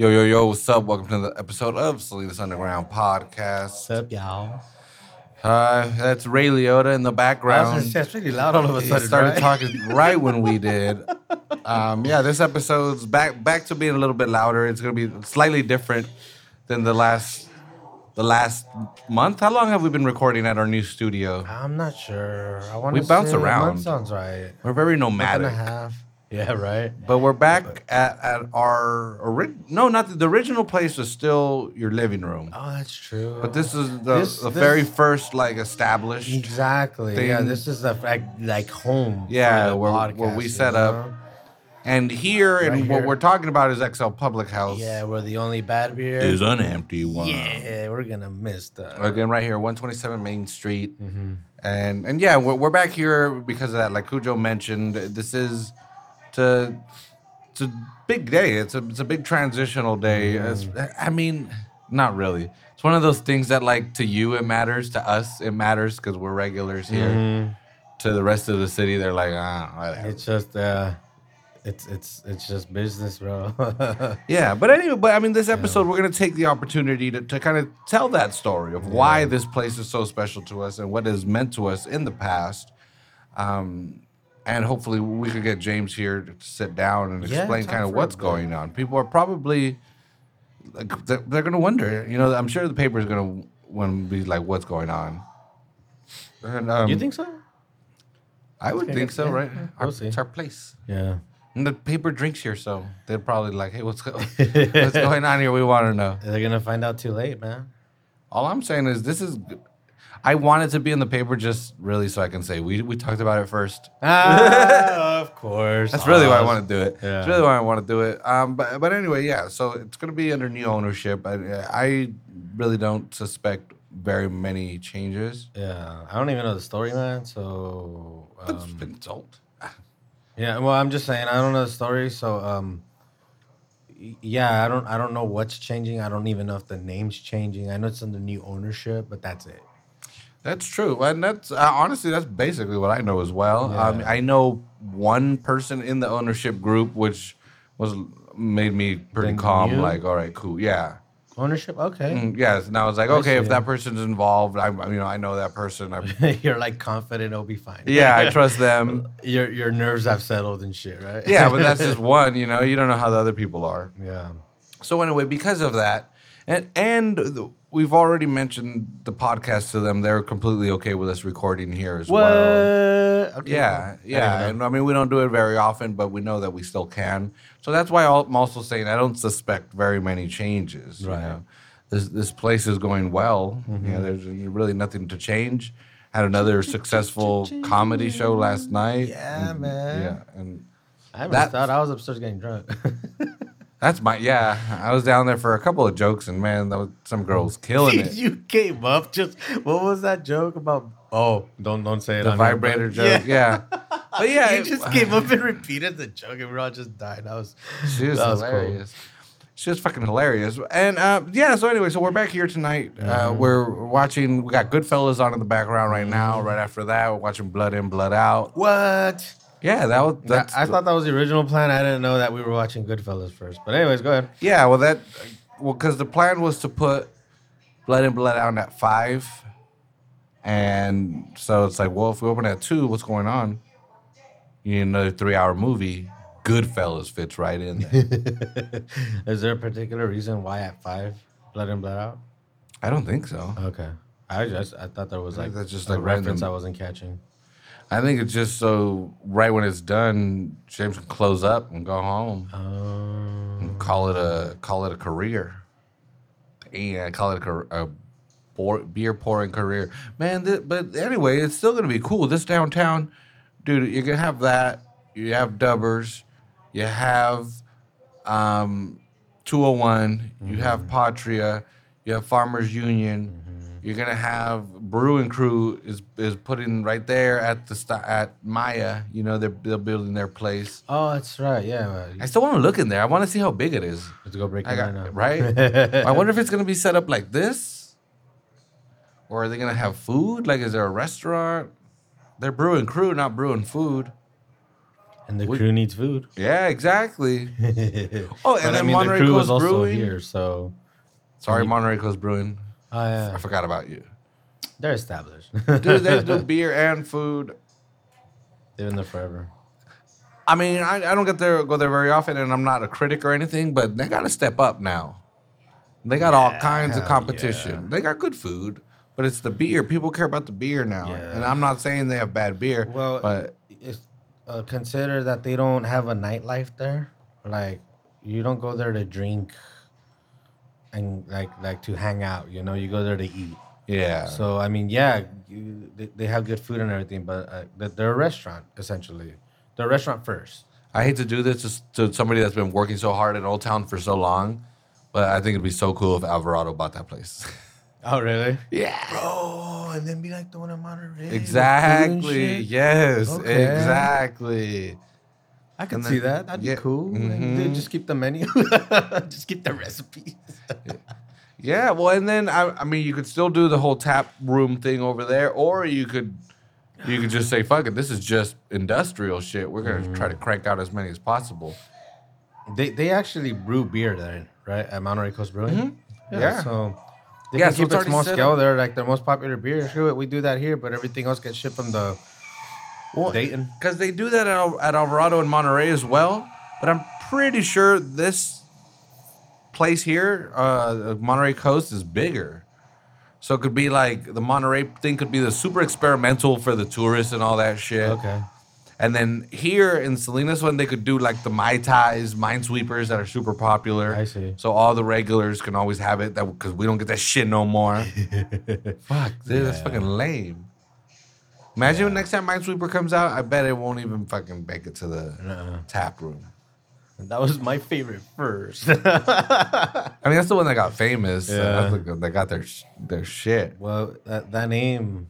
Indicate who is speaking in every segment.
Speaker 1: Yo, yo, yo, what's up? Welcome to the episode of Salinas Underground Podcast.
Speaker 2: What's up, y'all?
Speaker 1: Uh, that's Ray Liotta in the
Speaker 2: I was
Speaker 1: background.
Speaker 2: gonna say, it's pretty loud all of a
Speaker 1: He
Speaker 2: sudden.
Speaker 1: started
Speaker 2: right?
Speaker 1: talking right when we did. Um, yeah, this episode's back back to being a little bit louder. It's gonna be slightly different than the last the last month. How long have we been recording at our new studio?
Speaker 2: I'm not sure. I want
Speaker 1: We bounce around.
Speaker 2: sounds right.
Speaker 1: We're very
Speaker 2: Month and a
Speaker 1: nomadic.
Speaker 2: half. Yeah, right.
Speaker 1: But we're back at, at our ori- no, not the, the original place was still your living room.
Speaker 2: Oh, that's true.
Speaker 1: But this is the,
Speaker 2: This-
Speaker 1: the
Speaker 2: this-
Speaker 1: very first like established.
Speaker 2: exactly. Yeah, this is the like like home.
Speaker 1: Yeah, where-
Speaker 2: podcast,
Speaker 1: where we
Speaker 2: you
Speaker 1: set up. And here,
Speaker 2: Right
Speaker 1: and what we're talking about is XL Public House.
Speaker 2: Yeah, we're the only bad beer.
Speaker 1: is an empty one.
Speaker 2: yeah, we're gonna miss the.
Speaker 1: Again, right here, 127 Main Street.
Speaker 2: Mm-hmm.
Speaker 1: And and yeah, we're, we're back here because of that. Like Cujo mentioned, this is to it's a big day. It's a it's a big transitional day. It's-. I mean, not really. It's one of those things that like to you it matters, to us it matters because we're regulars here.
Speaker 2: Mhm.
Speaker 1: To the rest of the city, they're like, ah, whatever.
Speaker 2: It's just uh, it's it's it's just business, bro.
Speaker 1: Yeah, but anyway, but I mean, this episode we're gonna take the opportunity to, to kind of tell that story of why this place is so special to us and what it has meant to us in the past. Um, and hopefully, we could get James here to sit down and
Speaker 2: Yeah,
Speaker 1: explain kind of what's going on. People are probably like they're, they're gonna wonder. You know, I'm sure the paper is gonna want to be like, "What's going on?" And, um,
Speaker 2: you think so?
Speaker 1: I would think so,
Speaker 2: yeah,
Speaker 1: right?
Speaker 2: yeah,
Speaker 1: Our-
Speaker 2: we'll see.
Speaker 1: It's our place.
Speaker 2: Yeah.
Speaker 1: And the paper drinks here, so they're probably like, "Hey, what's go- what's going on here? We want to know."
Speaker 2: They're gonna find out too late, man.
Speaker 1: All I'm saying is, this is. I want it to be in the paper just really so I can say we we talked about it first.
Speaker 2: Ah, of course.
Speaker 1: That's really why I want to do it.
Speaker 2: Yeah.
Speaker 1: That's really why I want to do it. Um, but but anyway, yeah. So it's gonna be under new ownership. I I really don't suspect very many changes.
Speaker 2: Yeah, I don't even know the story, man. So,
Speaker 1: It's
Speaker 2: um,
Speaker 1: been sold.
Speaker 2: yeah. Well, I'm just saying I don't know the story. So, um, yeah, I don't. I don't know what's changing. I don't even know if the name's changing. I know it's under new ownership, but that's it.
Speaker 1: That's true, and that's uh, honestly that's basically what I know as well. Um, I know one person in the ownership group, which was made me pretty calm.
Speaker 2: you?
Speaker 1: Like, all right, cool, yeah.
Speaker 2: Ownership, okay.
Speaker 1: Mm, Yes, and I was like, okay, if that person's involved, I, I- you know, I know that person.
Speaker 2: You're like confident it'll be fine.
Speaker 1: yeah, I trust them.
Speaker 2: your your nerves have settled and shit, right?
Speaker 1: Yeah, but that's just one. You know, you don't know how the other people are.
Speaker 2: yeah.
Speaker 1: So anyway, because of that, and and the, we've already mentioned the podcast to them. They're completely okay with us recording here as
Speaker 2: What?
Speaker 1: well.
Speaker 2: Okay.
Speaker 1: Yeah, yeah.
Speaker 2: didn't
Speaker 1: And. I mean, we don't do it very often, but we know that we still can. So that's why I'm also saying I don't suspect very many changes.
Speaker 2: Right. Mm-hmm.
Speaker 1: know? This this place is going well. You know, there's really nothing to change. Had another successful comedy show last night.
Speaker 2: Yeah,
Speaker 1: and-
Speaker 2: man.
Speaker 1: Yeah, and
Speaker 2: I
Speaker 1: That-
Speaker 2: out. I was upstairs getting drunk.
Speaker 1: that's my yeah. I was down there for a couple of jokes, and man, that was some girls killing it.
Speaker 2: you came up just what was that joke about? Oh, don't don't say it.
Speaker 1: the
Speaker 2: on here,
Speaker 1: vibrator joke, yeah. But yeah,
Speaker 2: you
Speaker 1: it-
Speaker 2: just came up and repeated the joke, and we all just died. That was
Speaker 1: She was
Speaker 2: that was cool.
Speaker 1: hilarious. She was fucking hilarious. And uh, yeah, so anyway, so we're back here tonight. Uh,
Speaker 2: Mm-hmm.
Speaker 1: we're watching, we got Goodfellas on in the background right now. Right after that, we're watching Blood In, Blood Out.
Speaker 2: What?
Speaker 1: Yeah, that was, that's,
Speaker 2: I thought that was the original plan. I didn't know that we were watching Goodfellas first. But anyways, go ahead.
Speaker 1: yeah, well, that, well, because the plan was to put Blood In Blood Out at five. And so it's like, well, if we open at two, what's going on? You need another three hour movie. Goodfellas fits right in there.
Speaker 2: Is there a particular reason why at five, Blood In Blood out?
Speaker 1: I don't think so.
Speaker 2: Okay. I just I thought there was like
Speaker 1: that's just
Speaker 2: a
Speaker 1: like
Speaker 2: reference
Speaker 1: random.
Speaker 2: I wasn't catching.
Speaker 1: I think it's just so right when it's done, James can close up and go home
Speaker 2: Um,
Speaker 1: and call it a call it a career. And call it a, a pour, beer pouring career, man. Th- but anyway, it's still gonna be cool. This downtown, dude, you're gonna have that. You have Dubbers, you have um, 201, you have Patria, you have Farmers Union. You're gonna have Brewing Crew is is putting right there at the st- at Maya. You know they're they're building their place.
Speaker 2: oh, that's right. Yeah.
Speaker 1: I still want to look in there. I want to see how big it is.
Speaker 2: Let's go break it
Speaker 1: I
Speaker 2: right now.
Speaker 1: right. I wonder if it's gonna be set up like this, or are they gonna have food? Like, is there a restaurant? They're brewing crew, not brewing food.
Speaker 2: And the
Speaker 1: We-
Speaker 2: crew needs food.
Speaker 1: Yeah, exactly.
Speaker 2: oh,
Speaker 1: and then Monterey
Speaker 2: the crew
Speaker 1: Coast
Speaker 2: is also
Speaker 1: Brewing.
Speaker 2: here, so
Speaker 1: Sorry, Monterey Coast Brewing.
Speaker 2: Oh, yeah.
Speaker 1: I forgot about you.
Speaker 2: they're established.
Speaker 1: Dude, they do beer and food.
Speaker 2: They've been there forever.
Speaker 1: I mean, I, I don't get there go there very often, and I'm not a critic or anything, but they got to step up now. They got all kinds of competition.
Speaker 2: yeah.
Speaker 1: They got good food, but it's the beer. People care about the beer now,
Speaker 2: Yeah.
Speaker 1: and I'm not saying they have bad beer.
Speaker 2: Well,
Speaker 1: but
Speaker 2: it's, uh, consider that they don't have a nightlife there. Like, you don't go there to drink and like like to hang out. You know, you go there to eat.
Speaker 1: yeah,
Speaker 2: So I mean, yeah, you, they, they have good food and everything, but uh, they- they're a restaurant essentially. They're a restaurant first.
Speaker 1: I hate to do this to somebody that's been working so hard in Old Town for so long, but I think it'd be so cool if Alvarado bought that place.
Speaker 2: Oh, really?
Speaker 1: yeah,
Speaker 2: Bro, and then be like the one in Monterey.
Speaker 1: exactly. Yes,
Speaker 2: Okay.
Speaker 1: exactly.
Speaker 2: I can
Speaker 1: And
Speaker 2: see that. That'd
Speaker 1: yeah,
Speaker 2: be cool.
Speaker 1: mhm.
Speaker 2: Dude, just keep the menu. just keep the recipes.
Speaker 1: Yeah, well, and then I, I mean, you could still do the whole tap room thing over there, or you could, you could just say, "Fuck it, this is just industrial shit. We're gonna try to crank out as many as possible."
Speaker 2: They they actually brew beer there, right? At Monterey Coast Brewing.
Speaker 1: Yeah.
Speaker 2: So they
Speaker 1: Yeah,
Speaker 2: can
Speaker 1: so
Speaker 2: keep it small scale. They're like their most popular beer. Sure, we do that here, but everything else gets shipped from the
Speaker 1: Well,
Speaker 2: Dayton.
Speaker 1: because they do that at, Al- at Alvarado and Monterey as well. But I'm pretty sure this place here, uh, Monterey Coast, is bigger. So it could be like the Monterey thing could be the super experimental for the tourists and all that shit.
Speaker 2: Okay.
Speaker 1: And then here in Salinas one, they could do like the Mai Tais, Minesweepers that are super popular.
Speaker 2: I see.
Speaker 1: So all the regulars can always have it that because we don't get that shit no more. Fuck, dude, that's fucking lame. Imagine when next time Minesweeper comes out, I bet it won't even fucking make it to the tap room.
Speaker 2: That was my favorite first.
Speaker 1: I mean, that's the one that got famous. Yeah. That's the, that got their sh- their shit.
Speaker 2: well, that, that name,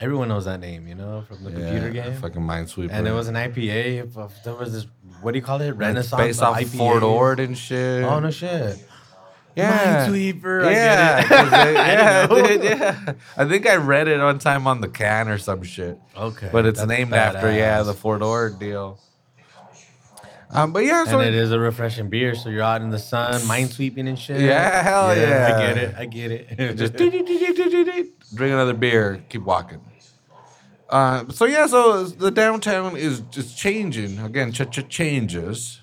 Speaker 2: everyone knows that name, you know, from the computer
Speaker 1: Yeah,
Speaker 2: game.
Speaker 1: Fucking Minesweeper.
Speaker 2: And it was an IPA. There was this, what do you call it? Renaissance
Speaker 1: based off
Speaker 2: IPA.
Speaker 1: Fort Ord and shit.
Speaker 2: Oh no shit.
Speaker 1: Yeah.
Speaker 2: Minesweeper.
Speaker 1: Yeah,
Speaker 2: get it.
Speaker 1: 'cause they-
Speaker 2: I
Speaker 1: yeah,
Speaker 2: know.
Speaker 1: dude, yeah. I think I read it one time on the can or some shit.
Speaker 2: Okay.
Speaker 1: But it's named after yeah the Fort Ord deal. Um, but yeah, so
Speaker 2: and it is a refreshing beer, so you're out in the sun, mine sweeping and shit.
Speaker 1: Yeah, hell yeah.
Speaker 2: I get it. I get it.
Speaker 1: just drink another beer, keep walking. Uh, so yeah, so the downtown is just changing again. Ch- ch- changes,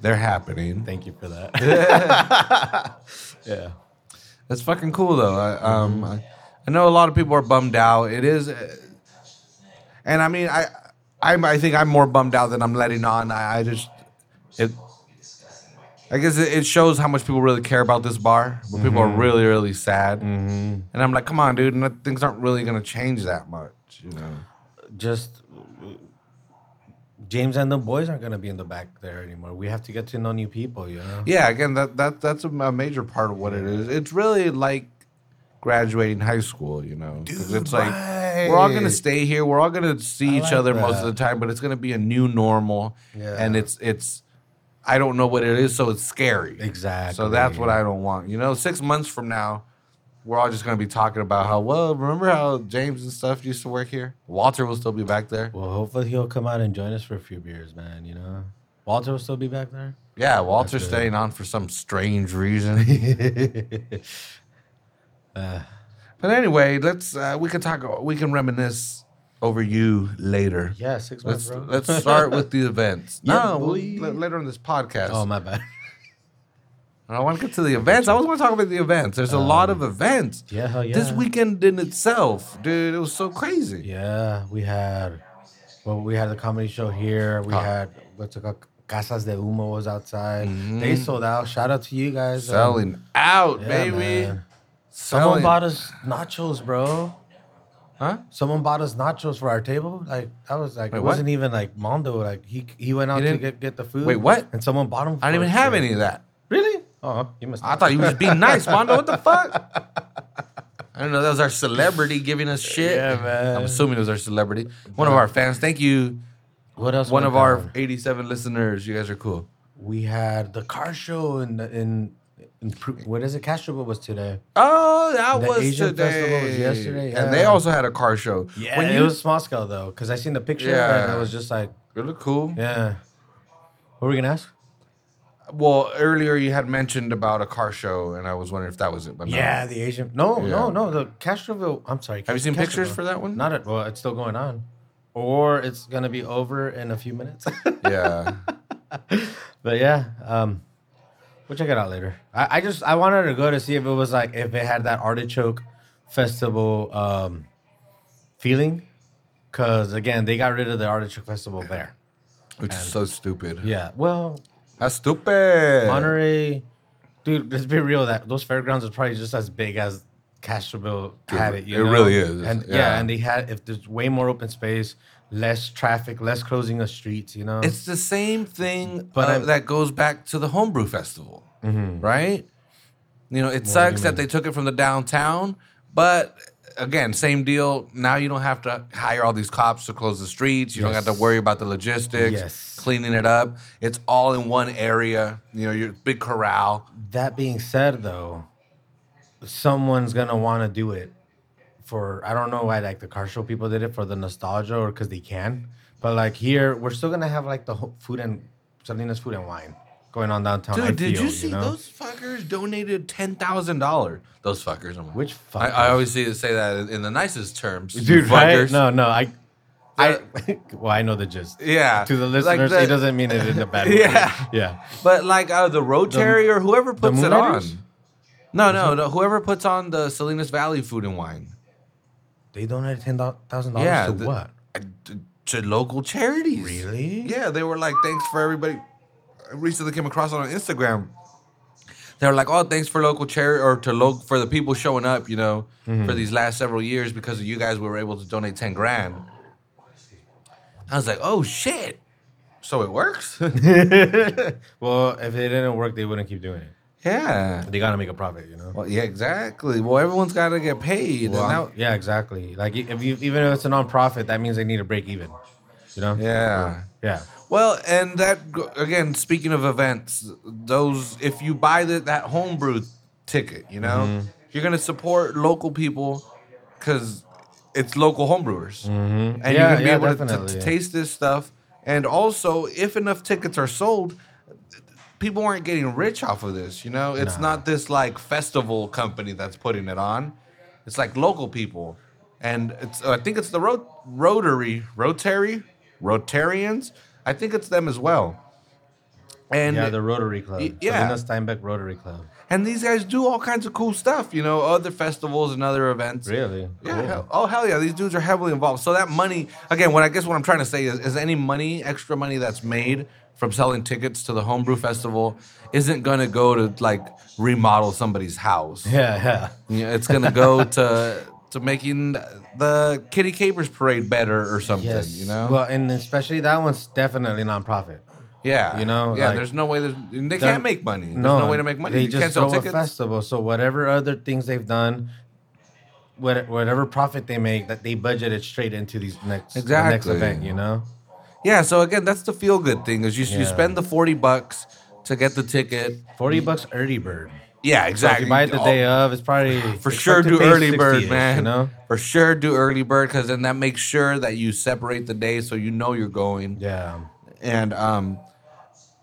Speaker 1: they're happening.
Speaker 2: Thank you for that. yeah.
Speaker 1: That's fucking cool though. I, um, I, I know a lot of people are bummed out. It is, uh, and I mean, I, I, I think I'm more bummed out than I'm letting on. I, I just, it, I guess it, shows how much people really care about this bar. When people are really, really sad, and I'm like, come on, dude, things aren't really gonna change that much, you know.
Speaker 2: Just James and the boys aren't gonna be in the back there anymore. We have to get to know new people, you know.
Speaker 1: Yeah, again, that that that's a, major part of what it is. It's really like graduating high school, you know.
Speaker 2: Dude,
Speaker 1: it's like we're all gonna stay here. We're all gonna see
Speaker 2: I
Speaker 1: each
Speaker 2: like
Speaker 1: other most of the time, but it's gonna be a new normal.
Speaker 2: Yeah.
Speaker 1: And it's it's I don't know what it is, so it's scary.
Speaker 2: Exactly.
Speaker 1: So that's what I don't want. You know, six months from now, we're all just gonna be talking about how well. Remember how James and stuff used to work here? Walter will still be back there.
Speaker 2: Well, hopefully he'll come out and join us for a few beers, man. You know, Walter will still be back there.
Speaker 1: Yeah, Walter's staying on for some strange reason.
Speaker 2: uh,
Speaker 1: But anyway, let's uh, we can talk. We can reminisce over you later.
Speaker 2: yeah, six months,
Speaker 1: Let's
Speaker 2: bro.
Speaker 1: let's start with the events.
Speaker 2: Yeah,
Speaker 1: no, we'll, later in this podcast.
Speaker 2: Oh my bad.
Speaker 1: I want to get to the events. I always want to talk about the events. There's a lot of events.
Speaker 2: Yeah, hell yeah.
Speaker 1: This weekend in itself, dude, it was so crazy.
Speaker 2: Yeah, we had well, we had the comedy show here. We
Speaker 1: Oh.
Speaker 2: had what's it called? Casas de Humo was outside. They sold out. Shout out to you guys. um,
Speaker 1: Mm-hmm. Selling out,
Speaker 2: yeah,
Speaker 1: baby.
Speaker 2: man. Someone
Speaker 1: Selling.
Speaker 2: bought us nachos, bro.
Speaker 1: Huh?
Speaker 2: Someone bought us nachos for our table. Like that was like
Speaker 1: Wait,
Speaker 2: it
Speaker 1: what?
Speaker 2: wasn't even like Mondo. Like he he went out
Speaker 1: You
Speaker 2: to get, get the food.
Speaker 1: Wait, what?
Speaker 2: And someone bought them.
Speaker 1: I didn't even have any of that.
Speaker 2: Really? Oh, you must.
Speaker 1: I thought you was being nice, Mondo. What the fuck? I don't know. That was our celebrity giving us shit.
Speaker 2: Yeah, man.
Speaker 1: I'm assuming it was our celebrity. One of our fans. Thank you.
Speaker 2: What else?
Speaker 1: One of our
Speaker 2: down?
Speaker 1: 87 listeners. You guys are cool.
Speaker 2: We had the car show in the- in. in what is it? Castro was today.
Speaker 1: Oh, that
Speaker 2: The
Speaker 1: was
Speaker 2: Asian
Speaker 1: today.
Speaker 2: festival was yesterday,
Speaker 1: And they also had a car show.
Speaker 2: Yeah,
Speaker 1: When
Speaker 2: it was scale though, because I seen the picture
Speaker 1: Yeah.
Speaker 2: and it was just like
Speaker 1: They look cool.
Speaker 2: Yeah. What were we gonna ask?
Speaker 1: Well, earlier you had mentioned about a car show, and I was wondering if that was it. But no.
Speaker 2: Yeah, the Asian. No,
Speaker 1: Yeah.
Speaker 2: no, no. The Castroville. I'm sorry.
Speaker 1: Have you seen pictures for that one?
Speaker 2: Not at. Well, it's still going on, or it's gonna be over in a few minutes.
Speaker 1: Yeah.
Speaker 2: but yeah, um, we'll check it out later. I, I just I wanted to go to see if it was like if it had that artichoke festival um feeling, because again they got rid of the artichoke festival there.
Speaker 1: Which is so stupid.
Speaker 2: Yeah. Well,
Speaker 1: That's stupid.
Speaker 2: Monterey, dude, let's be real. That those fairgrounds are probably just as big as Castroville had it.
Speaker 1: It
Speaker 2: know?
Speaker 1: really is,
Speaker 2: And yeah.
Speaker 1: yeah.
Speaker 2: and they had if there's way more open space, less traffic, less closing of streets. You know,
Speaker 1: It's the same thing
Speaker 2: But
Speaker 1: uh, that goes back to the homebrew festival,
Speaker 2: Mm-hmm.
Speaker 1: right? You know, it sucks that they took it from the downtown, but again, same deal. Now you don't have to hire all these cops to close the streets. You don't have to worry about the logistics,
Speaker 2: Yes.
Speaker 1: cleaning it up. It's all in one area. You know, your big corral.
Speaker 2: that being said, though, someone's gonna want to do it for I don't know why like the car show people did it for the nostalgia or because they can, but like here we're still gonna have like the food and Salinas food and wine going on downtown.
Speaker 1: Dude,
Speaker 2: I
Speaker 1: did
Speaker 2: feel,
Speaker 1: you see
Speaker 2: know?
Speaker 1: those fuckers donated ten thousand dollars? Those fuckers. I'm- like,
Speaker 2: Which
Speaker 1: I,
Speaker 2: fuckers?
Speaker 1: I always see say that in, the nicest terms.
Speaker 2: dude, right?
Speaker 1: fuckers.
Speaker 2: No, no, I, I, well, I know the gist.
Speaker 1: Yeah.
Speaker 2: To the
Speaker 1: Like
Speaker 2: listeners,
Speaker 1: the-
Speaker 2: he doesn't mean it in a bad way.
Speaker 1: Yeah.
Speaker 2: yeah.
Speaker 1: But like uh, the Rotary or whoever puts it on. No, no, no. Whoever puts on the Salinas Valley Food and Wine.
Speaker 2: They donated ten thousand dollars
Speaker 1: Yeah.
Speaker 2: to
Speaker 1: the-
Speaker 2: what?
Speaker 1: To local charities.
Speaker 2: Really?
Speaker 1: Yeah, they were like, thanks for everybody. I recently came across on Instagram. They were like, oh, thanks for local charity or to lo- for the people showing up, you know,
Speaker 2: Mm-hmm.
Speaker 1: for these last several years because of you guys, we were able to donate ten grand. I was like, oh shit. So it works.
Speaker 2: Well, if it didn't work, they wouldn't keep doing it.
Speaker 1: yeah.
Speaker 2: They gotta make a profit, you know.
Speaker 1: Well, yeah, exactly. Well, everyone's got to get paid.
Speaker 2: Well,
Speaker 1: now-
Speaker 2: yeah, exactly. Like if you even if it's a non-profit, that means they need to break even. You know?
Speaker 1: yeah.
Speaker 2: Yeah.
Speaker 1: Well, and that again, speaking of events, those if you buy the, that homebrew ticket, you know,
Speaker 2: Mm-hmm.
Speaker 1: you're gonna support local people because it's local homebrewers, and
Speaker 2: Yeah,
Speaker 1: you're gonna be
Speaker 2: yeah,
Speaker 1: able to, to, taste this stuff. And also, if enough tickets are sold, people aren't getting rich off of this. You know, it's not this like festival company that's putting it on. It's like local people, and it's I think it's the Ro- Rotary, Rotary, Rotarians. I think it's them as well. And
Speaker 2: yeah, the Rotary Club.
Speaker 1: Y- yeah.
Speaker 2: Salinas Steinbeck Rotary Club.
Speaker 1: and these guys do all kinds of cool stuff. You know, other festivals and other events.
Speaker 2: Really?
Speaker 1: Yeah.
Speaker 2: Cool.
Speaker 1: oh hell yeah! These dudes are heavily involved. So that money, again, what I guess what I'm trying to say is, is any money, extra money that's made from selling tickets to the homebrew festival, isn't gonna go to like remodel somebody's house.
Speaker 2: Yeah, yeah.
Speaker 1: You know, it's gonna go to to making the Kiddie Kapers parade better or something.
Speaker 2: Yes.
Speaker 1: You know.
Speaker 2: Well, and especially that one's definitely non-profit.
Speaker 1: yeah.
Speaker 2: you know,
Speaker 1: Yeah.
Speaker 2: like-
Speaker 1: there's no way. There's, they can't make money. There's no, way to make money.
Speaker 2: They
Speaker 1: you
Speaker 2: just
Speaker 1: can't sell
Speaker 2: throw a festival. So whatever other things they've done, whatever profit they make, that they budget it straight into these next the next
Speaker 1: Exactly.
Speaker 2: event. You know.
Speaker 1: Yeah, so again, that's the feel good thing is you, you spend the 40 bucks to get the ticket.
Speaker 2: Forty bucks early bird.
Speaker 1: Yeah,
Speaker 2: So if
Speaker 1: exactly.
Speaker 2: you buy it the
Speaker 1: Oh,
Speaker 2: day of, it's probably
Speaker 1: for sure do early bird, man.
Speaker 2: You know.
Speaker 1: For sure do early bird because then that makes sure that you separate the day so you know you're going.
Speaker 2: Yeah.
Speaker 1: And um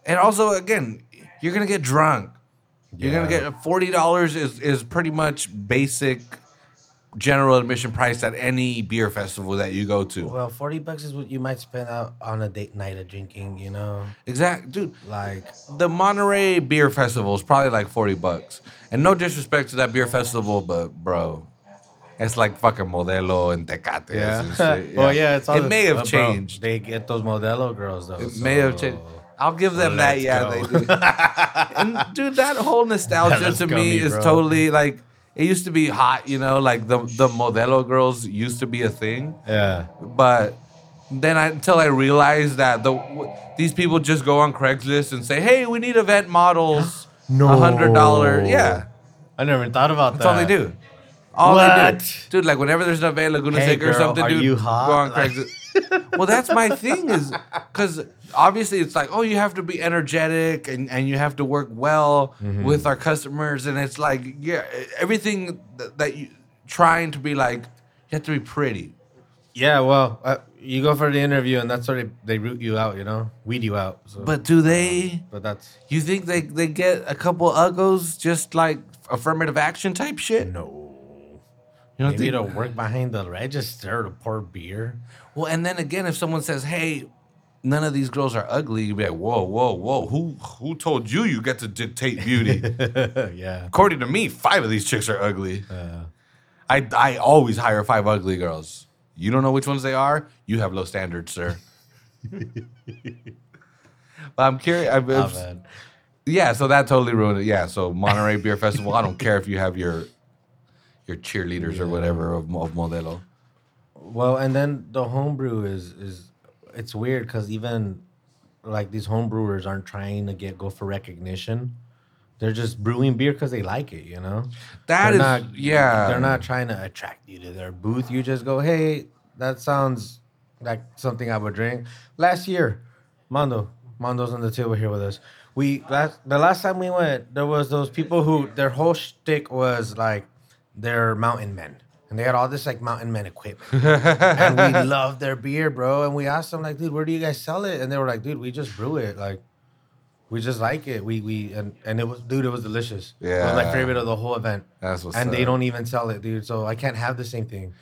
Speaker 1: and also again, you're gonna get drunk. You're gonna get forty dollars is is pretty much basic general admission price at any beer festival that you go to.
Speaker 2: Well, forty bucks is what you might spend out on a date night of drinking. You know,
Speaker 1: Exact dude.
Speaker 2: like
Speaker 1: the Monterey Beer Festival is probably like 40 bucks. And no disrespect to that beer festival, but bro, it's like fucking Modelo and Tecate. and shit.
Speaker 2: well, yeah, it's all
Speaker 1: it may have
Speaker 2: uh, bro,
Speaker 1: changed.
Speaker 2: they get those Modelo girls though.
Speaker 1: it may have changed. I'll give them that.
Speaker 2: Let's
Speaker 1: Yeah,
Speaker 2: go.
Speaker 1: they do. and dude, that whole nostalgia
Speaker 2: Let's
Speaker 1: to
Speaker 2: go,
Speaker 1: me
Speaker 2: me,
Speaker 1: is totally like it used to be hot, you know, like the the Modelo girls used to be a thing.
Speaker 2: Yeah.
Speaker 1: But then I, until I realized that the w- these people just go on Craigslist and say, "Hey, we need event models,
Speaker 2: No.
Speaker 1: a hundred dollar." Yeah,
Speaker 2: I never thought about that.
Speaker 1: that's
Speaker 2: that.
Speaker 1: all they do. All they
Speaker 2: What?
Speaker 1: do, dude. Like whenever there's an event, Laguna
Speaker 2: Hey,
Speaker 1: Seca or
Speaker 2: girl,
Speaker 1: something,
Speaker 2: are
Speaker 1: dude,
Speaker 2: you
Speaker 1: go
Speaker 2: hot?
Speaker 1: on Craigslist. Well, that's my thing is because obviously it's like, oh, you have to be energetic and, and you have to work well
Speaker 2: Mm-hmm.
Speaker 1: with our customers, and it's like, yeah, everything that, that you trying to be like, you have to be pretty.
Speaker 2: Yeah, well, uh, you go for the interview and that's where they, they root you out, you know, weed you out. So,
Speaker 1: But do they?
Speaker 2: but that's
Speaker 1: You think they they get a couple uggos just like affirmative action type shit?
Speaker 2: no.
Speaker 1: You don't
Speaker 2: Maybe to work behind the register to pour beer.
Speaker 1: Well, and then again, if someone says, "Hey, none of these girls are ugly," you'd be like, "Whoa, whoa, whoa! Who who told you you get to dictate beauty?"
Speaker 2: yeah.
Speaker 1: According to me, five of these chicks are ugly.
Speaker 2: Uh,
Speaker 1: I I always hire five ugly girls. You don't know which ones they are. You have low standards, sir. but I'm curious. I'm,
Speaker 2: oh,
Speaker 1: yeah, so that totally ruined it. Yeah, so Monterey Beer Festival. I don't care if you have your your cheerleaders or whatever of, of Modelo.
Speaker 2: Well, and then the homebrew is is it's weird because even like these homebrewers aren't trying to get go for recognition. They're just brewing beer because they like it, you know.
Speaker 1: That
Speaker 2: They're
Speaker 1: is,
Speaker 2: not,
Speaker 1: yeah.
Speaker 2: They're not trying to attract you to their booth. You just go, hey, that sounds like something I would drink. Last year, Mondo, Mondo's on the table here with us. We last the last time we went, there was those people who their whole shtick was like they're mountain men. And they had all this like mountain men equipment. and we loved their beer, bro. And we asked them, like, dude, where do you guys sell it? And they were like, dude, we just brew it. Like, we just like it. We we and, and it was dude, it was delicious. It was my favorite of the whole event.
Speaker 1: That's what's
Speaker 2: and they don't even sell it, dude. So I can't have the same thing.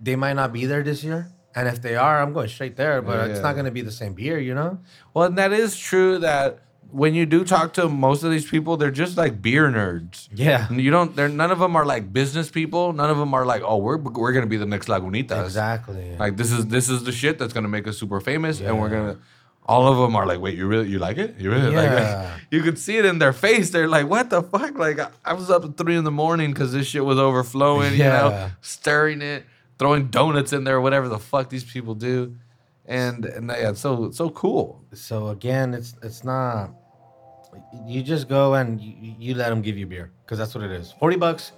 Speaker 2: They might not be there this year. And if they are, I'm going straight there, but it's
Speaker 1: Yeah.
Speaker 2: not gonna be the same beer, you know?
Speaker 1: Well, and that is true that when you do talk to most of these people, they're just like beer nerds.
Speaker 2: Yeah.
Speaker 1: You don't. They're none of them are like business people. None of them are like, oh, we're we're gonna be the next Lagunitas.
Speaker 2: Exactly.
Speaker 1: Like this is this is the shit that's gonna make us super famous, and we're gonna. All of them are like, wait, you really you like it? You really like it? You could see it in their face. They're like, what the fuck? Like I, I was up at three in the morning because this shit was overflowing. You know,
Speaker 2: Yeah.
Speaker 1: stirring it, throwing donuts in there, whatever the fuck these people do, and and yeah, it's so so cool.
Speaker 2: So again, it's it's not. You just go and you, you let them give you beer because that's what it is. Forty bucks,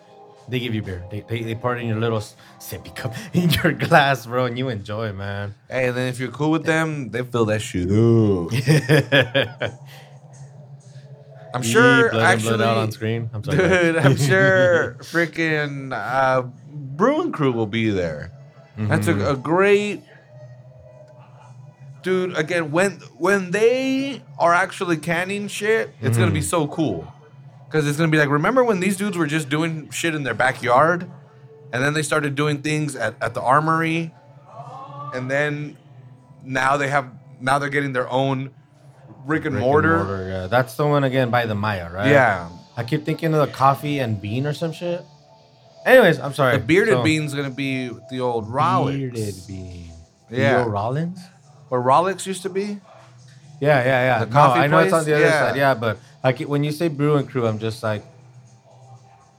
Speaker 2: they give you beer. They, they, they pour it in your little sippy cup in your glass, bro, and you enjoy, man.
Speaker 1: Hey, and then if you're cool with them, they fill that shit up. I'm sure,
Speaker 2: blood
Speaker 1: actually,
Speaker 2: blood out on screen. I'm sorry.
Speaker 1: dude. I'm sure freaking uh, Brewing Crew will be there. That's
Speaker 2: Mm-hmm.
Speaker 1: a, a great dude. Again, when when they are actually canning shit, it's gonna be
Speaker 2: Mm-hmm.
Speaker 1: so cool because it's gonna be like, remember when these dudes were just doing shit in their backyard, and then they started doing things at, at the armory, and then now they have now they're getting their own brick and
Speaker 2: Brick and
Speaker 1: mortar.
Speaker 2: yeah. That's the one again by the Maya, right?
Speaker 1: Yeah.
Speaker 2: I keep thinking of the coffee and bean or some shit. Anyways, I'm sorry.
Speaker 1: The bearded
Speaker 2: So-
Speaker 1: bean's gonna be the old Rollins.
Speaker 2: Bearded bean.
Speaker 1: Yeah.
Speaker 2: Theo Rollins?
Speaker 1: Where Rolex used to be?
Speaker 2: Yeah, yeah, yeah.
Speaker 1: The
Speaker 2: no,
Speaker 1: coffee
Speaker 2: I know it's on
Speaker 1: place?
Speaker 2: the other
Speaker 1: Yeah.
Speaker 2: side. Yeah, but like when you say brew and crew, I'm just like,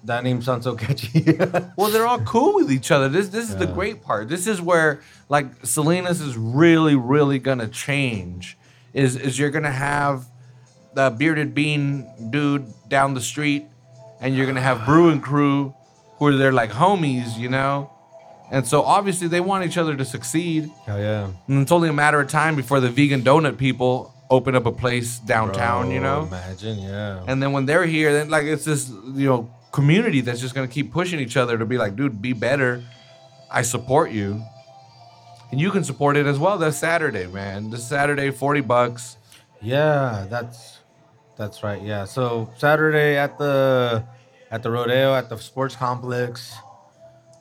Speaker 2: that name sounds so catchy.
Speaker 1: Well, they're all cool with each other. This this is the great part. This is where like Salinas is really, really gonna change. Is is you're gonna have the bearded bean dude down the street, and you're gonna have Brew and Crew, who are they're like homies, you know? And so obviously they want each other to succeed.
Speaker 2: Hell yeah.
Speaker 1: And it's only a matter of time before the vegan donut people open up a place downtown, you know?
Speaker 2: Imagine, yeah.
Speaker 1: And then when they're here, then like it's this you know community that's just gonna keep pushing each other to be like, dude, be better. I support you, and you can support it as well. This Saturday, man. This Saturday, forty bucks.
Speaker 2: Yeah, that's that's right. Yeah. So Saturday at the at the rodeo at the sports complex,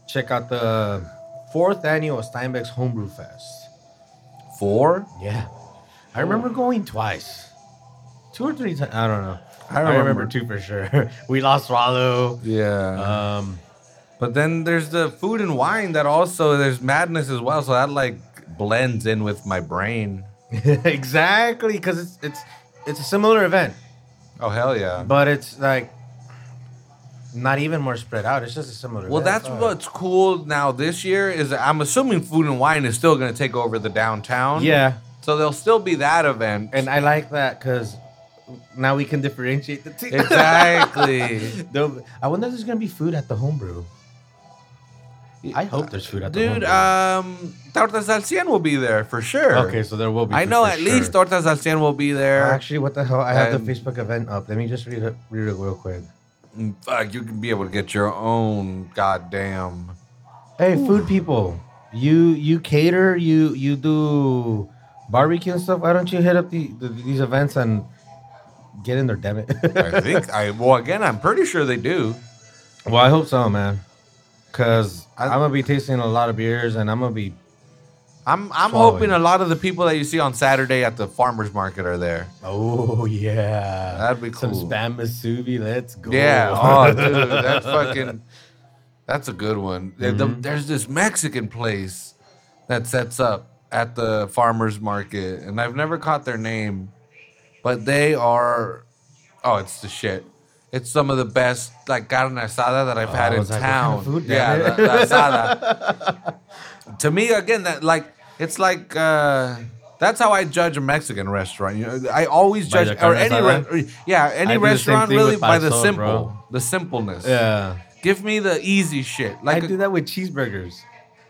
Speaker 2: check out the fourth annual Steinbeck's Homebrew Fest.
Speaker 1: Four.
Speaker 2: Yeah. I remember going twice. Two or three times. I don't know.
Speaker 1: I
Speaker 2: I remember,
Speaker 1: remember.
Speaker 2: two for sure. we lost Swallow.
Speaker 1: Yeah.
Speaker 2: Um,
Speaker 1: but then there's the food and wine that also there's madness as well. So that like blends in with my brain.
Speaker 2: exactly, because it's it's it's a similar event,
Speaker 1: Oh hell yeah.
Speaker 2: but it's like not even more spread out. It's just a similar.
Speaker 1: Well, that's
Speaker 2: Fuck.
Speaker 1: what's cool now this year is I'm assuming food and wine is still going to take over the downtown.
Speaker 2: Yeah,
Speaker 1: So there'll still be that event.
Speaker 2: and I like that because now we can differentiate the two.
Speaker 1: exactly.
Speaker 2: I wonder if there's gonna be food at the homebrew. I hope there's food at the
Speaker 1: Dude,
Speaker 2: homebrew.
Speaker 1: um, Tortas al Cien will be there for sure.
Speaker 2: okay, so there will be.
Speaker 1: I know at
Speaker 2: sure.
Speaker 1: least Tortas al Cien will be there.
Speaker 2: Actually, what the hell? I have
Speaker 1: And-
Speaker 2: the Facebook event up. Let me just read it, read it real quick.
Speaker 1: Mm, Fuck, you can be able to get your own goddamn.
Speaker 2: Hey, food people, You you cater, you you do barbecue and stuff. Why don't you hit up the, the these events and get in there? Damn it.
Speaker 1: I think I well again I'm pretty sure they do.
Speaker 2: well, I hope so, man. Cause
Speaker 1: I-
Speaker 2: I, am gonna be tasting a lot of beers and I'm gonna be.
Speaker 1: I'm I'm
Speaker 2: Swallowing.
Speaker 1: hoping a lot of the people that you see on Saturday at the farmers market are there.
Speaker 2: Oh yeah,
Speaker 1: That'd be
Speaker 2: Some
Speaker 1: cool.
Speaker 2: spam musubi. Let's go.
Speaker 1: Yeah. Oh, dude, that's fucking. That's a good one. The- the-
Speaker 2: Mm-hmm.
Speaker 1: there's this Mexican place that sets up at the farmers market, and I've never caught their name, but they are. Oh, it's the shit. It's some of the best like carne asada that I've had in
Speaker 2: was like, kind
Speaker 1: town.
Speaker 2: food,
Speaker 1: yeah, the, the asada. to me, again, that like it's like. uh that's how I judge a Mexican restaurant. You know, I always
Speaker 2: By
Speaker 1: judge
Speaker 2: the
Speaker 1: or
Speaker 2: carne
Speaker 1: any
Speaker 2: asada?
Speaker 1: re- yeah any
Speaker 2: I do the same
Speaker 1: restaurant
Speaker 2: thing
Speaker 1: really
Speaker 2: with
Speaker 1: by the
Speaker 2: pastor,
Speaker 1: simple,
Speaker 2: bro.
Speaker 1: the simpleness.
Speaker 2: Yeah.
Speaker 1: Give me the easy shit. Like
Speaker 2: I
Speaker 1: a-
Speaker 2: do that with cheeseburgers.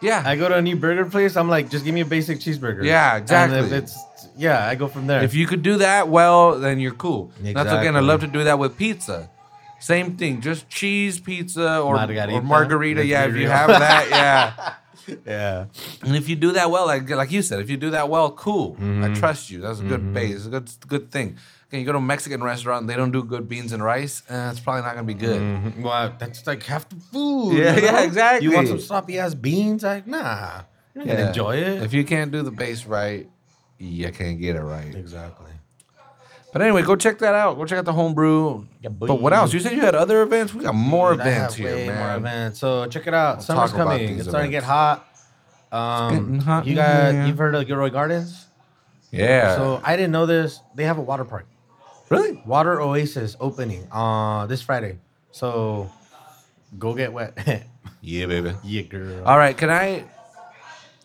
Speaker 1: yeah,
Speaker 2: I go to a new burger place. I'm like, just give me a basic cheeseburger.
Speaker 1: Yeah,
Speaker 2: And
Speaker 1: exactly.
Speaker 2: if it's yeah, I go from there.
Speaker 1: if you could do that well, then you're cool. That's again. I
Speaker 2: Exactly.
Speaker 1: love to do that with pizza. Same thing, just cheese pizza or
Speaker 2: Margarita.
Speaker 1: or margarita.
Speaker 2: Let's
Speaker 1: Yeah,
Speaker 2: be
Speaker 1: if you
Speaker 2: real.
Speaker 1: have that, yeah.
Speaker 2: yeah,
Speaker 1: And if you do that well, like like you said, if you do that well, cool.
Speaker 2: Mm-hmm.
Speaker 1: I trust you. That's a good base. It's a good good thing. Okay, you go to a Mexican restaurant, and they don't do good beans and rice. Uh, it's probably not gonna be good.
Speaker 2: Mhm. well, that's like half the food.
Speaker 1: Yeah,
Speaker 2: you
Speaker 1: yeah, exactly.
Speaker 2: You want some sloppy ass beans? Like, nah, gonna
Speaker 1: Yeah.
Speaker 2: enjoy it.
Speaker 1: If you can't do the base right, you can't get it right.
Speaker 2: exactly.
Speaker 1: But anyway, go check that out. Go check out the homebrew.
Speaker 2: Yeah,
Speaker 1: but what else? You said you had other events. We got more
Speaker 2: Dude,
Speaker 1: events here, man.
Speaker 2: More events. So check it out.
Speaker 1: Let's
Speaker 2: Summer's coming. It's starting to get hot. Um,
Speaker 1: hot
Speaker 2: you got
Speaker 1: here.
Speaker 2: you've heard of Gilroy Gardens?
Speaker 1: Yeah.
Speaker 2: So I didn't know this. They have a water park.
Speaker 1: really?
Speaker 2: Water Oasis opening uh this Friday. So go get wet.
Speaker 1: Yeah, baby.
Speaker 2: yeah, girl.
Speaker 1: All right. Can I?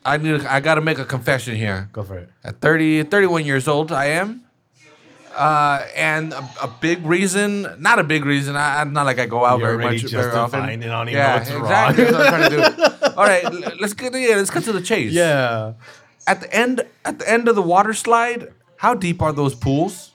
Speaker 1: I need. I got to make a confession here.
Speaker 2: Go for it.
Speaker 1: At 30, 31 years old, I am. Uh, and a, a big reason, not a big reason. I, I'm not like I go out
Speaker 2: You're
Speaker 1: very much, very often.
Speaker 2: it. I even
Speaker 1: yeah,
Speaker 2: know what's wrong.
Speaker 1: exactly. That's what I'm trying to do. All right, let's get yeah, let's cut to the chase.
Speaker 2: Yeah.
Speaker 1: At the end, at the end of the water slide, how deep are those pools?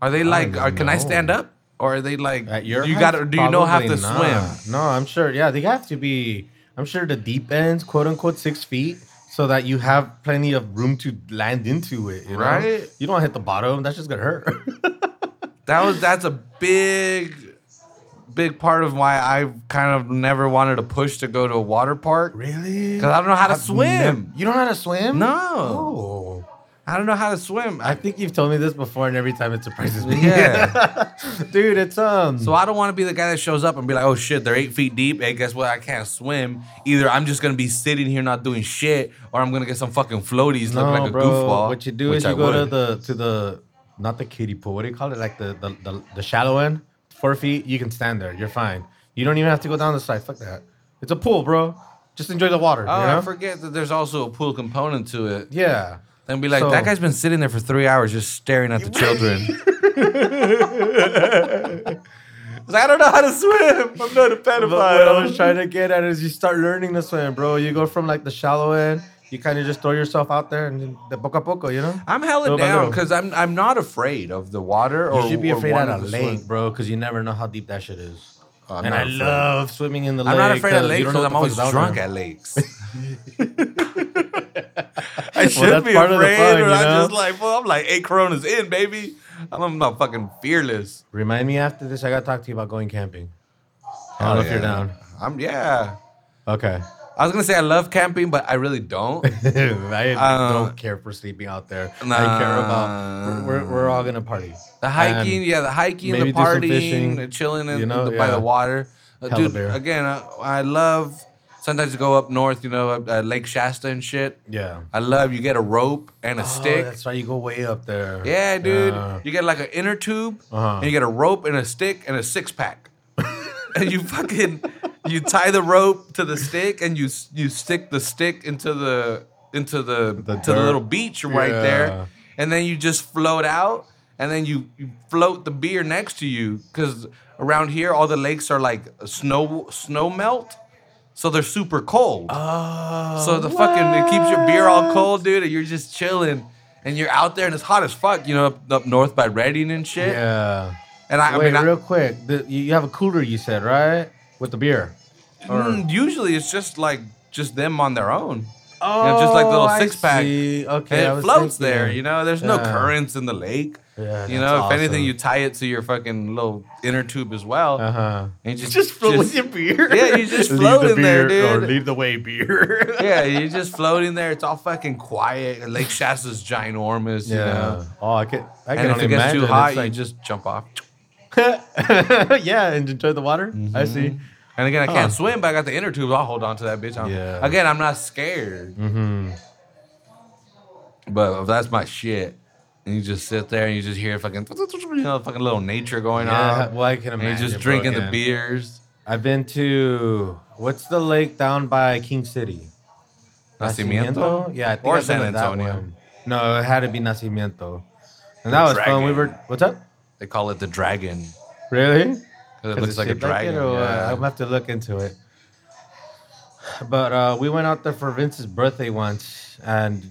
Speaker 1: Are they like? Are, can I stand up, or are they like?
Speaker 2: At your
Speaker 1: you got? Do you know how to
Speaker 2: not.
Speaker 1: swim?
Speaker 2: No, I'm sure. Yeah, they have to be. I'm sure the deep ends, quote unquote, six feet, so that you have plenty of room to land into it. You know?
Speaker 1: Right.
Speaker 2: You don't hit the bottom. That's just gonna hurt.
Speaker 1: That was that's a big, big part of why I kind of never wanted to push to go to a water park
Speaker 2: really?
Speaker 1: because I don't know how to
Speaker 2: I've
Speaker 1: swim.
Speaker 2: nev- you don't know how to swim?
Speaker 1: No.
Speaker 2: Oh.
Speaker 1: I don't know how to swim.
Speaker 2: I think you've told me this before, and every time it surprises me.
Speaker 1: Yeah.
Speaker 2: dude, it's um.
Speaker 1: so I don't want to be the guy that shows up and be like, "Oh shit, they're eight feet deep." Hey, guess what? I can't swim. Either I'm just gonna be sitting here not doing shit, or I'm gonna get some fucking floaties
Speaker 2: no,
Speaker 1: looking like a
Speaker 2: bro.
Speaker 1: goofball.
Speaker 2: What you do is you
Speaker 1: I
Speaker 2: go to the to the not the kiddie pool. What do you call it? Like the the, the the shallow end, four feet. You can stand there. You're fine. You don't even have to go down the side. Fuck that. It's a pool, bro. Just enjoy the water.
Speaker 1: Oh,
Speaker 2: you know?
Speaker 1: I forget that there's also a pool component to it.
Speaker 2: Yeah.
Speaker 1: And be like,
Speaker 2: So-
Speaker 1: that guy's been sitting there for three hours just staring at the children. It's like, I don't know how to swim. I'm not a
Speaker 2: But what I was trying to get at is you start learning to swim, bro. You go from like the shallow end. You kind of just throw yourself out there and then the poco a poco, you know.
Speaker 1: I'm hella
Speaker 2: Little by
Speaker 1: down
Speaker 2: little.
Speaker 1: because I'm I'm not afraid of the water. Or
Speaker 2: You should be
Speaker 1: or
Speaker 2: afraid at a
Speaker 1: wanting to
Speaker 2: lake,
Speaker 1: swim.
Speaker 2: bro, because you never know how deep that shit is.
Speaker 1: Oh, I'm
Speaker 2: and
Speaker 1: not
Speaker 2: I
Speaker 1: afraid.
Speaker 2: love swimming in the lake.
Speaker 1: I'm not afraid of
Speaker 2: uh,
Speaker 1: lakes because I'm always
Speaker 2: the fuck's down
Speaker 1: drunk at lakes. I should be
Speaker 2: part of the
Speaker 1: afraid,
Speaker 2: fun,
Speaker 1: but
Speaker 2: you
Speaker 1: I'm just like, well, I'm like eight Coronas in, baby. I'm not fucking fearless.
Speaker 2: Remind me after this. I gotta talk to you about going camping. I don't know if you're down.
Speaker 1: I'm yeah.
Speaker 2: Okay.
Speaker 1: I was gonna say I love camping, but I really don't.
Speaker 2: I
Speaker 1: Uh,
Speaker 2: don't care for sleeping out there. I
Speaker 1: Nah.
Speaker 2: care about. We're, we're, we're all gonna party.
Speaker 1: The hiking,
Speaker 2: And
Speaker 1: yeah, the hiking, the
Speaker 2: maybe do some
Speaker 1: partying,
Speaker 2: fishing,
Speaker 1: the chilling in,
Speaker 2: you know,
Speaker 1: the, by the water. Uh, dude, again, I, I love sometimes go up north, you know, uh, Lake Shasta and shit.
Speaker 2: Yeah.
Speaker 1: I love you get a rope and a
Speaker 2: Oh,
Speaker 1: stick.
Speaker 2: that's why you go way up there.
Speaker 1: Yeah, dude.
Speaker 2: Yeah.
Speaker 1: You get like an inner tube,
Speaker 2: Uh-huh.
Speaker 1: and you get a rope and a stick and a six pack, and you fucking you tie the rope to the stick and you you stick the stick into the into the,
Speaker 2: The
Speaker 1: to the little beach right there, and then you just float out, and then you, you float the beer next to you because around here all the lakes are like snow snow melt, so they're super cold.
Speaker 2: Oh.
Speaker 1: So the fucking it keeps your beer all cold, dude, and you're just chilling. And you're out there and it's hot as fuck, you know, up, up north by Redding and shit.
Speaker 2: Yeah.
Speaker 1: And I, I
Speaker 2: Wait,
Speaker 1: mean, I-
Speaker 2: real quick. The, you you have a cooler, you said, right? With the beer. Or-
Speaker 1: mm, usually it's just like just them on their own. oh know, just like the little
Speaker 2: Oh, I
Speaker 1: six-pack.
Speaker 2: see. Okay,
Speaker 1: And it floats there. You know, there's no currents in the lake.
Speaker 2: Yeah,
Speaker 1: you know, if anything, you tie it to your fucking little inner tube as well.
Speaker 2: Uh huh.
Speaker 1: And you just
Speaker 2: Just float with your beer.
Speaker 1: Yeah, you just float
Speaker 2: the
Speaker 1: in there,
Speaker 2: beer, Or
Speaker 1: dude.
Speaker 2: leave the way beer.
Speaker 1: yeah, you're just floating there. It's all fucking quiet. And Lake Shasta's ginormous. You know?
Speaker 2: Oh, I can't. I can
Speaker 1: And if
Speaker 2: only
Speaker 1: it gets
Speaker 2: imagine.
Speaker 1: too hot,
Speaker 2: It's
Speaker 1: you
Speaker 2: like-
Speaker 1: just jump off.
Speaker 2: yeah, and enjoy the water. I see.
Speaker 1: And again, I can't
Speaker 2: Huh.
Speaker 1: swim, but I got the inner tube. I'll hold on to that bitch. I'm-
Speaker 2: Yeah.
Speaker 1: Again, I'm not scared.
Speaker 2: Mm-hmm.
Speaker 1: But if that's my shit, and you just sit there and you just hear fucking, you know, fucking little nature going
Speaker 2: Yeah,
Speaker 1: on.
Speaker 2: well, I can
Speaker 1: and
Speaker 2: imagine.
Speaker 1: you're just
Speaker 2: bro,
Speaker 1: drinking the beers.
Speaker 2: I've been to what's the lake down by King City?
Speaker 1: Nacimiento?
Speaker 2: Yeah, I think
Speaker 1: Or
Speaker 2: I've
Speaker 1: San Antonio.
Speaker 2: No, it had to be Nacimiento, and that was fun. We were. What's up?
Speaker 1: They call it the dragon.
Speaker 2: Really?
Speaker 1: Because it looks like a
Speaker 2: like
Speaker 1: dragon.
Speaker 2: uh,
Speaker 1: yeah.
Speaker 2: I'm gonna have to look into it. But uh, we went out there for Vince's birthday once, and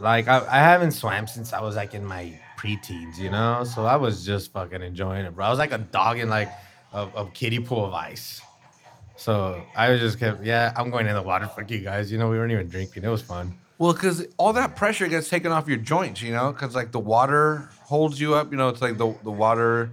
Speaker 2: like I, I haven't swam since I was like in my preteens, you know. So I was just fucking enjoying it, bro. I was like a dog in like a, a kiddie pool of ice. So I was just kept, yeah, I'm going in the water. Fuck you guys. You know, we weren't even drinking. It was fun.
Speaker 1: Well, because all that pressure gets taken off your joints, you know, because like the water holds you up. You know, it's like the the water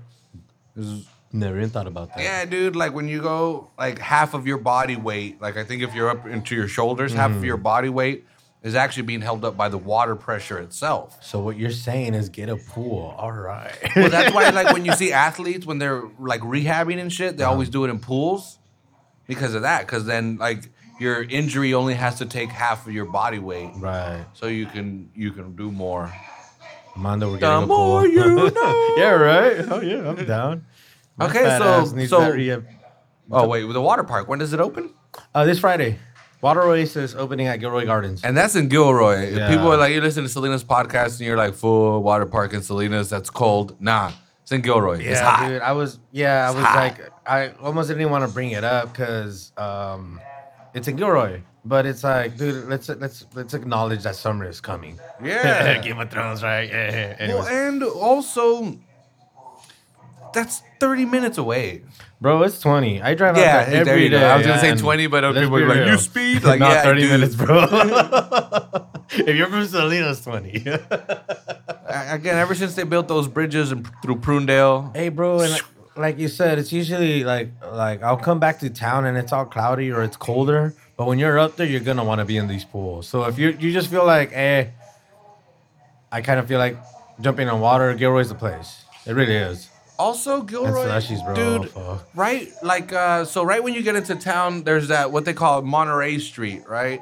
Speaker 1: is.
Speaker 2: Never even thought about that.
Speaker 1: Yeah, dude. Like when you go, like half of your body weight. Like I think if you're up into your shoulders, half of mm. your body weight is actually being held up by the water pressure itself.
Speaker 2: So what you're saying is get a pool. All right.
Speaker 1: Well, that's why, like, when you see athletes when they're like rehabbing and shit, they always do it in pools because of that. Because then, like, your injury only has to take half of your body weight,
Speaker 2: right.
Speaker 1: so you can you can do more.
Speaker 2: Mondo, we're
Speaker 1: The
Speaker 2: getting a
Speaker 1: more
Speaker 2: pool.
Speaker 1: you know.
Speaker 2: yeah, right. Oh yeah, I'm down. My
Speaker 1: Okay, so- so-
Speaker 2: that rehab.
Speaker 1: Oh wait, the water park. When does it open?
Speaker 2: Uh, this Friday, Water Oasis opening at Gilroy Gardens.
Speaker 1: And that's in Gilroy. If
Speaker 2: Yeah.
Speaker 1: people are like, you listen to Salinas podcast and you're like, full water park in Salinas, that's cold. Nah, it's in Gilroy. it's
Speaker 2: yeah,
Speaker 1: hot.
Speaker 2: dude. I was yeah, I was
Speaker 1: hot.
Speaker 2: like I almost didn't even want to bring it up because um, it's in Gilroy. But it's like, dude, let's let's let's acknowledge that summer is coming.
Speaker 1: Yeah.
Speaker 2: Game of Thrones, right? Yeah. Anyways.
Speaker 1: Well, and also, that's 30 minutes away.
Speaker 2: Bro, it's 20. I drive
Speaker 1: Yeah,
Speaker 2: out there
Speaker 1: there
Speaker 2: every
Speaker 1: you go.
Speaker 2: day.
Speaker 1: I was gonna say
Speaker 2: and
Speaker 1: 20, but
Speaker 2: let's
Speaker 1: people
Speaker 2: be
Speaker 1: were like,
Speaker 2: real.
Speaker 1: "You speed?" Like,
Speaker 2: Not
Speaker 1: yeah,
Speaker 2: 30
Speaker 1: dude.
Speaker 2: minutes, bro. if you're from Salinas, 20.
Speaker 1: Again, ever since they built those bridges and through Prunedale,
Speaker 2: hey, bro, and like, like you said, it's usually like like I'll come back to town and it's all cloudy or it's colder. But when you're up there, you're gonna want to be in these pools. So if you you just feel like, eh, I kind of feel like jumping in water. Gilroy's the place. It really is.
Speaker 1: Also Gilroy, dude.
Speaker 2: Fuck.
Speaker 1: Right, like uh, so. Right when you get into town, there's that what they call Monterey Street, right?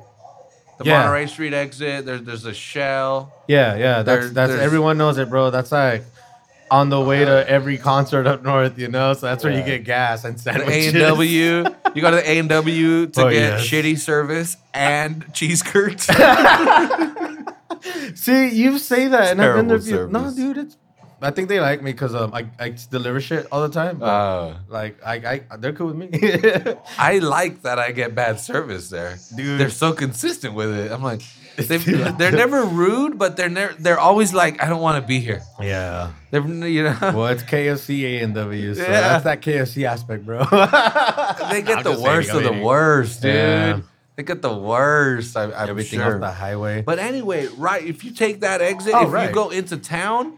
Speaker 1: The
Speaker 2: Yeah.
Speaker 1: Monterey Street exit. There's there's a Shell.
Speaker 2: Yeah, yeah. That's
Speaker 1: There-
Speaker 2: that's everyone knows it, bro. That's like on the way to every concert up north, you know. So that's where you get gas and sandwiches.
Speaker 1: A and W. You go to the A and W to
Speaker 2: Oh,
Speaker 1: get
Speaker 2: yes.
Speaker 1: shitty service and cheese curds.
Speaker 2: See, you say that, and I've been there. No, dude, it's. I think they like me because um, I, I deliver shit all the time. but,
Speaker 1: Uh,
Speaker 2: like I, I, they're cool with me.
Speaker 1: I like that I get bad service there.
Speaker 2: Dude.
Speaker 1: They're so consistent with it. I'm like, they've, they're never rude, but they're never, they're always like, I don't want to be here.
Speaker 2: yeah.
Speaker 1: They're, you know,
Speaker 2: Well, it's KFC A and W, so
Speaker 1: Yeah.
Speaker 2: that's that KFC aspect, bro.
Speaker 1: they get
Speaker 2: I'm
Speaker 1: the
Speaker 2: just
Speaker 1: worst of the
Speaker 2: eating.
Speaker 1: worst, dude.
Speaker 2: Yeah.
Speaker 1: They get the worst. I, I'm
Speaker 2: Everything
Speaker 1: sure.
Speaker 2: off the highway.
Speaker 1: But anyway, right? If you take that exit,
Speaker 2: Oh,
Speaker 1: if
Speaker 2: right.
Speaker 1: you go into town,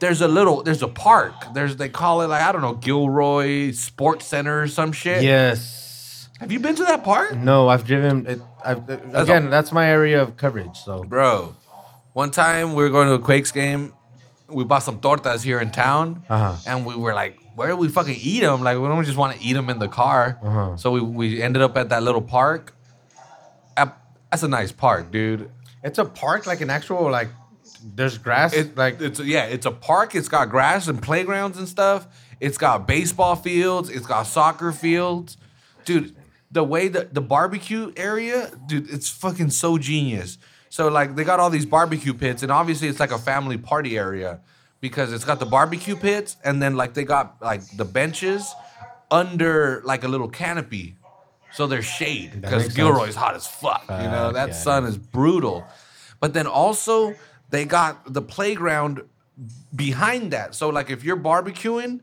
Speaker 1: there's a little, there's a park. There's they call it like I don't know, Gilroy Sports Center or some shit.
Speaker 2: yes.
Speaker 1: Have you been to that park?
Speaker 2: No, I've driven. It, I've, again, that's my area of coverage. So
Speaker 1: Bro, one time we were going to a Quakes game. We bought some tortas here in town,
Speaker 2: Uh-huh.
Speaker 1: and we were like, "Where do we fucking eat them? Like, we don't just want to eat them in the car."
Speaker 2: Uh-huh.
Speaker 1: So we, we ended up at that little park. That's a nice park, dude.
Speaker 2: it's a park, like an actual like. There's grass,
Speaker 1: It,
Speaker 2: like
Speaker 1: it's yeah, it's a park. It's got grass and playgrounds and stuff. It's got baseball fields. It's got soccer fields, dude. The way that the barbecue area, dude, it's fucking so genius. So like they got all these barbecue pits, and obviously it's like a family party area because it's got the barbecue pits, and then like they got like the benches under like a little canopy, so there's shade because Gilroy's
Speaker 2: sense.
Speaker 1: hot as fuck. you know that
Speaker 2: yeah,
Speaker 1: sun is brutal. But then also they got the playground behind that. So like if you're barbecuing,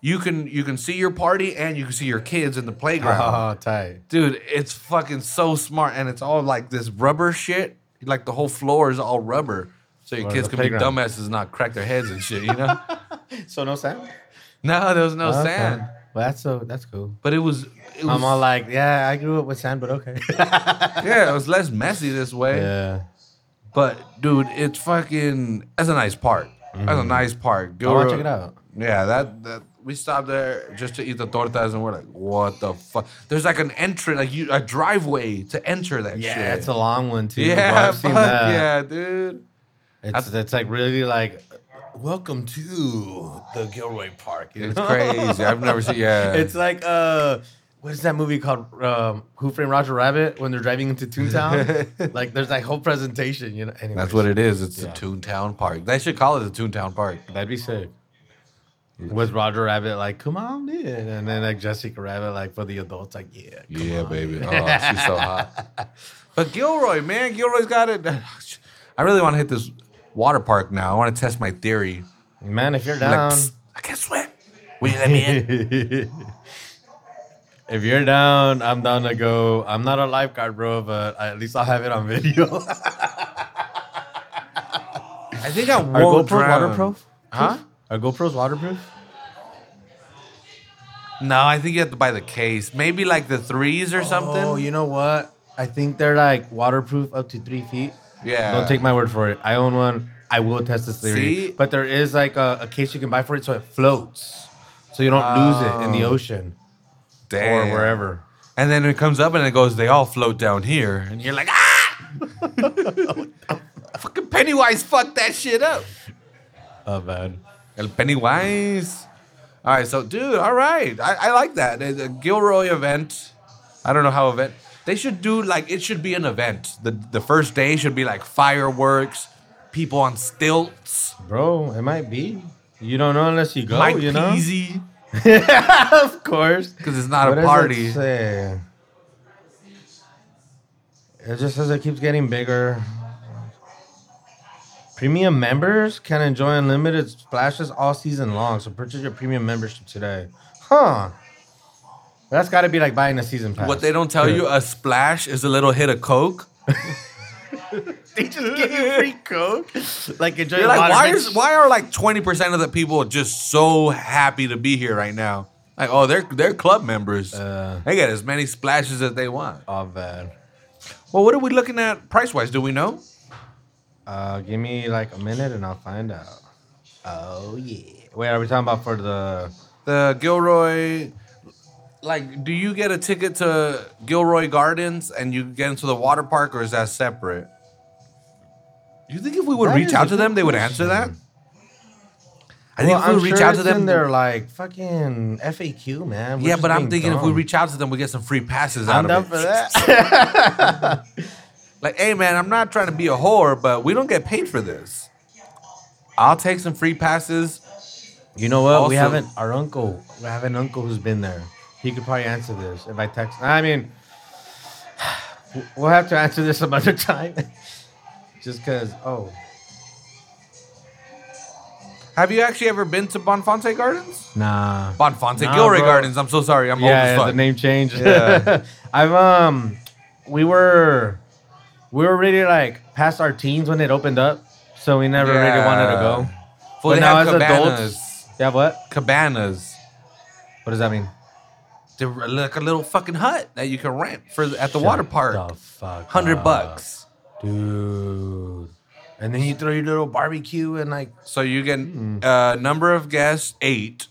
Speaker 1: you can you can see your party and you can see your kids in the playground.
Speaker 2: Oh, tight.
Speaker 1: Dude, it's fucking so smart, and it's all like this rubber shit. Like the whole floor is all rubber, so your
Speaker 2: Or
Speaker 1: kids can be dumbasses and not crack their heads and shit. You know?
Speaker 2: So no sand.
Speaker 1: no, there was no
Speaker 2: Okay.
Speaker 1: sand,
Speaker 2: Well, that's so that's cool.
Speaker 1: but it was. It was
Speaker 2: I'm all like, yeah, I grew up with sand, but okay.
Speaker 1: yeah, it was less messy this way.
Speaker 2: yeah.
Speaker 1: But dude, it's fucking. That's a nice park. That's a nice park. Go-
Speaker 2: check it out.
Speaker 1: Yeah, that that we stopped there just to eat the tortas, and we're like, what the fuck? There's like an entrance, like you a driveway to enter that
Speaker 2: Yeah,
Speaker 1: shit.
Speaker 2: it's a long one too.
Speaker 1: yeah,
Speaker 2: I've seen
Speaker 1: fuck
Speaker 2: that.
Speaker 1: yeah, dude.
Speaker 2: It's, it's like really like, welcome to the Gilroy Park. you
Speaker 1: It's
Speaker 2: know?
Speaker 1: crazy. I've never seen. Yeah,
Speaker 2: It's like uh, what is that movie called? Um, Who Framed Roger Rabbit? When they're driving into Toontown, like there's that whole presentation. You know, Anyways,
Speaker 1: that's what it is. It's
Speaker 2: Yeah.
Speaker 1: a Toontown Park. They should call it the Toontown Park.
Speaker 2: That'd be sick. With Roger Rabbit, like, come on, in. And then like Jessica Rabbit, like for the adults, like, yeah. come
Speaker 1: Yeah,
Speaker 2: on
Speaker 1: baby.
Speaker 2: in.
Speaker 1: Oh, she's so hot. But Gilroy, man, Gilroy's got it. I really want to hit this water park now. I want to test my theory.
Speaker 2: Man, if you're down,
Speaker 1: "Psst, I can't swim. Will you let me in?
Speaker 2: if you're down, I'm down to go. I'm not a lifeguard, bro, but at least I'll have it on video.
Speaker 1: I think I
Speaker 2: Are
Speaker 1: won't
Speaker 2: GoPros
Speaker 1: drown.
Speaker 2: waterproof?
Speaker 1: Huh?
Speaker 2: Are GoPros waterproof?
Speaker 1: No, I think you have to buy the case. Maybe like the threes or something.
Speaker 2: Oh, you know what? I think they're like waterproof up to three feet.
Speaker 1: yeah.
Speaker 2: Don't take my word for it. I own one. I will test this theory.
Speaker 1: See?
Speaker 2: But there is like a, a case you can buy for it so it floats. So you don't lose it in the
Speaker 1: Oh.
Speaker 2: ocean
Speaker 1: Damn.
Speaker 2: or wherever.
Speaker 1: And then it comes up and it goes, they all float down here. And you're like, ah! Fucking Pennywise fucked that shit up.
Speaker 2: Oh, man.
Speaker 1: El Pennywise. All right, so dude, all right, I, I like that. The, Gilroy event. I don't know how event. They should do like it should be an event. The the first day should be like fireworks, people on stilts,
Speaker 2: Bro, it might be. You don't know unless you go,
Speaker 1: Mike
Speaker 2: you know?
Speaker 1: Peasy,
Speaker 2: of course.
Speaker 1: because it's not
Speaker 2: What
Speaker 1: a
Speaker 2: does it
Speaker 1: party.
Speaker 2: say? It just says it keeps getting bigger. Premium members can enjoy unlimited splashes all season long. So purchase your premium membership today. Huh. That's got to be like buying a season pass.
Speaker 1: What they don't tell you, a splash is a little hit of coke.
Speaker 2: they just give you free coke. Like enjoy.
Speaker 1: You're like, why is why are like twenty percent of the people just so happy to be here right now? Like, oh, they're they're club members.
Speaker 2: Uh.
Speaker 1: they get as many splashes as they want.
Speaker 2: Oh man.
Speaker 1: Well, what are we looking at price wise? Do we know?
Speaker 2: Uh, give me like a minute and I'll find out. Oh yeah. Wait, are we talking about for the?
Speaker 1: The Gilroy, like, do you get a ticket to Gilroy Gardens and you get into the water park, or is that separate? You think if we would
Speaker 2: That
Speaker 1: reach
Speaker 2: is
Speaker 1: out
Speaker 2: a
Speaker 1: to them, they would answer that?
Speaker 2: question.
Speaker 1: I think if we reach out to them,
Speaker 2: they're like fucking FAQ, man. We're
Speaker 1: yeah.
Speaker 2: just
Speaker 1: But I'm
Speaker 2: being
Speaker 1: thinking if we
Speaker 2: dumb.
Speaker 1: reach out to them, we get some free passes out
Speaker 2: I'm down
Speaker 1: of
Speaker 2: for
Speaker 1: it.
Speaker 2: that.
Speaker 1: Like, hey man, I'm not trying to be a whore, but we don't get paid for this. I'll take some free passes.
Speaker 2: you know what? we haven't. Our uncle. We have an uncle who's been there. He could probably answer this if I text. I mean, we'll have to answer this some other time. Just cause. Oh,
Speaker 1: Have you actually ever been to Bonfante Gardens?
Speaker 2: nah.
Speaker 1: Bonfante
Speaker 2: Nah,
Speaker 1: Gilroy
Speaker 2: bro.
Speaker 1: Gardens. I'm so sorry. I'm old as
Speaker 2: yeah,
Speaker 1: fuck.
Speaker 2: the name change.
Speaker 1: Yeah.
Speaker 2: I've um, we were, we were really like past our teens when it opened up, so we never really wanted to go.
Speaker 1: Well,
Speaker 2: But
Speaker 1: they
Speaker 2: now
Speaker 1: have
Speaker 2: as
Speaker 1: cabanas.
Speaker 2: adults- Yeah, what?
Speaker 1: cabanas.
Speaker 2: What does that mean?
Speaker 1: They're like a little fucking hut that you can rent for at the water park.
Speaker 2: The fuck
Speaker 1: Hundred bucks.
Speaker 2: Dude. And then you throw your little barbecue and like
Speaker 1: So you get uh, number of guests eight.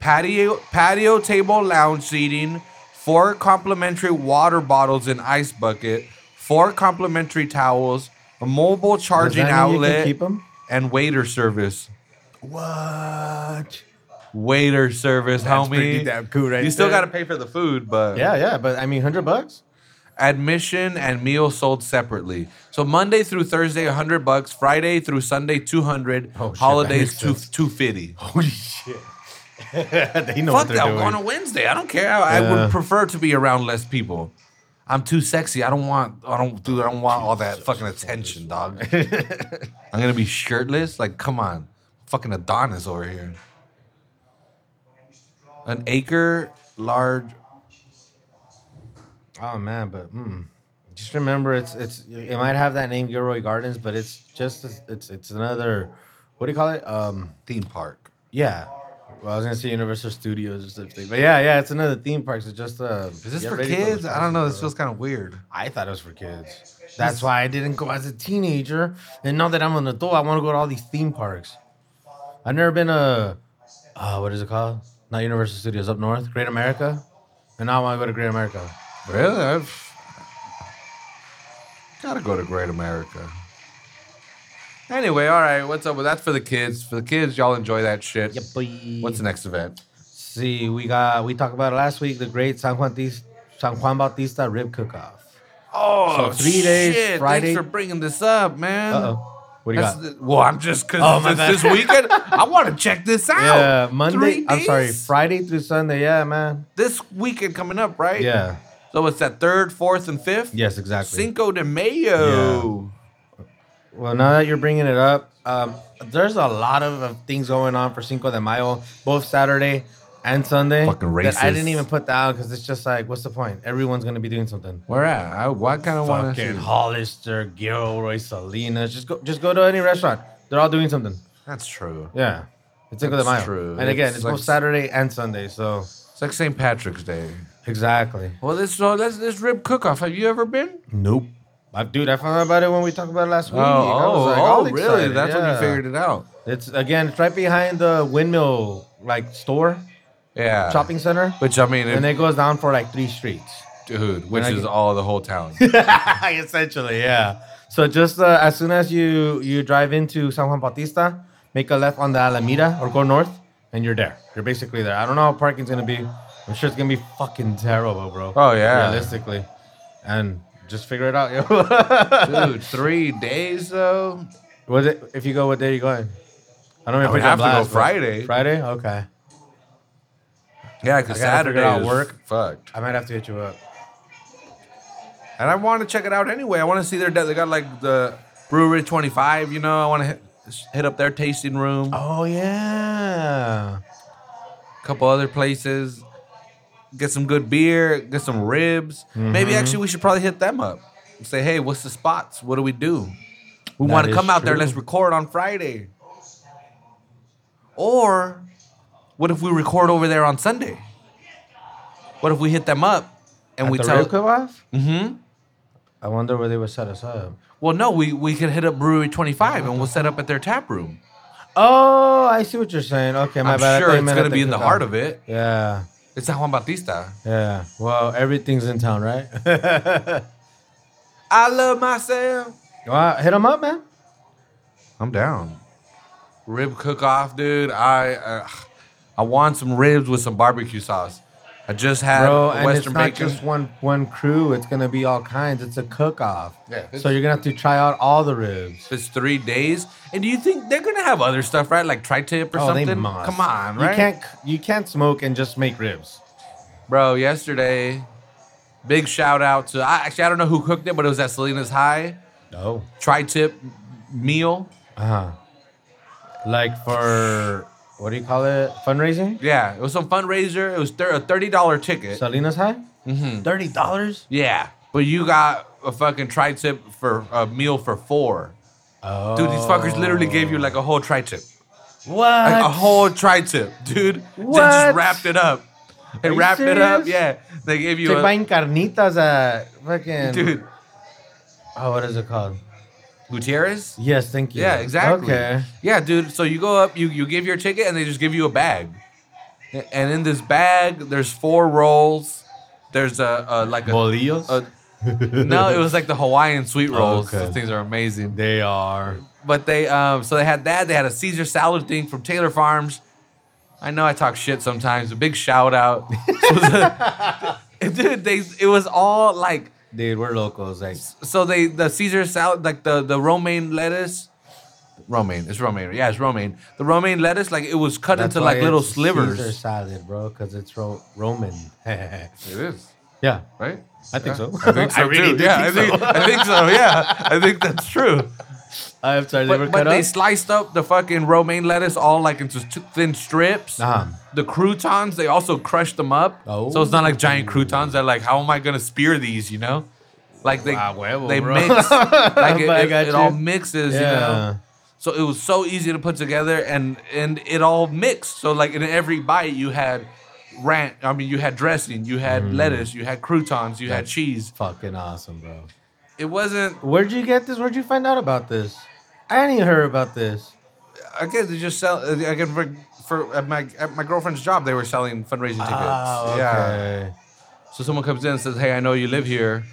Speaker 1: Patio patio table lounge seating. Four complimentary water bottles in ice bucket. Four complimentary towels. A mobile charging
Speaker 2: Does that mean you can
Speaker 1: outlet.
Speaker 2: keep 'em?
Speaker 1: And waiter service.
Speaker 2: what?
Speaker 1: Waiter service,
Speaker 2: That's
Speaker 1: homie.
Speaker 2: pretty damn cool right
Speaker 1: you still
Speaker 2: there.
Speaker 1: got to pay for the food, but
Speaker 2: Yeah, yeah, but I mean, hundred bucks.
Speaker 1: Admission and meal sold separately. So Monday through Thursday, hundred bucks. Friday through Sunday, two hundred.
Speaker 2: Oh, shit,
Speaker 1: Holidays, two two fifty.
Speaker 2: Holy shit! they know
Speaker 1: Fuck
Speaker 2: what
Speaker 1: that
Speaker 2: doing.
Speaker 1: on a Wednesday. I don't care. I, I would prefer to be around less people. I'm too sexy. I don't want. I don't do. I don't want all that fucking attention, dog. I'm gonna be shirtless. Like, come on, fucking Adonis over here. An acre large.
Speaker 2: Oh man, but mm, just remember, it's it's it might have that name Gilroy Gardens, but it's just it's it's another what do you call it? Um,
Speaker 1: theme park.
Speaker 2: yeah. Well, I was gonna say Universal Studios or something, but yeah, yeah, it's another theme park. It's just uh,
Speaker 1: Is this
Speaker 2: get
Speaker 1: for
Speaker 2: ready
Speaker 1: kids? I don't know. This feels kind of weird.
Speaker 2: I thought it was for kids. That's why I didn't go as a teenager. And now that I'm an adult, I want to go to all these theme parks. I've never been a, uh, what is it called? Not Universal Studios up north, Great America. And now I want to go to Great America.
Speaker 1: Really? I've gotta go to Great America. Anyway, all right. What's up? Well, that's for the kids. For the kids, y'all enjoy that shit.
Speaker 2: boy.
Speaker 1: What's the next event?
Speaker 2: See, we got we talked about it last week. The great San Juan Bautista, San Juan Bautista rib cook-off.
Speaker 1: Oh,
Speaker 2: So three days,
Speaker 1: shit.
Speaker 2: Friday-
Speaker 1: Thanks for bringing this up, man.
Speaker 2: Uh oh. What do you
Speaker 1: That's
Speaker 2: got?
Speaker 1: the- well, I'm just because
Speaker 2: Oh,
Speaker 1: it's this weekend. I want to check this out.
Speaker 2: Yeah, Monday. I'm sorry. Friday through Sunday. Yeah, man.
Speaker 1: This weekend coming up, right?
Speaker 2: Yeah.
Speaker 1: So it's that third, fourth, and fifth.
Speaker 2: Yes, exactly.
Speaker 1: Cinco de Mayo. Yeah.
Speaker 2: Well, now that you're bringing it up, um, there's a lot of, of things going on for Cinco de Mayo, both Saturday and Sunday.
Speaker 1: Fucking
Speaker 2: that I didn't even put down because it's just like, what's the point? Everyone's gonna be doing something.
Speaker 1: Where at? I, I kind of want to
Speaker 2: Fucking. Hollister, Gilroy, Salinas. Just go, just go to any restaurant. They're all doing something.
Speaker 1: That's true.
Speaker 2: Yeah, it's Cinco de Mayo.
Speaker 1: true.
Speaker 2: And again,
Speaker 1: It's
Speaker 2: it's,
Speaker 1: like-
Speaker 2: both Saturday and Sunday. So
Speaker 1: It's like St. Patrick's Day.
Speaker 2: Exactly.
Speaker 1: Well, this so this this rib cook off. Have you ever been?
Speaker 2: Nope. I, dude, I found out about it when we talked about it last week.
Speaker 1: Oh,
Speaker 2: I was
Speaker 1: oh,
Speaker 2: like,
Speaker 1: oh, really?
Speaker 2: excited,
Speaker 1: That's when you figured it out.
Speaker 2: It's again, it's right behind the windmill like store
Speaker 1: Yeah.
Speaker 2: shopping center.
Speaker 1: Which I mean,
Speaker 2: and
Speaker 1: it,
Speaker 2: it goes down for like three streets.
Speaker 1: dude, which is
Speaker 2: get-
Speaker 1: all the whole town.
Speaker 2: Essentially, yeah. So just uh, as soon as you you drive into San Juan Bautista, make a left on the Alameda or go north, and you're there. You're basically there. I don't know how parking's gonna be. I'm sure it's gonna be fucking terrible, bro.
Speaker 1: Oh, yeah.
Speaker 2: realistically, and just figure it out, yo.
Speaker 1: dude, three days though.
Speaker 2: Was it? If you go, what day are you going? I don't
Speaker 1: I
Speaker 2: even
Speaker 1: would
Speaker 2: put you on
Speaker 1: have to go Friday.
Speaker 2: Friday, okay.
Speaker 1: Yeah, because
Speaker 2: I
Speaker 1: Saturday
Speaker 2: out work.
Speaker 1: fucked.
Speaker 2: I might have to hit you up.
Speaker 1: And I want to check it out anyway. I want to see their. They got like the Brewery 25. You know, I want to hit, hit up their tasting room.
Speaker 2: Oh yeah.
Speaker 1: A couple other places. Get some good beer. Get some ribs.
Speaker 2: Mm-hmm.
Speaker 1: Maybe actually we should probably hit them up. Say, hey, what's the spots? What do we do? We want to come out there. Let's record on Friday. Or what if we record over there on Sunday? What if we hit them up and
Speaker 2: At
Speaker 1: we
Speaker 2: the
Speaker 1: tell?
Speaker 2: rib cook-off?
Speaker 1: hmm
Speaker 2: I wonder where they would set us up.
Speaker 1: Well, no, we we could hit up Brewery 25 and we'll set up at their tap room.
Speaker 2: Oh, I see what you're saying. Okay, my
Speaker 1: I'm
Speaker 2: bad.
Speaker 1: Sure it's gonna be in the heart of it.
Speaker 2: Yeah,
Speaker 1: It's San Juan Bautista.
Speaker 2: yeah. Well, everything's in town, right?
Speaker 1: I love myself.
Speaker 2: well, hit them up, man.
Speaker 1: I'm down. Rib cook off, dude. I uh, I want some ribs with some barbecue sauce. I just had
Speaker 2: Bro, and
Speaker 1: Western
Speaker 2: it's not
Speaker 1: bacon.
Speaker 2: just one one crew. It's gonna be all kinds. It's a cook-off.
Speaker 1: Yeah,
Speaker 2: So you're gonna have to try out all the ribs.
Speaker 1: It's three days. And do you think they're gonna have other stuff, right? Like tri-tip or
Speaker 2: oh,
Speaker 1: something?
Speaker 2: they must.
Speaker 1: Come on, right?
Speaker 2: You can't you can't smoke and just make ribs.
Speaker 1: Bro, yesterday, big shout out to I actually I don't know who cooked it, but it was at Salinas High.
Speaker 2: No.
Speaker 1: Tri-tip meal.
Speaker 2: Uh huh. Like for what do you call it? Fundraising?
Speaker 1: Yeah, it was some fundraiser. It was thir- a thirty dollar ticket.
Speaker 2: Salinas High?
Speaker 1: Mhm.
Speaker 2: Thirty dollars?
Speaker 1: Yeah, but you got a fucking tri-tip for a meal for four.
Speaker 2: Oh.
Speaker 1: Dude, these fuckers literally gave you like a whole tri-tip.
Speaker 2: what?
Speaker 1: Like a whole tri-tip, dude. They
Speaker 2: What?
Speaker 1: just wrapped it up. They
Speaker 2: Are you
Speaker 1: wrapped it up. Yeah. They gave you
Speaker 2: Check
Speaker 1: a
Speaker 2: buying carnitas at fucking.
Speaker 1: dude.
Speaker 2: Oh, what is it called?
Speaker 1: Gutierrez?
Speaker 2: Yes, thank you.
Speaker 1: Yeah, exactly.
Speaker 2: Okay.
Speaker 1: Yeah, dude. So you go up, you you give your ticket, and they just give you a bag. And in this bag, there's four rolls. There's a, a like a,
Speaker 2: Bolillos?
Speaker 1: a no, it was like the Hawaiian sweet rolls.
Speaker 2: okay.
Speaker 1: Those things are amazing.
Speaker 2: they are.
Speaker 1: But they um so they had that. They had a Caesar salad thing from Taylor Farms. I know I talk shit sometimes. A big shout out. Dude, they it was all like
Speaker 2: Dude, we're locals. Like,
Speaker 1: so they the Caesar salad like the the romaine lettuce. Romaine, it's romaine. Yeah, it's romaine. The romaine lettuce, like it was cut
Speaker 2: that's
Speaker 1: into
Speaker 2: why
Speaker 1: like little
Speaker 2: it's
Speaker 1: slivers.
Speaker 2: Caesar salad, bro, because it's ro- Roman.
Speaker 1: It is
Speaker 2: yeah.
Speaker 1: right.
Speaker 2: I think so.
Speaker 1: I think so
Speaker 2: I really
Speaker 1: too.
Speaker 2: do
Speaker 1: yeah,
Speaker 2: think
Speaker 1: I think
Speaker 2: so.
Speaker 1: I think so. Yeah, I think that's true.
Speaker 2: I'm sorry, they
Speaker 1: But,
Speaker 2: were
Speaker 1: but
Speaker 2: cut
Speaker 1: they
Speaker 2: up.
Speaker 1: sliced up the fucking romaine lettuce all like into thin strips.
Speaker 2: Uh-huh.
Speaker 1: The croutons, they also crushed them up.
Speaker 2: Oh.
Speaker 1: So it's not like giant croutons. They're like, how am I gonna spear these? You know, like they
Speaker 2: Ah, huevo,
Speaker 1: they
Speaker 2: bro.
Speaker 1: mix like it, it, it all mixes. You know. So it was so easy to put together, and and it all mixed. So like in every bite, you had ranch. I mean, you had dressing, you had
Speaker 2: Mm.
Speaker 1: lettuce, you had croutons, you had cheese.
Speaker 2: Fucking awesome, bro.
Speaker 1: It wasn't
Speaker 2: Where'd you get this? Where'd you find out about this? I didn't even hear about this.
Speaker 1: I guess They just sell uh, again for, at my at my girlfriend's job. They were selling fundraising tickets.
Speaker 2: Ah,
Speaker 1: Yeah. So someone comes in and says, "Hey, I know you live here.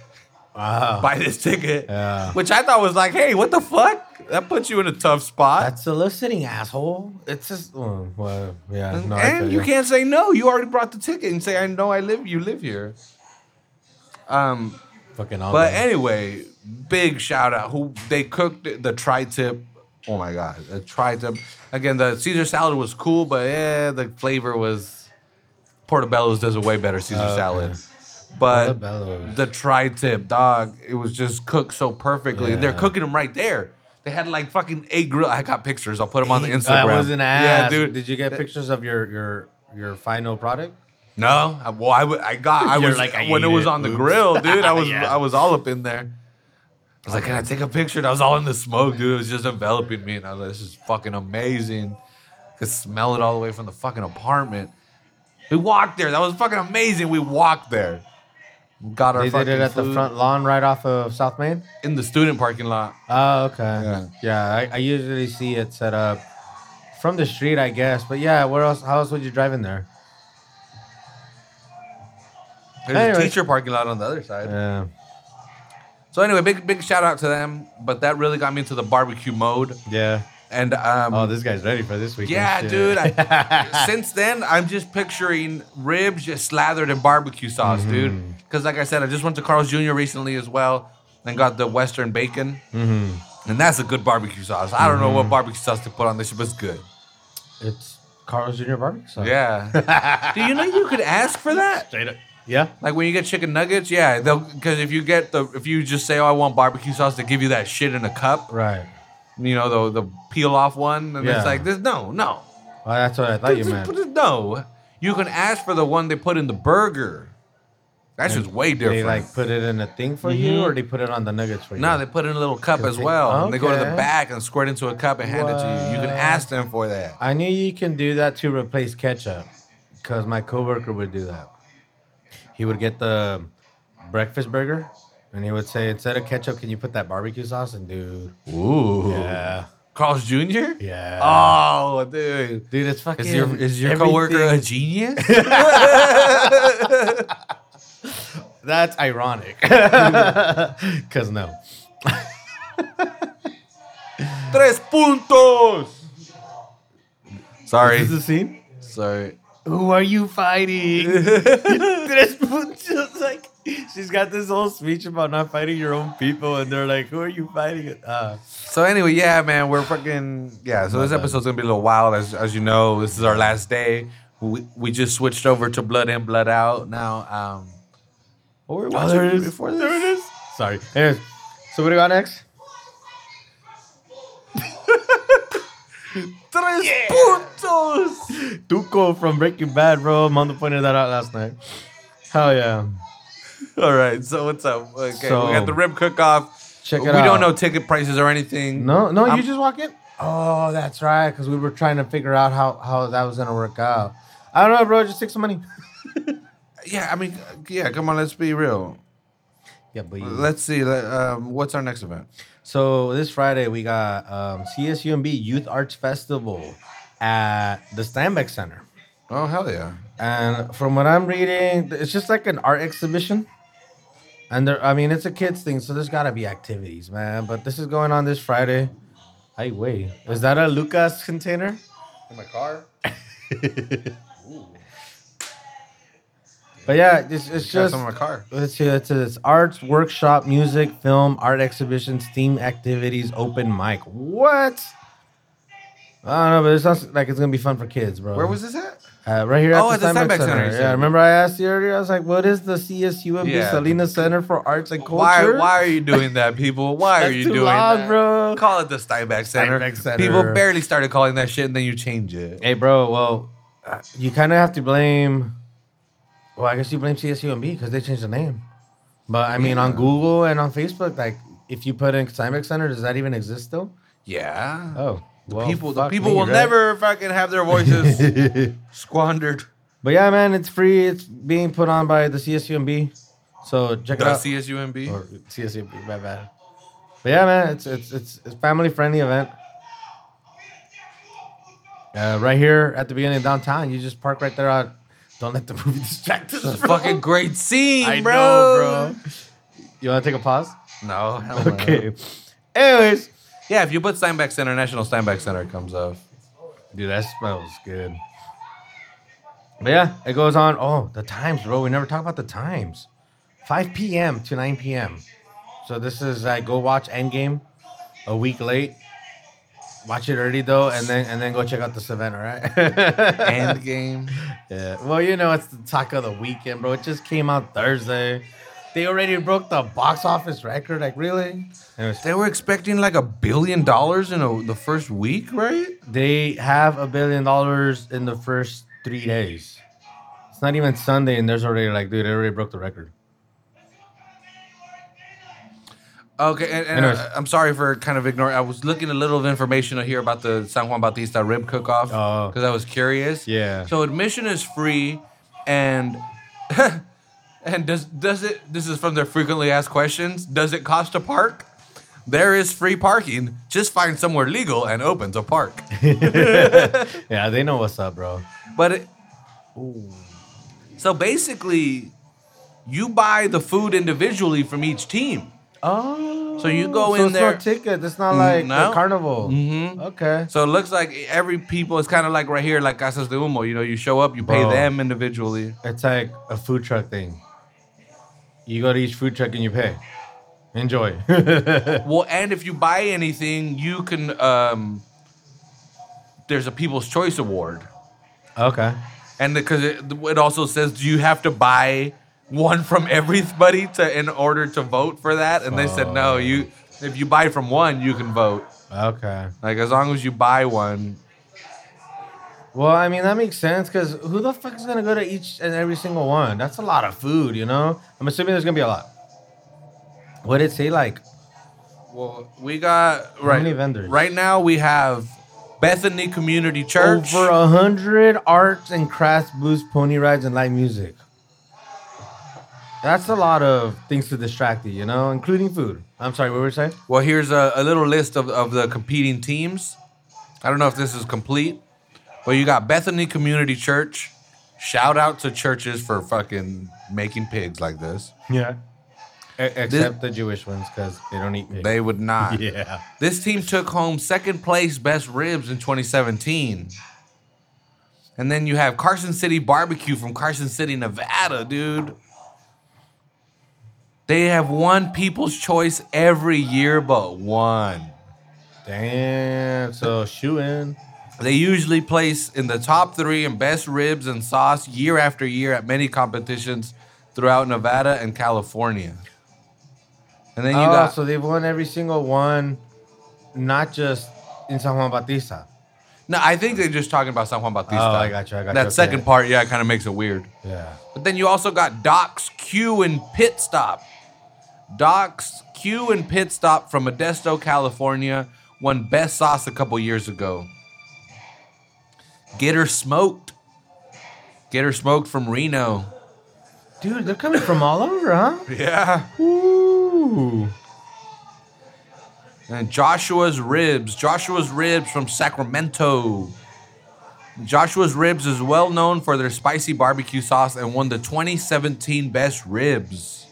Speaker 2: Wow.
Speaker 1: Buy this ticket."
Speaker 2: Yeah.
Speaker 1: Which I thought was like, "Hey, what the fuck? That puts you in a tough spot."
Speaker 2: That's soliciting, asshole. It's just, oh, well, yeah. No,
Speaker 1: and you can't say no. You already brought the ticket and say, "I know I live. You live here." Um,
Speaker 2: Fucking all
Speaker 1: but anyway, big shout out. Who they cooked the tri-tip. Oh my god, the tri-tip. Again, the Caesar salad was cool, but yeah, the flavor was. Portobello's does a way better Caesar oh,
Speaker 2: Okay.
Speaker 1: salad. But
Speaker 2: Portobello's.
Speaker 1: the tri-tip dog, it was just cooked so perfectly. They're cooking them right there. They had like fucking eight grill. I got pictures. I'll put them on the
Speaker 2: I
Speaker 1: Instagram.
Speaker 2: was an ass.
Speaker 1: Yeah, dude.
Speaker 2: Did you get pictures of your your your final product?
Speaker 1: No, I- well, I, I got. I
Speaker 2: You're
Speaker 1: was
Speaker 2: like, I
Speaker 1: when it was
Speaker 2: it.
Speaker 1: on the
Speaker 2: Oops.
Speaker 1: grill, dude. I was
Speaker 2: Yeah.
Speaker 1: I was all up in there. I was like, can I take a picture? And I was all in the smoke, dude. It was just enveloping me, and I was like, this is fucking amazing. Could smell it all the way from the fucking apartment. We walked there. That was fucking amazing. We walked there. Got our
Speaker 2: They
Speaker 1: fucking
Speaker 2: did it at the
Speaker 1: food
Speaker 2: front lawn right off of South Main.
Speaker 1: in the student parking lot.
Speaker 2: Oh, okay.
Speaker 1: Yeah.
Speaker 2: Yeah, I, I usually see it set up from the street, I guess. But yeah, where else? How else would you drive in there?
Speaker 1: There's a teacher parking lot on the other side.
Speaker 2: Yeah.
Speaker 1: So anyway, big big shout out to them. But that really got me into the barbecue mode.
Speaker 2: Yeah.
Speaker 1: And um,
Speaker 2: Oh, this guy's ready for this week.
Speaker 1: Yeah,
Speaker 2: shit.
Speaker 1: dude. I, since then, I'm just picturing ribs just slathered in barbecue sauce,
Speaker 2: Mm-hmm.
Speaker 1: dude. Because, like I said, I just went to Carl's Jr. recently as well and got the Western bacon.
Speaker 2: Mm-hmm.
Speaker 1: And that's a good barbecue sauce. I don't know what barbecue sauce to put on this, but it's good.
Speaker 2: it's Carl's Jr. Barbecue. sauce.
Speaker 1: Yeah. Do you know you could ask for that?
Speaker 2: Straight up. Yeah.
Speaker 1: Like when you get chicken nuggets, yeah, they'll because if you get the if you just say, "Oh, I want barbecue sauce," they give you that shit in a cup,
Speaker 2: Right.
Speaker 1: you know, the the peel off one, and
Speaker 2: Yeah.
Speaker 1: it's like, this. no, no,
Speaker 2: Well, that's what I thought you meant.
Speaker 1: No, you can ask for the one they put in the burger. That's just way different.
Speaker 2: They like put it in a thing for you,
Speaker 1: Mhm.
Speaker 2: or they put it on the nuggets for you.
Speaker 1: no, they put it in a little cup as well. And they go to the
Speaker 2: okay.
Speaker 1: back and squirt into a cup and hand it to you. You can
Speaker 2: What?
Speaker 1: ask them for that.
Speaker 2: I knew you can do that to replace ketchup, because my coworker would do that. He would get the breakfast burger, and he would say, instead of ketchup, can you put that barbecue sauce? And dude,
Speaker 1: Ooh.
Speaker 2: yeah,
Speaker 1: Carl's Jr.
Speaker 2: yeah.
Speaker 1: Oh, dude.
Speaker 2: dude, it's fucking.
Speaker 1: Is your is your coworker a genius?
Speaker 2: That's ironic. Cause no.
Speaker 1: Tres puntos. Sorry.
Speaker 2: Is this the scene?
Speaker 1: Sorry.
Speaker 2: Who are you fighting? Like she's got this whole speech about not fighting your own people, and they're like, "Who are you fighting?" Uh,
Speaker 1: So anyway, yeah, man, we're fucking yeah. So this episode's gonna be a little wild, as as you know. This is our last day. We we just switched over to Blood In, Blood Out now. Um, what were we watching
Speaker 2: is.
Speaker 1: before this?
Speaker 2: There it is. Sorry. Anyways, so what do we got next?
Speaker 1: Tres puntos.
Speaker 2: Tuco from Breaking Bad, bro. Mondo pointed that out last night. Hell yeah.
Speaker 1: All right. So what's up? Okay,
Speaker 2: So-
Speaker 1: we got the rib cook off.
Speaker 2: Check it
Speaker 1: we
Speaker 2: out.
Speaker 1: We don't know ticket prices or anything.
Speaker 2: No, no,
Speaker 1: I'm-
Speaker 2: you just walk in. Oh, that's right. Because we were trying to figure out how how that was gonna work out. I don't know, bro. Just take some money.
Speaker 1: Yeah, I mean, yeah. Come on, let's be real.
Speaker 2: Yeah, but you-
Speaker 1: Let's see. Um, what's our next event?
Speaker 2: So this Friday we got um, CSUMB Youth Arts Festival at the Steinbeck Center,
Speaker 1: Oh hell yeah!
Speaker 2: And from what I'm reading, it's just like an art exhibition. And there, I mean, it's a kids thing, so there's gotta be activities, man. But this is going on this Friday. Hey, wait, is that a Lucas container?
Speaker 1: In my car.
Speaker 2: But yeah, it's, it's
Speaker 1: Just in my car.
Speaker 2: See. It's, it's arts workshop, music, film, art exhibitions, theme activities, open mic. What? I don't know, but it sounds like it's gonna be fun for kids, bro.
Speaker 1: Where was this at?
Speaker 2: Uh, right here
Speaker 1: Oh,
Speaker 2: at
Speaker 1: at
Speaker 2: the
Speaker 1: the
Speaker 2: Steinbeck
Speaker 1: Steinbeck
Speaker 2: Center.
Speaker 1: Center,
Speaker 2: Yeah, remember I asked you earlier? I was like, what is the CSUMB
Speaker 1: Yeah.
Speaker 2: Salinas Center for Arts and Culture?
Speaker 1: Why? Why are you doing that, people? Why are you
Speaker 2: too
Speaker 1: doing
Speaker 2: long,
Speaker 1: that,
Speaker 2: bro.
Speaker 1: Call it the Steinbeck Center.
Speaker 2: Steinbeck Center.
Speaker 1: People barely started calling that shit, and then you change it.
Speaker 2: Hey, bro. Well, you kind of have to blame. Well, I guess you blame CSUMB because they changed the name. But I mean, on Google and on Facebook, like if you put in Steinbeck Center, does that even exist still?
Speaker 1: Yeah.
Speaker 2: Oh,
Speaker 1: The
Speaker 2: well,
Speaker 1: people, the people
Speaker 2: me,
Speaker 1: will
Speaker 2: right?
Speaker 1: never fucking have their voices squandered.
Speaker 2: But yeah, man, it's free. It's being put on by the CSUMB. So check
Speaker 1: The
Speaker 2: it out.
Speaker 1: CSUMB.
Speaker 2: or CSUMB, my bad. But yeah, man, it's it's it's it's family friendly event. Uh, right here at the beginning of downtown, you just park right there. Out. Don't let the movie distract us.
Speaker 1: It's a
Speaker 2: bro.
Speaker 1: fucking great scene,
Speaker 2: I
Speaker 1: bro.
Speaker 2: know, bro. You want to take a pause?
Speaker 1: No, hell no.
Speaker 2: Okay. Anyways,
Speaker 1: Yeah, if you put Steinbeck Center, National Steinbeck Center comes up.
Speaker 2: dude, that smells good. But yeah, it goes on. Oh, the times, bro. We never talk about the times. 5 p.m. to 9 p.m. So this is like go watch Endgame a week late. Watch it early though, and then and then go check out this event. All right.
Speaker 1: End game.
Speaker 2: Yeah. Well, you know it's the talk of the weekend, bro. It just came out Thursday. They already broke the box office record. Like really? Anyways,
Speaker 1: They were expecting like a billion dollars in a, the first week, right?
Speaker 2: They have a billion dollars in the first three days. It's not even Sunday, and there's already like, dude, they already broke the record.
Speaker 1: Okay, and, and
Speaker 2: Anyways.
Speaker 1: uh, I'm sorry for kind of ignoring. I was looking a little of information here about the San Juan Bautista rib cook-off
Speaker 2: Oh.
Speaker 1: because I was curious.
Speaker 2: Yeah.
Speaker 1: So admission is free, and and does does it? This is from their frequently asked questions. Does it cost to park? There is free parking. Just find somewhere legal and open to park.
Speaker 2: Yeah, they know what's up, bro.
Speaker 1: But it, so basically, you buy the food individually from each team.
Speaker 2: Oh,
Speaker 1: So you go
Speaker 2: so
Speaker 1: in
Speaker 2: it's
Speaker 1: there-
Speaker 2: No ticket. It's not
Speaker 1: Mm,
Speaker 2: like
Speaker 1: no.
Speaker 2: the carnival.
Speaker 1: Mhm.
Speaker 2: Okay.
Speaker 1: So it looks like every people is kind of like right here, like Casas de Humo. You know, you show up, you pay
Speaker 2: Bro.
Speaker 1: them individually.
Speaker 2: It's like a food truck thing. You go to each food truck and you pay. Enjoy.
Speaker 1: Well, and if you buy anything, you can. um There's a People's Choice Award,
Speaker 2: okay.
Speaker 1: and because it, it also says do you have to buy one from everybody to in order to vote for that, and they said no. You if you buy from one, you can vote.
Speaker 2: Okay.
Speaker 1: Like as long as you buy one.
Speaker 2: Well, I mean that makes sense because who the fuck is gonna go to each and every single one? That's a lot of food, you know. I'm assuming there's gonna be a lot. What did it say? Like,
Speaker 1: Well, we got right
Speaker 2: many vendors?
Speaker 1: Right now we have Bethany Community Church.
Speaker 2: over a hundred arts and crafts, booths, pony rides, and live music. That's a lot of things to distract you, you know, including food. I'm sorry, what were you saying?
Speaker 1: Well, here's a, a little list of, of the competing teams. I don't know if this is complete, but you got Bethany Community Church. Shout out to churches for fucking making pigs like this.
Speaker 2: Yeah. except the Jewish ones because they don't eat meat.
Speaker 1: They would not.
Speaker 2: yeah.
Speaker 1: This team took home second place best ribs in 2017. And then you have Carson City Barbecue from Carson City, Nevada, dude. They have won People's Choice every year but one.
Speaker 2: Damn. So shoe in.
Speaker 1: They usually place in the top three in best ribs and sauce year after year at many competitions throughout Nevada and California. And then you
Speaker 2: oh,
Speaker 1: got
Speaker 2: so they've won every single one, not just in San Juan Bautista.
Speaker 1: no, I think they're just talking about San Juan Bautista.
Speaker 2: Oh, I got you, I got
Speaker 1: that
Speaker 2: you,
Speaker 1: second
Speaker 2: okay.
Speaker 1: part, yeah, it kind of makes it weird.
Speaker 2: Yeah.
Speaker 1: But then you also got Doc's Q and Pit Stop. Doc's Q and Pit Stop from Modesto, California, won Best Sauce a couple years ago. Get her smoked. Get her smoked from Reno.
Speaker 2: Dude, they're coming from all over, huh?
Speaker 1: Yeah.
Speaker 2: Ooh.
Speaker 1: And Joshua's Ribs. Joshua's Ribs from Sacramento. Joshua's Ribs is well known for their spicy barbecue sauce and won the 2017 Best Ribs.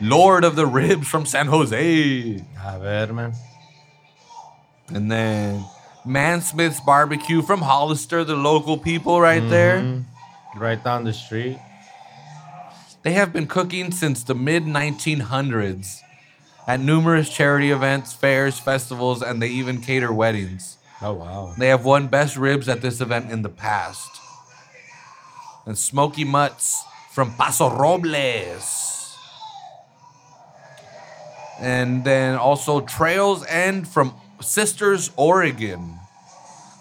Speaker 1: Lord of the Ribs from San Jose.
Speaker 2: A ver, man.
Speaker 1: And then Mansmith's Barbecue from Hollister, the local people right there. Mm-hmm.
Speaker 2: Right down the street.
Speaker 1: They have been cooking since the mid 1900s at numerous charity events, fairs, festivals, and they even cater weddings.
Speaker 2: Oh wow.
Speaker 1: They have won best ribs at this event in the past. and Smoky Mutts from Paso Robles. And then also Trails End from Sisters, Oregon.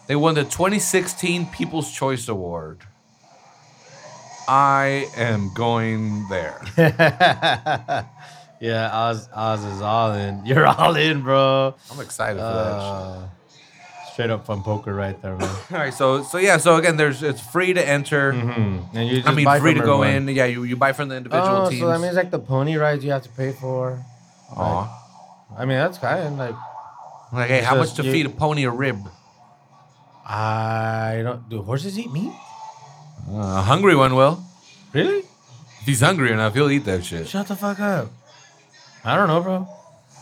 Speaker 1: They won the 2016 People's Choice Award. I am going there.
Speaker 2: Yeah, Oz Oz is all in. You're all in, bro.
Speaker 1: I'm excited for that shit.
Speaker 2: Uh, straight up fun poker right there, man.
Speaker 1: All right, so so yeah, so again, there's it's free to enter.
Speaker 2: Mm-hmm. And you just
Speaker 1: I mean,
Speaker 2: buy
Speaker 1: free to go
Speaker 2: everyone.
Speaker 1: in. Yeah, you, you buy from the individual
Speaker 2: Oh,
Speaker 1: teams.
Speaker 2: so that means like the pony rides you have to pay for.
Speaker 1: Aw.
Speaker 2: I mean, that's kind of like
Speaker 1: Like, hey, how much to feed a pony a rib?
Speaker 2: I don't. Do horses eat meat?
Speaker 1: Uh, a hungry one will.
Speaker 2: Really?
Speaker 1: If he's hungry enough, he'll eat that shit.
Speaker 2: Shut the fuck up. I don't know, bro.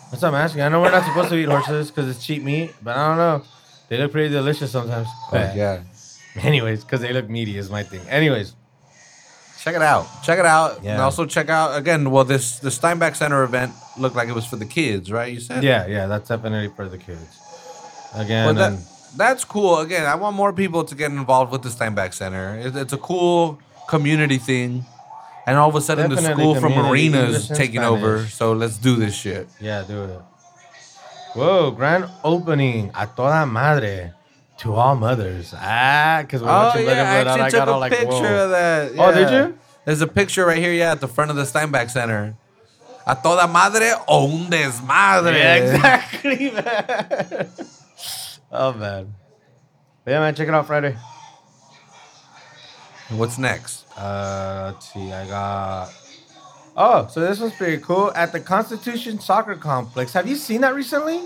Speaker 2: That's what I'm asking. I know we're not supposed to eat horses because it's cheap meat, but I don't know. They look pretty delicious sometimes.
Speaker 1: Oh, yeah.
Speaker 2: Anyways, because they look meaty is my thing. Anyways,
Speaker 1: Check it out. Check it out. And
Speaker 2: Yeah.
Speaker 1: also check out again. Well, this the Steinbeck Center event looked like it was for the kids, right? You said.
Speaker 2: yeah, yeah, that's definitely for the kids. Again,
Speaker 1: Well, that,
Speaker 2: and-
Speaker 1: that's cool. Again, I want more people to get involved with the Steinbeck Center. It, it's a cool community thing. And all of a sudden, the school from Marina is taking
Speaker 2: Spanish.
Speaker 1: over. So let's do this shit.
Speaker 2: yeah, do it. Whoa, grand opening a toda madre to all mothers. Ah, because we're
Speaker 1: Oh
Speaker 2: watching
Speaker 1: yeah, I
Speaker 2: and Blood Out,
Speaker 1: actually
Speaker 2: I
Speaker 1: took
Speaker 2: got
Speaker 1: a
Speaker 2: all like,
Speaker 1: picture
Speaker 2: whoa.
Speaker 1: of that.
Speaker 2: Oh, did you?
Speaker 1: There's a picture right here, yeah, at the front of the Steinbeck Center. A toda madre o un desmadre.
Speaker 2: Yeah, exactly, man. oh man. But yeah, man, check it out Friday.
Speaker 1: What's next?
Speaker 2: Uh, let's see. I got. Oh, so this one's pretty cool. At the Constitution Soccer Complex. Have you seen that recently?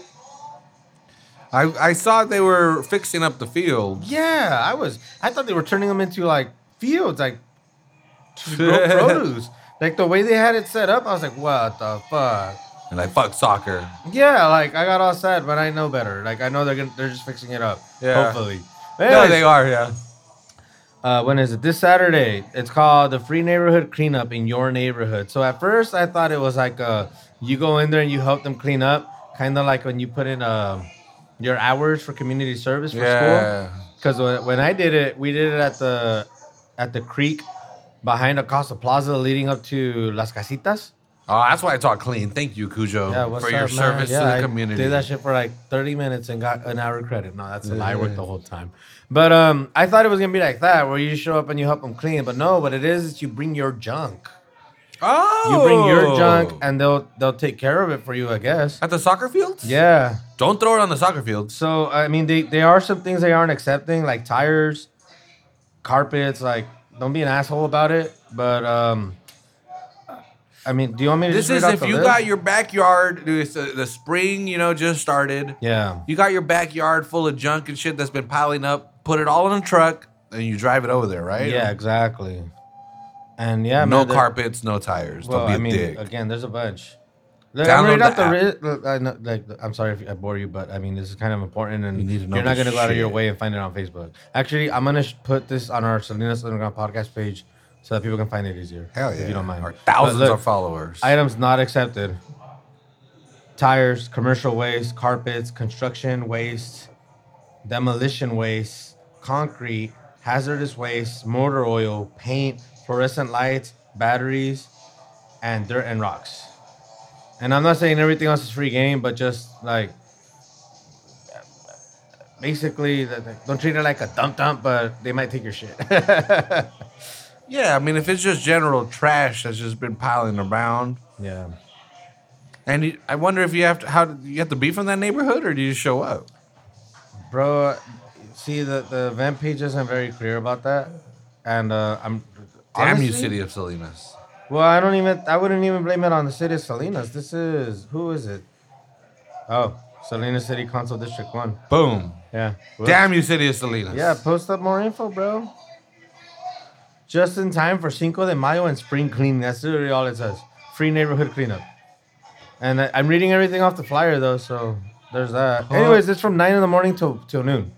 Speaker 1: I, I saw they were fixing up the field.
Speaker 2: Yeah, I was. I thought they were turning them into like fields, like to grow produce. Like the way they had it set up, I was like, what the fuck?
Speaker 1: And like, fuck soccer.
Speaker 2: Yeah, like I got all sad, but I know better. Like I know they're gonna, they're just fixing it up.
Speaker 1: Yeah.
Speaker 2: Hopefully.
Speaker 1: No, they are, yeah.
Speaker 2: Uh, when is it? This Saturday. It's called the Free Neighborhood Cleanup in your neighborhood. So at first I thought it was like uh you go in there and you help them clean up, kind of like when you put in uh, your hours for community service for school.
Speaker 1: Yeah.
Speaker 2: Because when, I did it, we did it at the at the creek behind Acosta Plaza, leading up to Las Casitas.
Speaker 1: Oh, that's why it's all clean. Thank you, Cujo,
Speaker 2: Yeah, what's
Speaker 1: for your
Speaker 2: man?
Speaker 1: service
Speaker 2: Yeah,
Speaker 1: to the
Speaker 2: I
Speaker 1: community.
Speaker 2: Did that shit for like 30 minutes and got an hour credit. No, that's a lie. I worked the whole time. But um, I thought it was gonna be like that, where you show up and you help them clean. But no, what it is is you bring your junk.
Speaker 1: oh,
Speaker 2: You bring your junk, and they'll they'll take care of it for you, I guess.
Speaker 1: at the soccer fields.
Speaker 2: Yeah.
Speaker 1: Don't throw it on the soccer field.
Speaker 2: So I mean, they there are some things they aren't accepting, like tires, carpets. Like, don't be an asshole about it. But um, I mean, do you want me to?
Speaker 1: This is if you
Speaker 2: list?
Speaker 1: got your backyard. It's the, the spring, you know, just started.
Speaker 2: Yeah.
Speaker 1: You got your backyard full of junk and shit that's been piling up. Put it all in a truck and you drive it over there, right?
Speaker 2: Yeah, exactly. And yeah,
Speaker 1: no
Speaker 2: man,
Speaker 1: carpets, no tires.
Speaker 2: Well,
Speaker 1: Don't be
Speaker 2: I
Speaker 1: a
Speaker 2: mean,
Speaker 1: dick.
Speaker 2: again, there's a bunch.
Speaker 1: Download
Speaker 2: I'm out
Speaker 1: the
Speaker 2: the ri- uh, I know, like I'm sorry if I bore you, but I mean this is kind of important, and
Speaker 1: You need to know
Speaker 2: you're not gonna go out of your way and find it on Facebook. Actually, I'm gonna sh- put this on our Salinas Underground podcast page so that people can find it easier.
Speaker 1: Hell yeah.
Speaker 2: if you don't mind. But
Speaker 1: thousands
Speaker 2: look,
Speaker 1: of followers.
Speaker 2: Items not accepted: tires, commercial waste, carpets, construction waste, demolition waste, concrete, hazardous waste, motor oil, paint, fluorescent lights, batteries, and dirt and rocks. And I'm not saying everything else is free game, but just like basically, don't treat it like a dump dump, but they might take your shit.
Speaker 1: yeah, I mean, if it's just general trash that's just been piling around,
Speaker 2: yeah.
Speaker 1: and you, I wonder if you have to, how you have to be from that neighborhood or do you show up?
Speaker 2: Bro, see the the event page isn't very clear about that, and uh, I'm
Speaker 1: Damn you, city of Salinas.
Speaker 2: Well, I don't even. I wouldn't even blame it on the city of Salinas. This is who is it? Oh, Salinas City Council District One.
Speaker 1: Boom.
Speaker 2: Yeah. Whoops.
Speaker 1: Damn you, city of Salinas.
Speaker 2: Yeah, post up more info, bro. Just in time for Cinco de Mayo and spring cleaning. That's literally all it says. Free neighborhood cleanup. And I, I'm reading everything off the flyer though, so there's that.
Speaker 1: Huh.
Speaker 2: Anyways, it's from nine in the morning till till noon.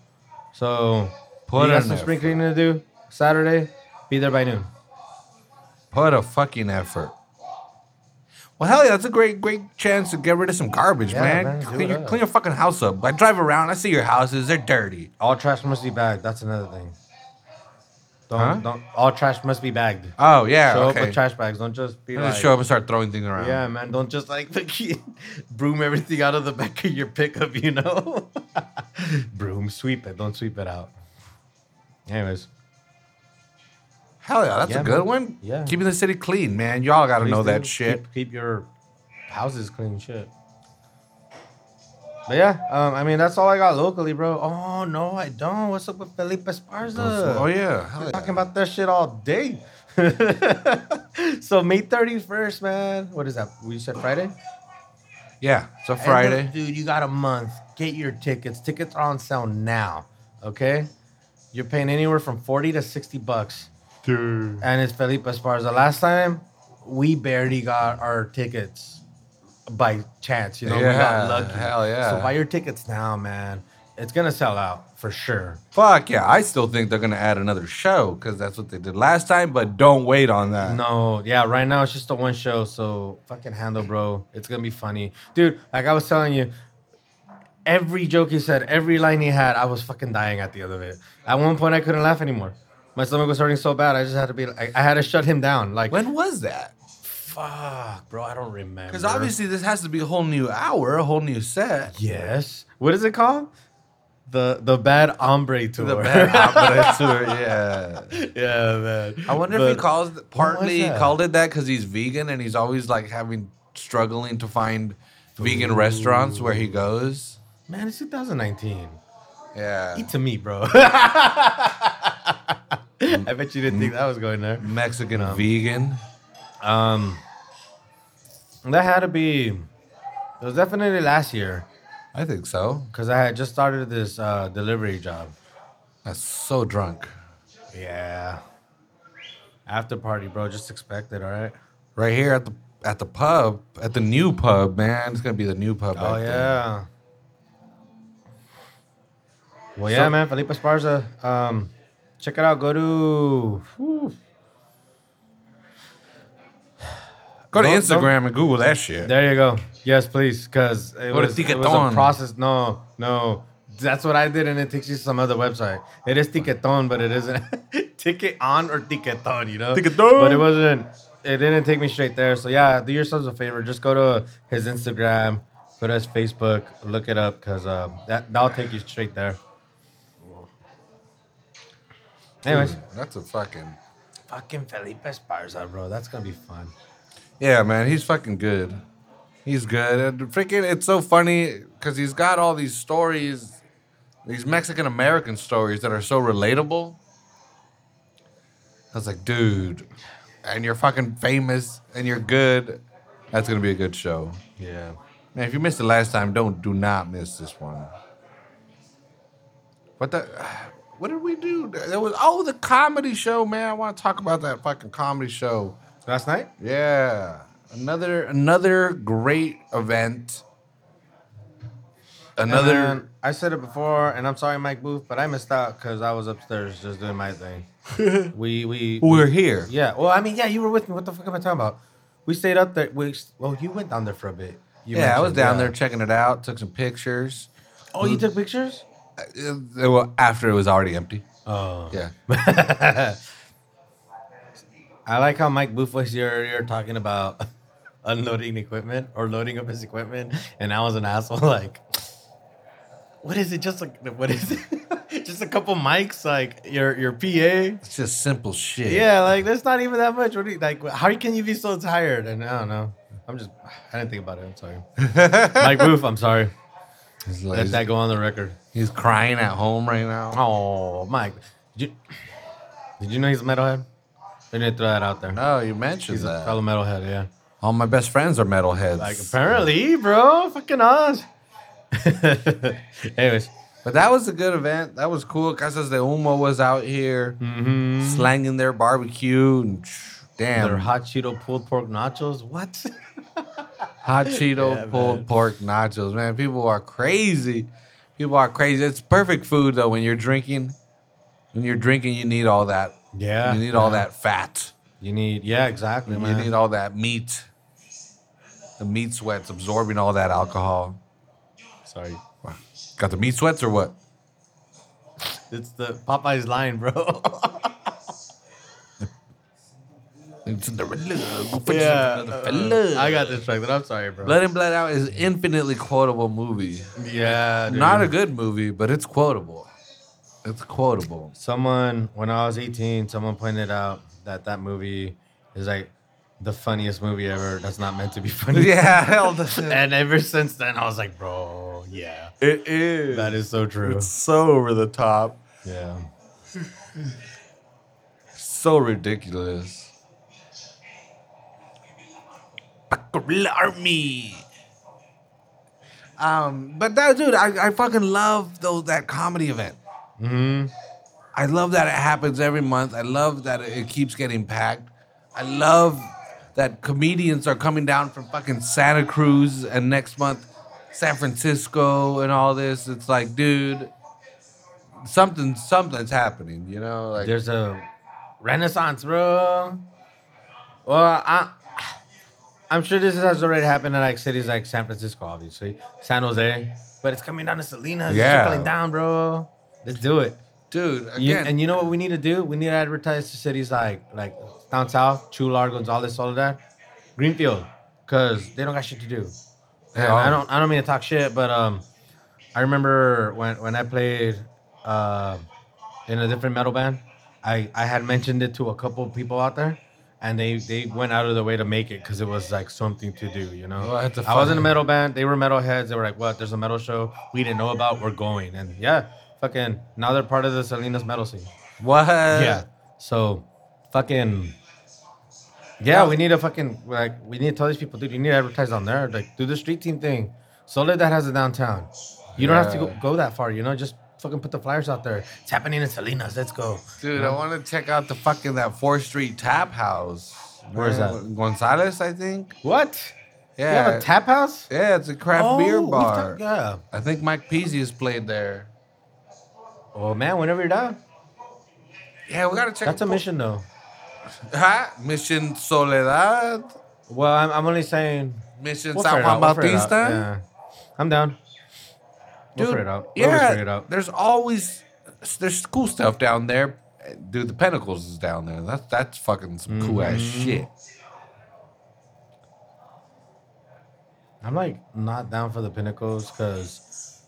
Speaker 2: So
Speaker 1: Put
Speaker 2: you got some spring cleaning to do. Saturday, be there by noon.
Speaker 1: Put a fucking effort. Well, hell yeah, that's a great, great chance to get rid of some garbage,
Speaker 2: Yeah,
Speaker 1: man.
Speaker 2: man, do
Speaker 1: clean,
Speaker 2: it
Speaker 1: your,
Speaker 2: up.
Speaker 1: clean your fucking house up. I drive around, I see your houses, they're dirty.
Speaker 2: All trash must be bagged. That's another thing. Don't,
Speaker 1: Huh?
Speaker 2: don't. All trash must be bagged.
Speaker 1: Oh yeah,
Speaker 2: Show
Speaker 1: okay.
Speaker 2: up with trash bags. Don't just be like.
Speaker 1: just show up and start throwing things around.
Speaker 2: Yeah, man. Don't just like broom everything out of the back of your pickup. You know, broom sweep it. Don't sweep it out. Anyways,
Speaker 1: Hell yeah, that's
Speaker 2: Yeah,
Speaker 1: a good
Speaker 2: man.
Speaker 1: one.
Speaker 2: Yeah.
Speaker 1: keeping the city clean, man. Y'all got to
Speaker 2: please
Speaker 1: know
Speaker 2: do.
Speaker 1: that shit.
Speaker 2: Keep, keep your houses clean, shit. But yeah, um, I mean that's all I got locally, bro. Oh no, I don't. What's up with Felipe Esparza?
Speaker 1: oh yeah, hell yeah.
Speaker 2: talking about that shit all day. so May 31st, man. What is that? We said Friday?
Speaker 1: yeah. It's a
Speaker 2: End of-
Speaker 1: Friday.
Speaker 2: dude, you got a month. Get your tickets. Tickets are on sale now. Okay? You're paying anywhere from 40 to 60 bucks.
Speaker 1: Dude.
Speaker 2: And it's Felipe Esparza. Last time, we barely got our tickets by chance. You know, we got lucky.
Speaker 1: hell yeah.
Speaker 2: So buy your tickets now, man. It's going to sell out for sure.
Speaker 1: Fuck yeah! I still think they're gonna add another show because that's what they did last time. But don't wait on that.
Speaker 2: No, yeah, right now it's just the one show, so fucking handle, bro. It's gonna be funny, dude. Like I was telling you, every joke he said, every line he had, I was fucking dying at the end of it. At one point, I couldn't laugh anymore. My stomach was hurting so bad, I just had to be. I, I had to shut him down. Like,
Speaker 1: When was that?
Speaker 2: fuck, bro, I don't remember.
Speaker 1: Because obviously this has to be a whole new hour, a whole new set.
Speaker 2: yes. What is it called? The the bad hombre tour.
Speaker 1: The bad opera tour, yeah.
Speaker 2: yeah, man.
Speaker 1: I wonder if he calls partly he
Speaker 2: that?
Speaker 1: called it that because he's vegan and he's always like having struggling to find vegan restaurants where he goes.
Speaker 2: Man, it's 2019.
Speaker 1: Yeah,
Speaker 2: Eat to me, bro. I bet you didn't think that was going there.
Speaker 1: Mexican vegan.
Speaker 2: Um, that had to be. It was definitely last year
Speaker 1: I think so.
Speaker 2: because I had just started this uh, delivery job.
Speaker 1: That's so drunk.
Speaker 2: Yeah. After party, bro. Just expect it, all right?
Speaker 1: Right here at the at the pub, at the new pub, man. It's gonna be the new pub.
Speaker 2: Oh
Speaker 1: back there.
Speaker 2: yeah. Well, yeah, man. Felipe Esparza. Um, check it out. Go to. whew,
Speaker 1: Go to
Speaker 2: Don't-
Speaker 1: Instagram and Google that shit.
Speaker 2: There you go. Yes, please, because it, was, it was a process. No, no, that's what I did, and it takes you to some other website. It is Tiqueton, but it isn't Ticket on or Tiqueton, you know.
Speaker 1: Tiqueton.
Speaker 2: But it wasn't. It didn't take me straight there. So yeah, do yourselves a favor. Just go to his Instagram, go to his Facebook, look it up, cause um, that that'll take you straight there. Anyways,
Speaker 1: Dude, that's a fucking
Speaker 2: fucking Felipe Esparza, bro. That's gonna be fun.
Speaker 1: yeah, man. He's fucking good. He's good. And freaking, it's so funny because he's got all these stories, these Mexican American stories that are so relatable. I was like, dude, and you're fucking famous and you're good. That's gonna be a good show.
Speaker 2: Yeah.
Speaker 1: Man, if you missed it last time, don't do not miss this one. What the? What did we do? There was oh the comedy show, man. I want to talk about that fucking comedy show.
Speaker 2: Last night.
Speaker 1: Yeah, another another great event. Another
Speaker 2: I said it before, and I'm sorry, Mike Booth, but I missed out because I was upstairs just doing my thing. we we
Speaker 1: we're here.
Speaker 2: yeah. Well, I mean, yeah, you were with me. What the fuck am I talking about? We stayed up there. We well, you went down there for a bit. You
Speaker 1: yeah, I was down there checking it out. Took some pictures.
Speaker 2: Oh, you took pictures?
Speaker 1: Uh, well, after it was already empty.
Speaker 2: Oh,
Speaker 1: Yeah.
Speaker 2: I like how Mike Booth was here earlier talking about unloading equipment or loading up his equipment, and I was an asshole. Like, what is it? Just like what is it? just a couple mics, like your your PA.
Speaker 1: It's just simple shit.
Speaker 2: Yeah, like that's not even that much. What do you, like? How can you be so tired? And I don't know. I'm just. I didn't think about it. I'm sorry, Mike Booth. I'm sorry.
Speaker 1: He's,
Speaker 2: Let that go on the record.
Speaker 1: he's crying at home right now.
Speaker 2: Oh, Mike. Did you, did you know he's a metalhead? They didn't throw that out there.
Speaker 1: No, you mentioned
Speaker 2: He's a
Speaker 1: that.
Speaker 2: fellow metalhead. Yeah.
Speaker 1: All my best friends are metalheads.
Speaker 2: Like apparently, bro, fucking us. Anyways,
Speaker 1: But that was a good event. That was cool. Casas de Humo was out here
Speaker 2: mm-hmm.
Speaker 1: slanging their barbecue. And damn,
Speaker 2: their hot Cheeto pulled pork nachos. What?
Speaker 1: hot Cheeto
Speaker 2: Yeah,
Speaker 1: pulled
Speaker 2: man.
Speaker 1: pork nachos. Man, people are crazy. People are crazy. It's perfect food though when you're drinking. When you're drinking, you need all that.
Speaker 2: Yeah,
Speaker 1: You need all that fat.
Speaker 2: You need, yeah, exactly,
Speaker 1: You
Speaker 2: man.
Speaker 1: need all that meat. The meat sweats absorbing all that alcohol.
Speaker 2: Sorry,
Speaker 1: Got the meat sweats or what?
Speaker 2: it's the Popeye's line, bro.
Speaker 1: Cinderella, go fetch another fella.
Speaker 2: I got distracted. I'm sorry, bro.
Speaker 1: Blood In Blood Out is infinitely quotable movie.
Speaker 2: yeah, dude.
Speaker 1: Not a good movie, but it's quotable. It's quotable.
Speaker 2: Someone when I was 18, someone pointed out that that movie is like the funniest movie ever. That's not meant to be funny.
Speaker 1: Yeah, hell,
Speaker 2: And ever since then, I was like, bro, yeah,
Speaker 1: it is.
Speaker 2: that is so true.
Speaker 1: It's so over the top,
Speaker 2: Yeah.
Speaker 1: so ridiculous. Army. Um, but that dude, I, I fucking love those that comedy event.
Speaker 2: hmm
Speaker 1: I love that it happens every month. I love that it keeps getting packed. I love that comedians are coming down from fucking Santa Cruz and next month San Francisco and all this. It's like, dude, something something's happening, you know? Like
Speaker 2: There's a renaissance, bro. Well, I, I'm sure this has already happened in like cities like San Francisco, obviously, San Jose, but it's coming down to Salinas. It's
Speaker 1: Yeah.
Speaker 2: trickling down, bro. Let's do it.
Speaker 1: dude,
Speaker 2: You,
Speaker 1: again,
Speaker 2: and you know what we need to do? We need to advertise to cities like like down south, Chualar, Gonzales, all of that, Greenfield, because they don't got shit to do. And
Speaker 1: Yeah.
Speaker 2: I don't I don't mean to talk shit, but um, I remember when when I played uh in a different metal band, I I had mentioned it to a couple of people out there. And they, they went out of their way to make it because it was like something to do, you know.
Speaker 1: Well,
Speaker 2: I was in a metal band. They were metalheads. They were like, "What? There's a metal show we didn't know about. We're going." And yeah, fucking now they're part of the Salinas metal scene.
Speaker 1: what?
Speaker 2: yeah. So, fucking. Yeah, we need to fucking like we need to tell these people, dude. You need to advertise on there. Like, do the street team thing. Soledad has a downtown. You don't have to go, go that far. You know, just fucking put the flyers out there. It's happening in Salinas. Let's go.
Speaker 1: Dude, I want to check out the fucking that 4th Street Tap House.
Speaker 2: Where is that?
Speaker 1: Gonzales, I think.
Speaker 2: What?
Speaker 1: Yeah.
Speaker 2: You have a tap house?
Speaker 1: Yeah, it's a craft beer
Speaker 2: Oh, we've
Speaker 1: bar.
Speaker 2: talked- yeah.
Speaker 1: I think Mike Peasy has played there.
Speaker 2: Oh man, whenever you're down.
Speaker 1: Yeah, we gotta check. Out.
Speaker 2: That's a
Speaker 1: the-
Speaker 2: mission though.
Speaker 1: Huh? Mission Soledad.
Speaker 2: Well, I'm, I'm only saying.
Speaker 1: Mission
Speaker 2: We'll
Speaker 1: San Juan
Speaker 2: out, we'll figure it out.
Speaker 1: Bautista.
Speaker 2: Yeah. I'm down. We'll
Speaker 1: Dude,
Speaker 2: it out. We'll
Speaker 1: yeah,
Speaker 2: out.
Speaker 1: there's always there's cool stuff down there. Dude, the Pinnacles is down there. That's that's fucking some cool ass
Speaker 2: Mm-hmm.
Speaker 1: shit.
Speaker 2: I'm like not down for the Pinnacles because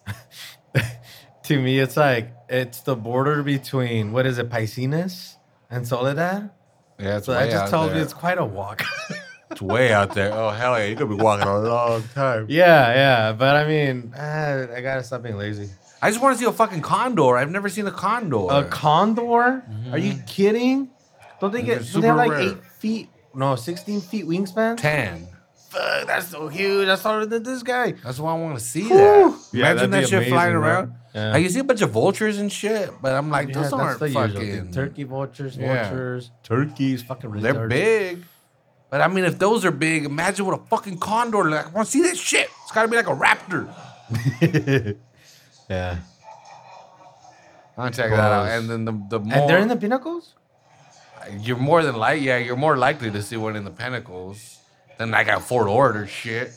Speaker 2: to me it's like it's the border between what is it, Paicines and Soledad.
Speaker 1: Yeah, it's
Speaker 2: So I just told
Speaker 1: there.
Speaker 2: you it's quite a walk.
Speaker 1: It's way out there. Oh hell yeah, you're gonna be walking a long time.
Speaker 2: yeah, yeah, but I mean, ah, I gotta stop being lazy.
Speaker 1: I just want to see a fucking condor. I've never seen a condor.
Speaker 2: A condor? Are you kidding? Don't they get?
Speaker 1: They're
Speaker 2: Do they have
Speaker 1: super
Speaker 2: like
Speaker 1: rare.
Speaker 2: eight feet? No, sixteen feet wingspan.
Speaker 1: Ten.
Speaker 2: Fuck, that's so huge. That's taller than this guy.
Speaker 1: That's why I want to see
Speaker 2: Whew.
Speaker 1: that.
Speaker 2: Yeah,
Speaker 1: Imagine
Speaker 2: that'd
Speaker 1: that
Speaker 2: be
Speaker 1: shit
Speaker 2: amazing,
Speaker 1: flying
Speaker 2: bro.
Speaker 1: around.
Speaker 2: Yeah.
Speaker 1: I can see a bunch of vultures and shit, but I'm like,
Speaker 2: Yeah,
Speaker 1: those
Speaker 2: that's
Speaker 1: aren't
Speaker 2: the usual, dude.
Speaker 1: fucking.
Speaker 2: turkey vultures,
Speaker 1: Yeah.
Speaker 2: vultures, turkeys, fucking.
Speaker 1: They're
Speaker 2: retarded.
Speaker 1: big. But I mean, if those are big, imagine what a fucking condor. Like, I want to see that shit. It's got to be like a raptor.
Speaker 2: yeah.
Speaker 1: I'll check that out. And then the the more
Speaker 2: And they're in the pinnacles.
Speaker 1: you're more than like yeah, you're more likely to see one in the pinnacles than like at Fort Ord or shit.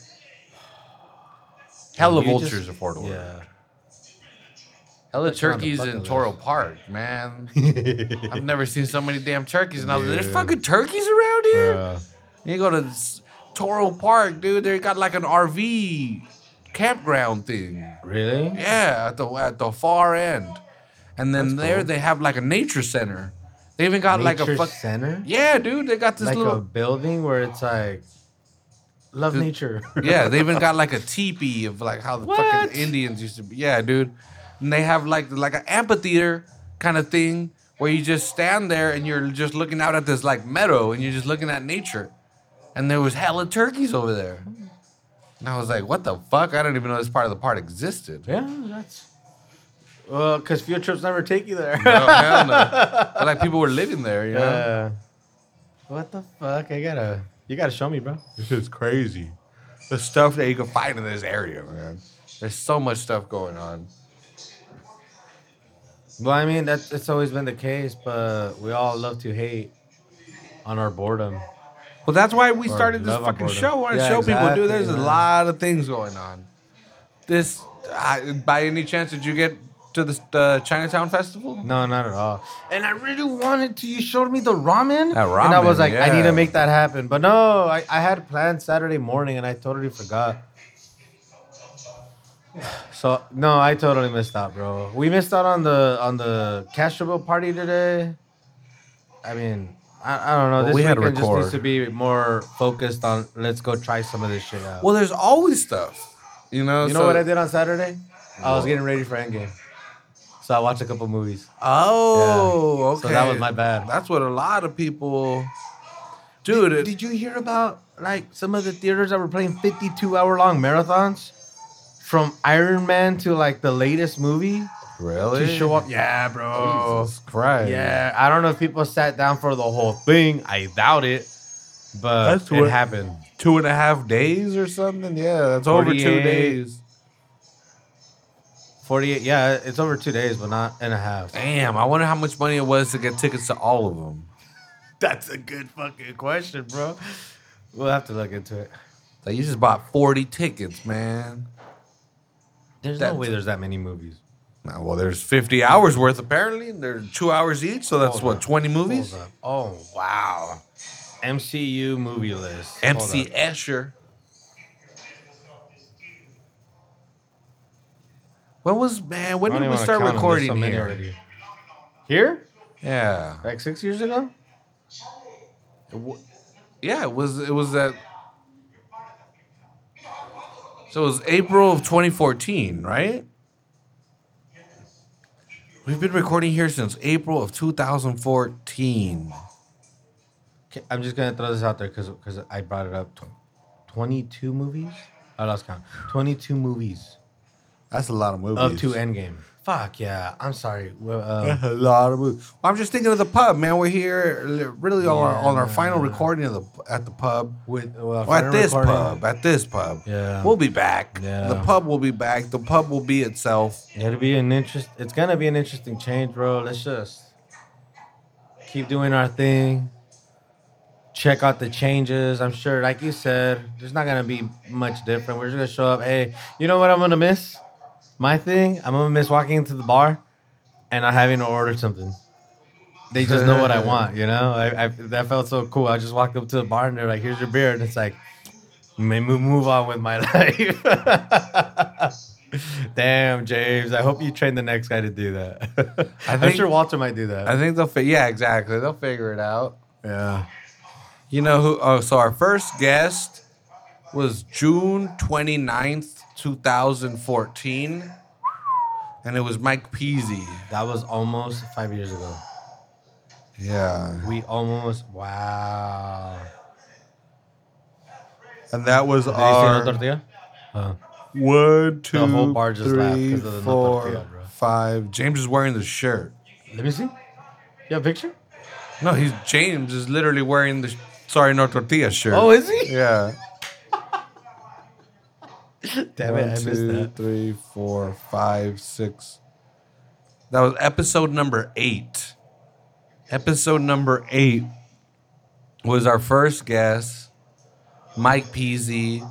Speaker 1: Hella
Speaker 2: You
Speaker 1: vultures
Speaker 2: just-
Speaker 1: at Fort Ord.
Speaker 2: Yeah.
Speaker 1: Hella
Speaker 2: That's on
Speaker 1: turkeys
Speaker 2: bucket
Speaker 1: in
Speaker 2: list.
Speaker 1: Toro Park, man. I've never seen so many damn turkeys, and I was like, "There's fucking turkeys around here."
Speaker 2: Bruh.
Speaker 1: You go to Toro Park, dude. They got like an RV campground thing.
Speaker 2: Really?
Speaker 1: Yeah, at the at the far end, and then
Speaker 2: That's
Speaker 1: there
Speaker 2: cool.
Speaker 1: they have like a nature center. They even got like a fuck.
Speaker 2: center.
Speaker 1: Yeah, dude. They got this
Speaker 2: Like a
Speaker 1: little.
Speaker 2: building where it's like love
Speaker 1: Dude,
Speaker 2: nature.
Speaker 1: yeah, they even got like a teepee of like how the
Speaker 2: What?
Speaker 1: fucking Indians used to be. Yeah, dude. And they have like like an amphitheater kind of thing where you just stand there and you're just looking out at this like meadow and you're just looking at nature. And there was hella turkeys over there. And I was like, what the fuck? I didn't even know this part of the park existed.
Speaker 2: yeah, that's. Well, because field trips never take you there.
Speaker 1: No, hell no. But, like people were living there, you know?
Speaker 2: Yeah. What the fuck? I gotta. You gotta show me, bro.
Speaker 1: This is crazy. The stuff that you can find in this area, man. There's so much stuff going on.
Speaker 2: Well, I mean that's it's always been the case, but we all love to hate on our boredom.
Speaker 1: Well, that's why we started this fucking
Speaker 2: boredom.
Speaker 1: show. I want to
Speaker 2: Yeah,
Speaker 1: show people,
Speaker 2: exactly,
Speaker 1: dude, there's a lot of things going on. This, I, by any chance, did you get to the uh, Chinatown festival?
Speaker 2: No, not at all. And I really wanted to. You showed me the ramen,
Speaker 1: That
Speaker 2: and I was
Speaker 1: ramen,
Speaker 2: like, I need to make that happen. But no, I, I had plans Saturday morning, and I totally forgot. So no, I totally missed out, bro. We missed out on the on the Castroville party today. I mean, I, I don't know.
Speaker 1: Well,
Speaker 2: this
Speaker 1: we had to
Speaker 2: just needs to be more focused on. Let's go try some of this shit out.
Speaker 1: Well, there's always stuff. You know.
Speaker 2: you know
Speaker 1: so-
Speaker 2: what I did on Saturday? I was getting ready for Endgame, so I watched a couple movies.
Speaker 1: Oh, okay.
Speaker 2: So that was my bad.
Speaker 1: That's what a lot of people. Dude,
Speaker 2: Did,
Speaker 1: it-
Speaker 2: did you hear about like some of the theaters that were playing 52 hour long marathons from Iron Man to like the latest movie
Speaker 1: really
Speaker 2: to show up? Yeah, bro.
Speaker 1: Jesus Christ.
Speaker 2: Yeah, I don't know if people sat down for the whole thing. I doubt it, but
Speaker 1: That's
Speaker 2: it
Speaker 1: what-
Speaker 2: happened.
Speaker 1: Two and a half days or something. Yeah, that's over two days.
Speaker 2: 48. Yeah, it's over two days, but not and a half.
Speaker 1: Damn, I wonder how much money it was to get tickets to all of them.
Speaker 2: That's a good fucking question, bro. We'll have to look into it.
Speaker 1: Like you just bought forty tickets, man.
Speaker 2: There's
Speaker 1: That-
Speaker 2: no way there's that many movies.
Speaker 1: Well, there's fifty hours worth apparently. and They're two hours each, so that's
Speaker 2: Hold
Speaker 1: what
Speaker 2: up.
Speaker 1: twenty movies.
Speaker 2: Hold up. Oh wow. MCU movie list. Hold
Speaker 1: MC
Speaker 2: up.
Speaker 1: Escher. When was man? When
Speaker 2: I don't
Speaker 1: did
Speaker 2: even
Speaker 1: we
Speaker 2: wanna
Speaker 1: start
Speaker 2: count 'em. There's
Speaker 1: recording
Speaker 2: many
Speaker 1: here?
Speaker 2: already. Here?
Speaker 1: Yeah,
Speaker 2: Like six years ago?
Speaker 1: yeah. It was. It was that. So it was April of 2014, right? We've been recording here since April of 2014.
Speaker 2: Okay, I'm just gonna throw this out there because because I brought it up. Tw- Twenty-two movies. I lost count. Twenty-two movies
Speaker 1: That's a lot of movies.
Speaker 2: up to Endgame. Fuck yeah! I'm sorry. Well, uh,
Speaker 1: a lot of movies. Well, I'm just thinking of the pub, man. We're here really on, our, on our final recording of the at the pub.
Speaker 2: with well,
Speaker 1: Or at this
Speaker 2: recording-
Speaker 1: pub. At this pub.
Speaker 2: Yeah.
Speaker 1: We'll be back.
Speaker 2: Yeah.
Speaker 1: The pub will be back. The pub will be itself.
Speaker 2: It'll be an interest. It's gonna be an interesting change, bro. Let's just keep doing our thing. Check out the changes. I'm sure, like you said, there's not gonna be much different. We're just gonna show up. Hey, you know what I'm gonna miss? My thing. I'm gonna miss walking into the bar and not having to order something. They just know what I want, you know. I, I that felt so cool. I just walked up to the bar and they're like, "Here's your beer," and it's like, "May move move on with my life." Damn, James. I hope you train the next guy to do that. I am
Speaker 1: think-
Speaker 2: sure Walter might do that.
Speaker 1: I think they'll. Fi- yeah, exactly. They'll figure it out.
Speaker 2: yeah.
Speaker 1: You know who? Oh, so our first guest was June 29th, 2014, and it was Mike Peasy.
Speaker 2: That was almost five years ago.
Speaker 1: Yeah,
Speaker 2: We almost wow.
Speaker 1: and that was
Speaker 2: Did you see no
Speaker 1: our
Speaker 2: tortilla? Uh,
Speaker 1: one, two,
Speaker 2: whole bar just laughed
Speaker 1: three,
Speaker 2: 'cause of the no
Speaker 1: four,
Speaker 2: tortilla, bro.
Speaker 1: five. James is wearing the shirt.
Speaker 2: let me see. You have a picture?
Speaker 1: No, he's James is literally wearing the sorry no tortilla shirt.
Speaker 2: Oh, is he?
Speaker 1: yeah.
Speaker 2: Damn
Speaker 1: One,
Speaker 2: it, I missed
Speaker 1: two,
Speaker 2: that.
Speaker 1: three, four, five, six. That was episode number eight. Episode number eight was our first guest, Mike Peasy.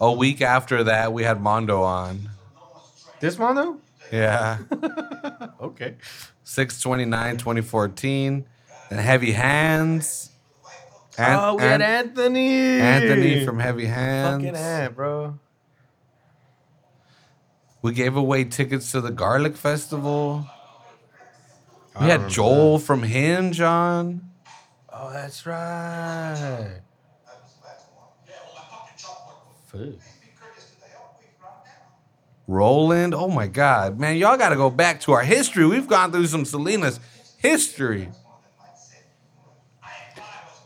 Speaker 1: A week after that, we had Mondo on.
Speaker 2: This Mondo?
Speaker 1: Yeah.
Speaker 2: Okay.
Speaker 1: 629 2014. And Heavy Hands. An-
Speaker 2: oh, we had Anthony.
Speaker 1: Anthony from Heavy Hands.
Speaker 2: fucking Ant, bro.
Speaker 1: We gave away tickets to the Garlic Festival. We had
Speaker 2: remember
Speaker 1: Joel from Hinge on.
Speaker 2: Oh, that's right. Fuck.
Speaker 1: Roland. Oh my God, man, y'all got to go back to our history. We've gone through some Salinas history.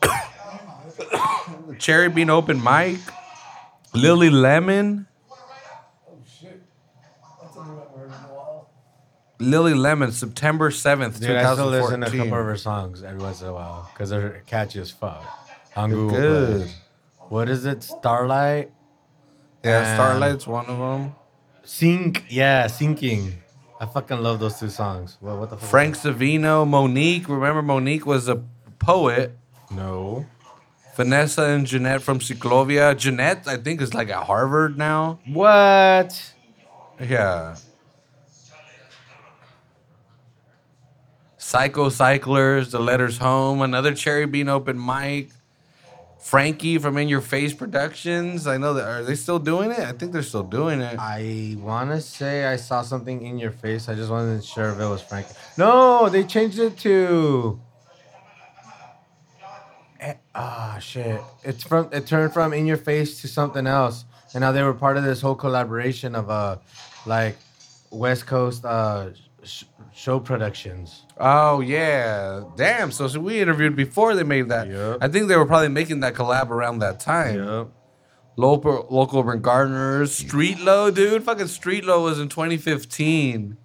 Speaker 1: Cherry Bean Open Mic, Lily Lemon, Lily Lemon, September seventh, two
Speaker 2: Dude, I still listen to a couple of her songs every once in a while because they're catchy as fuck. On Google
Speaker 1: Good.
Speaker 2: Play. What is it? Starlight?
Speaker 1: Yeah, Starlight's one of them.
Speaker 2: Sink. Yeah, Sinking. I fucking love those two songs. What, what the fuck?
Speaker 1: Frank Savino, Monique. Remember, Monique was a poet.
Speaker 2: No.
Speaker 1: Vanessa and Jeanette from Ciclovia. Jeanette, I think, is like at Harvard now.
Speaker 2: What?
Speaker 1: Yeah. Psycho Cyclers, The Letters Home, another Cherry Bean open mic. Frankie from In Your Face Productions. I know that are they still doing it? I think they're still doing it.
Speaker 2: I want to say I saw something in your face. I just wasn't sure if it was Frank. No, they changed it to. Eh, Ah, shit! It's from it turned from in your face to something else, and now they were part of this whole collaboration of uh, like West Coast uh sh- show productions.
Speaker 1: Oh yeah, damn. So, so we interviewed before they made that.
Speaker 2: Yep.
Speaker 1: I think they were probably making that collab around that time. Yep. Local local urban gardeners, Street Low, dude. Fucking Street Low was in 2015.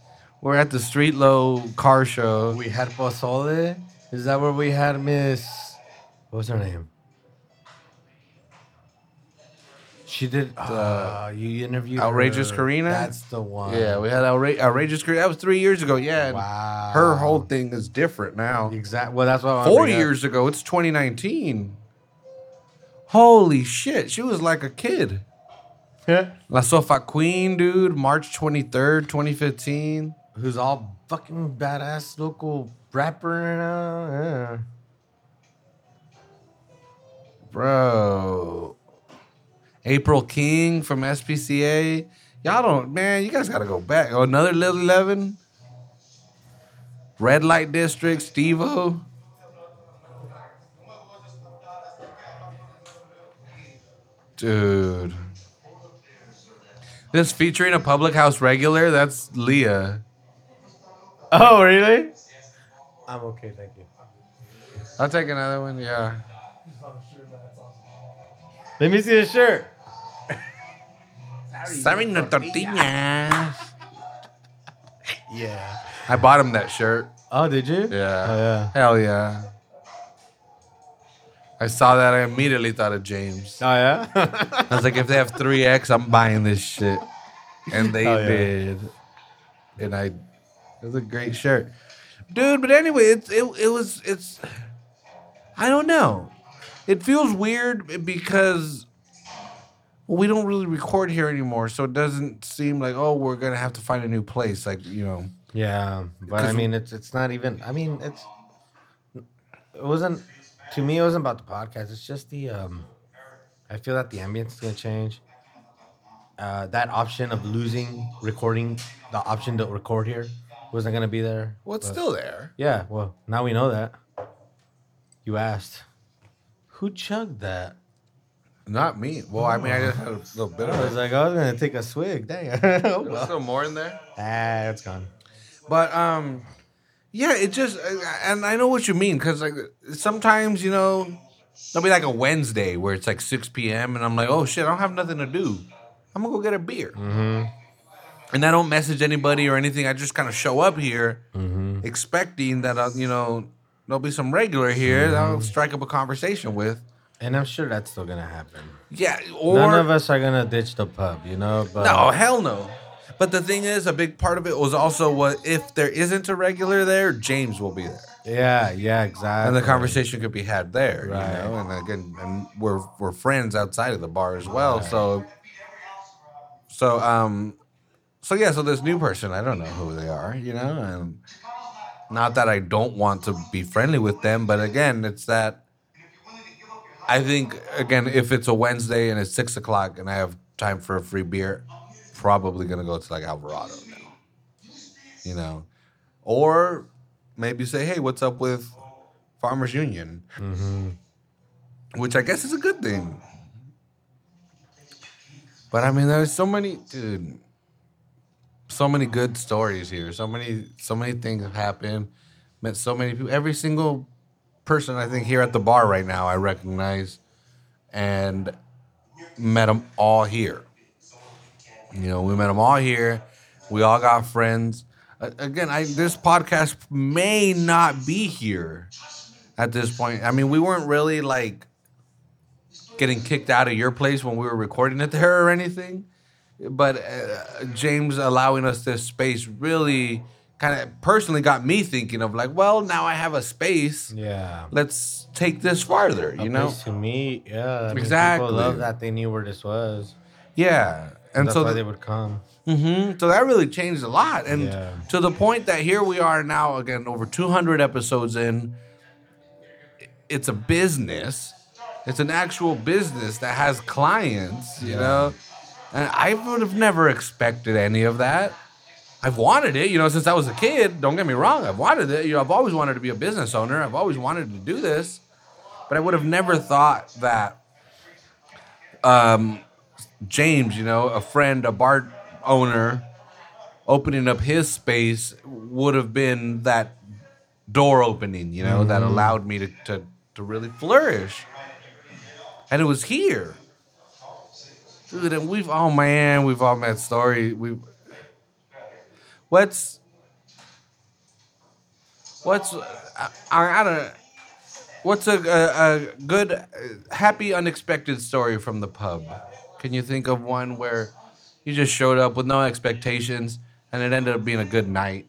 Speaker 1: We're at the Street Low car show.
Speaker 2: We had Pozole. Is that where we had Miss? What was her name? She did. Uh, you interviewed
Speaker 1: Outrageous
Speaker 2: her.
Speaker 1: Karina?
Speaker 2: That's the one.
Speaker 1: Yeah, we had outra- outrageous. Cre- That was three years ago. Yeah, and
Speaker 2: Wow.
Speaker 1: her whole thing is different now.
Speaker 2: Exact. Well, that's what. I
Speaker 1: Four
Speaker 2: bring up.
Speaker 1: years ago, it's 2019. Holy shit, she was like a kid.
Speaker 2: Yeah.
Speaker 1: La Sofa Queen, dude, March 23rd, 2015.
Speaker 2: Who's all fucking badass local rapper now? Yeah.
Speaker 1: Bro. April King from SPCA. Y'all don't, man, you guys got to go back. Oh, another Lil 11. Red Light District, Steve O. Dude. This featuring a public house regular, that's Leah.
Speaker 2: Oh, really? I'm okay, thank you.
Speaker 1: I'll take another one, yeah.
Speaker 2: Let me see the shirt.
Speaker 1: Sorry, no tortillas.
Speaker 2: Yeah.
Speaker 1: I bought him that shirt.
Speaker 2: Oh, did you?
Speaker 1: Yeah.
Speaker 2: Oh, yeah.
Speaker 1: Hell yeah. I saw that. I immediately thought of James.
Speaker 2: Oh, yeah.
Speaker 1: I was like, if they have 3X, I'm buying this shit. And they
Speaker 2: Oh, yeah.
Speaker 1: did. And I, it was a great shirt. Dude, but anyway, it's, it, it was, it's, I don't know. It feels weird because well, we don't really record here anymore. So it doesn't seem like, oh, we're going to have to find a new place. Like, you know.
Speaker 2: Yeah, but I mean, it's it's not even. I mean, it's it wasn't to me. It wasn't about the podcast. It's just the. um I feel that the ambience is gonna change. Uh, that option of losing recording, the option to record here, wasn't gonna be there.
Speaker 1: Well, it's
Speaker 2: but-
Speaker 1: still there.
Speaker 2: Yeah, well, now we know that. You asked. Who chugged that?
Speaker 1: Not me. Well, I mean, I just had a little bit
Speaker 2: I
Speaker 1: of
Speaker 2: was
Speaker 1: it.
Speaker 2: like, I was gonna take a swig. Dang. oh,
Speaker 1: There's
Speaker 2: well.
Speaker 1: still more in there.
Speaker 2: Ah, it's gone.
Speaker 1: But um, yeah, it just and I know what you mean because like sometimes you know there'll be like a Wednesday where it's like six p.m. and I'm like, oh shit, I don't have nothing to do. I'm gonna go get a beer.
Speaker 2: Mm-hmm.
Speaker 1: And I don't message anybody or anything. I just kind of show up here
Speaker 2: Mm-hmm.
Speaker 1: expecting that uh, you know there'll be some regular here that
Speaker 2: Mm-hmm.
Speaker 1: I'll strike up a conversation with.
Speaker 2: And I'm sure that's still gonna happen.
Speaker 1: Yeah, or
Speaker 2: None of us are gonna ditch the pub, you know. But
Speaker 1: No, hell no. But the thing is, a big part of it was also what if there isn't a regular there, James will be there,
Speaker 2: yeah, yeah, exactly.
Speaker 1: and the conversation could be had there.
Speaker 2: Right.
Speaker 1: You know, and again, and we're we're friends outside of the bar as well. So, so um, so yeah, so this new person, I don't know who they are. You know, and not that I don't want to be friendly with them, but again, it's that. I think again, if it's a Wednesday and it's six o'clock and I have time for a free beer, probably gonna go to like Alvarado now. You know, or maybe say, hey, what's up with Farmers Union? Mm-hmm. Which I guess is a good thing. But I mean, there's so many, dude. So many good stories here. So many, so many things have happened. Met so many people. Every single person I think here at the bar right now, I recognize, and met them all here. You know, we met them all here. We all got friends. Again, I this podcast may not be here at this point. I mean, we weren't really like getting kicked out of your place when we were recording it there or anything. But uh, James allowing us this space really kind of personally got me thinking of like, well, now I have a space.
Speaker 2: yeah,
Speaker 1: Let's take this farther, you
Speaker 2: A
Speaker 1: know?
Speaker 2: place to meet. Yeah, I mean,
Speaker 1: Exactly.
Speaker 2: People love that they knew where this was.
Speaker 1: Yeah. And
Speaker 2: That's
Speaker 1: so th-
Speaker 2: they would come.
Speaker 1: Mm-hmm. So that really changed a lot. And
Speaker 2: Yeah.
Speaker 1: to the point that here we are now, again, over 200 episodes in. It's a business. It's an actual business that has clients, you know? And I would have never expected any of that. I've wanted it, you know, since I was a kid. Don't get me wrong. I've wanted it. You know, I've always wanted to be a business owner. I've always wanted to do this. But I would have never thought that um, James, you know, a friend, a bar owner, opening up his space would have been that door opening, you know, that allowed me to, to, to really flourish. And it was here. Dude, and we've oh man, we've all met story. We what's what's I, I, don't what's a, a, a good happy unexpected story from the pub? Can you think of one where you just showed up with no expectations and it ended up being a good night?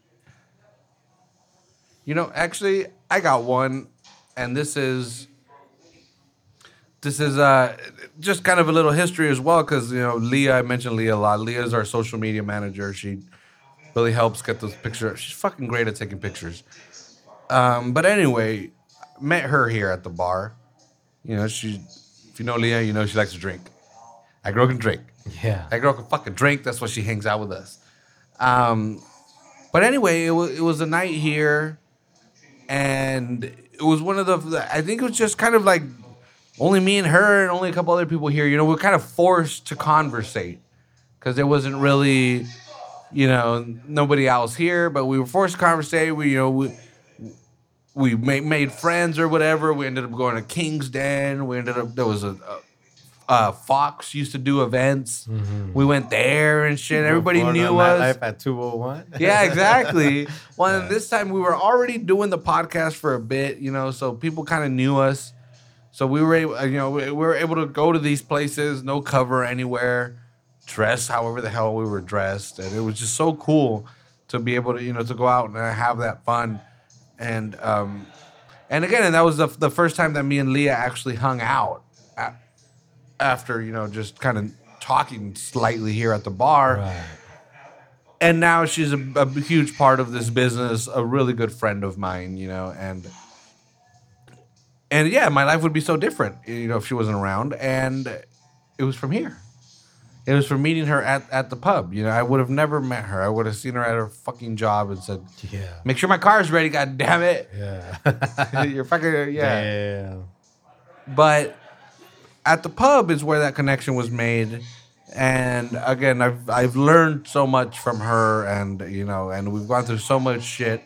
Speaker 1: You know, actually, I got one, and this is this is uh just kind of a little history as well because you know Leah I mentioned Leah a lot. Leah's our social media manager. She really helps get those pictures. She's fucking great at taking pictures. Um, but anyway, met her here at the bar. You know, she if you know Leah, you know she likes to drink. That girl can drink.
Speaker 2: Yeah.
Speaker 1: That girl can fucking drink. That's why she hangs out with us. Um, but anyway, it was it was a night here, and it was one of the. I think it was just kind of like only me and her, and only a couple other people here. You know, we are kind of forced to conversate because there wasn't really, you know, nobody else here. But we were forced to conversate. We, you know, we we made, made friends or whatever. We ended up going to King's Den. We ended up there was a, a uh, Fox used to do events. We went there and shit. Everybody knew us.
Speaker 2: nightlife at 201.
Speaker 1: Yeah, exactly. Well, and this time we were already doing the podcast for a bit, you know, so people kind of knew us. So we were able, you know, we were able to go to these places, no cover anywhere, dress however the hell we were dressed, and it was just so cool to be able to, you know, to go out and have that fun, and um, and again, and that was the the first time that me and Leah actually hung out a- after, you know, just kind of talking slightly here at the bar.
Speaker 2: Right.
Speaker 1: and now she's a, a huge part of this business a really good friend of mine you know and and yeah my life would be so different you know if she wasn't around and it was from here it was from meeting her at, at the pub you know? I would have never met her. I would have seen her at her fucking job and said
Speaker 2: Yeah.
Speaker 1: make sure my car's ready god damn it
Speaker 2: Yeah.
Speaker 1: you're fucking yeah.
Speaker 2: Yeah.
Speaker 1: but at the pub is where that connection was made. And again i've i've learned so much from her and you know and we've gone through so much shit.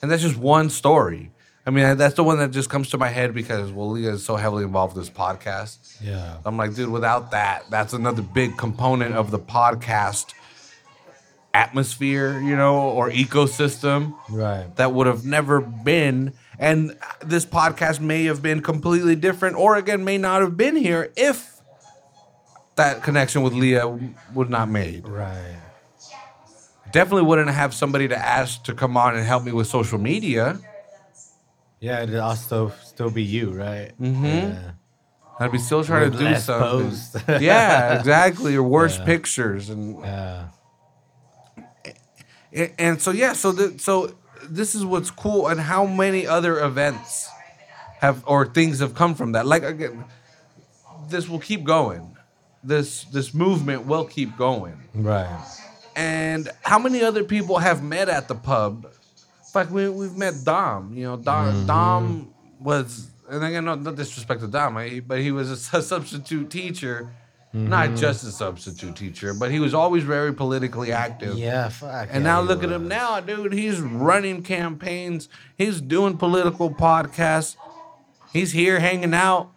Speaker 1: And that's just one story i mean that's the one that just comes to my head because well is so heavily involved with this podcast
Speaker 2: Yeah.
Speaker 1: i'm like dude without that that's another big component of the podcast atmosphere you know or ecosystem
Speaker 2: Right.
Speaker 1: that would have never been and this podcast may have been completely different or again may not have been here if that connection with leah would not made
Speaker 2: Right.
Speaker 1: definitely wouldn't have somebody to ask to come on and help me with social media
Speaker 2: Yeah, it'll also still be you, right?
Speaker 1: Mhm.
Speaker 2: Yeah.
Speaker 1: i'd be still trying
Speaker 2: With
Speaker 1: to do something yeah exactly or worse
Speaker 2: Yeah.
Speaker 1: pictures and
Speaker 2: Yeah.
Speaker 1: A- and so yeah so the, so this is what's cool and how many other events have or things have come from that like again this will keep going this this movement will keep going
Speaker 2: Right.
Speaker 1: and how many other people have met at the pub like we, we've met dom you know dom, mm-hmm. dom was and again no, no disrespect to dom but he was a su- substitute teacher not mm-hmm. just a substitute teacher but he was always very politically active
Speaker 2: Yeah. Fuck.
Speaker 1: and
Speaker 2: yeah,
Speaker 1: now look at him now, dude. He's running campaigns. He's doing political podcasts. He's here hanging out.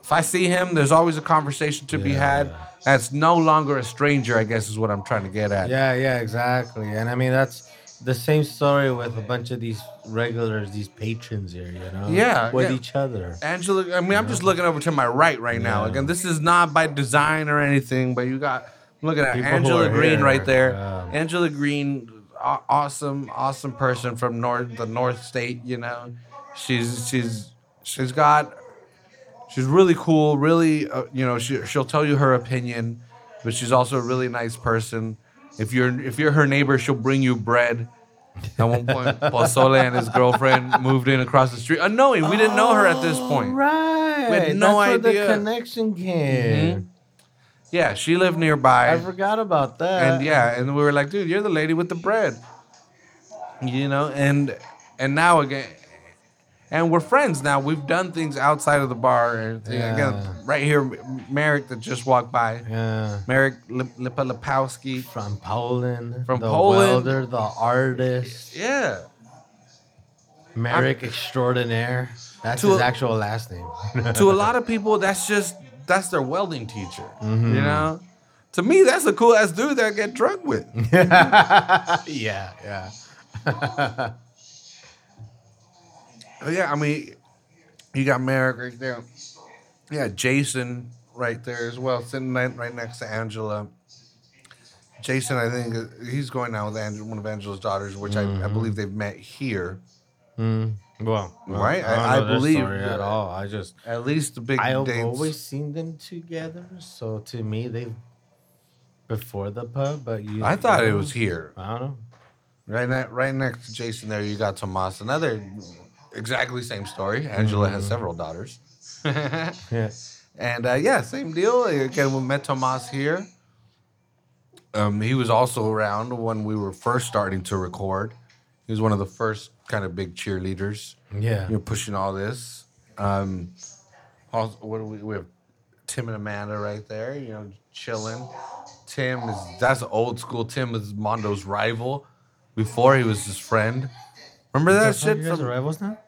Speaker 1: If I see him, there's always a conversation to be had. That's no longer a stranger, I guess is what I'm trying to get at.
Speaker 2: Yeah, yeah, exactly. And I mean, that's the same story with a bunch of these regulars, these patrons here, you know?
Speaker 1: Yeah,
Speaker 2: With
Speaker 1: yeah.
Speaker 2: each other.
Speaker 1: Angela, I mean, I'm just looking over to my right right now. Again, this is not by design or anything, but you got, I'm looking at
Speaker 2: People
Speaker 1: Angela Green
Speaker 2: here.
Speaker 1: right there.
Speaker 2: Yeah.
Speaker 1: Angela Green, awesome, awesome person from North, the North State, you know. She's, she's, she's got, she's really cool, really, uh, you know, she, she'll tell you her opinion. but she's also a really nice person. If you're if you're her neighbor, she'll bring you bread. At one point, Pozole and his girlfriend moved in across the street, unknowing we didn't know her at this point.
Speaker 2: Right.
Speaker 1: We had no
Speaker 2: That's where the connection came. Mm-hmm.
Speaker 1: Yeah, she lived nearby.
Speaker 2: I forgot about that.
Speaker 1: and yeah, and we were like, dude, you're the lady with the bread. You know, and and now again, and we're friends now. We've done things outside of the bar.
Speaker 2: Yeah.
Speaker 1: again, right here, Merrick that just walked by.
Speaker 2: Yeah.
Speaker 1: Merrick Lip- Lipalipowski.
Speaker 2: From Poland.
Speaker 1: From
Speaker 2: the
Speaker 1: Poland.
Speaker 2: welder, the artist.
Speaker 1: Yeah.
Speaker 2: Merrick extraordinaire. That's his
Speaker 1: a-
Speaker 2: actual last name.
Speaker 1: to a lot of people, that's just that's their welding teacher.
Speaker 2: Mm-hmm.
Speaker 1: You know. To me, that's a cool ass dude that I get drunk with.
Speaker 2: yeah, yeah.
Speaker 1: But yeah, I mean, you got Merrick right there. Yeah, Jason right there as well, sitting right, right next to Angela. Jason, I think he's going now with Angela, one of Angela's daughters, which I, I believe they've met here.
Speaker 2: Mm. Well,
Speaker 1: Right?
Speaker 2: don't
Speaker 1: I- I
Speaker 2: know their
Speaker 1: believe
Speaker 2: story at all. I just
Speaker 1: At least the big
Speaker 2: I've
Speaker 1: dates.
Speaker 2: always seen them together. So to me, they before the pub. But you,
Speaker 1: I thought
Speaker 2: you
Speaker 1: it was here.
Speaker 2: I don't know.
Speaker 1: Right, ne- right next to Jason, there you got Tomas. Another exactly same story. Angela has several daughters.
Speaker 2: Yeah.
Speaker 1: And uh, yeah, same deal. Again, we met Tomas here. Um, he was also around when we were first starting to record. He was one of the first kind of big cheerleaders.
Speaker 2: Yeah.
Speaker 1: You're pushing all this. Um, also, what do we, we have? Tim and Amanda right there. You know, chilling. Tim is that's old school. Tim is Mondo's rival. Before he was his friend. Remember that shit
Speaker 2: You guys
Speaker 1: from,
Speaker 2: are rivals now?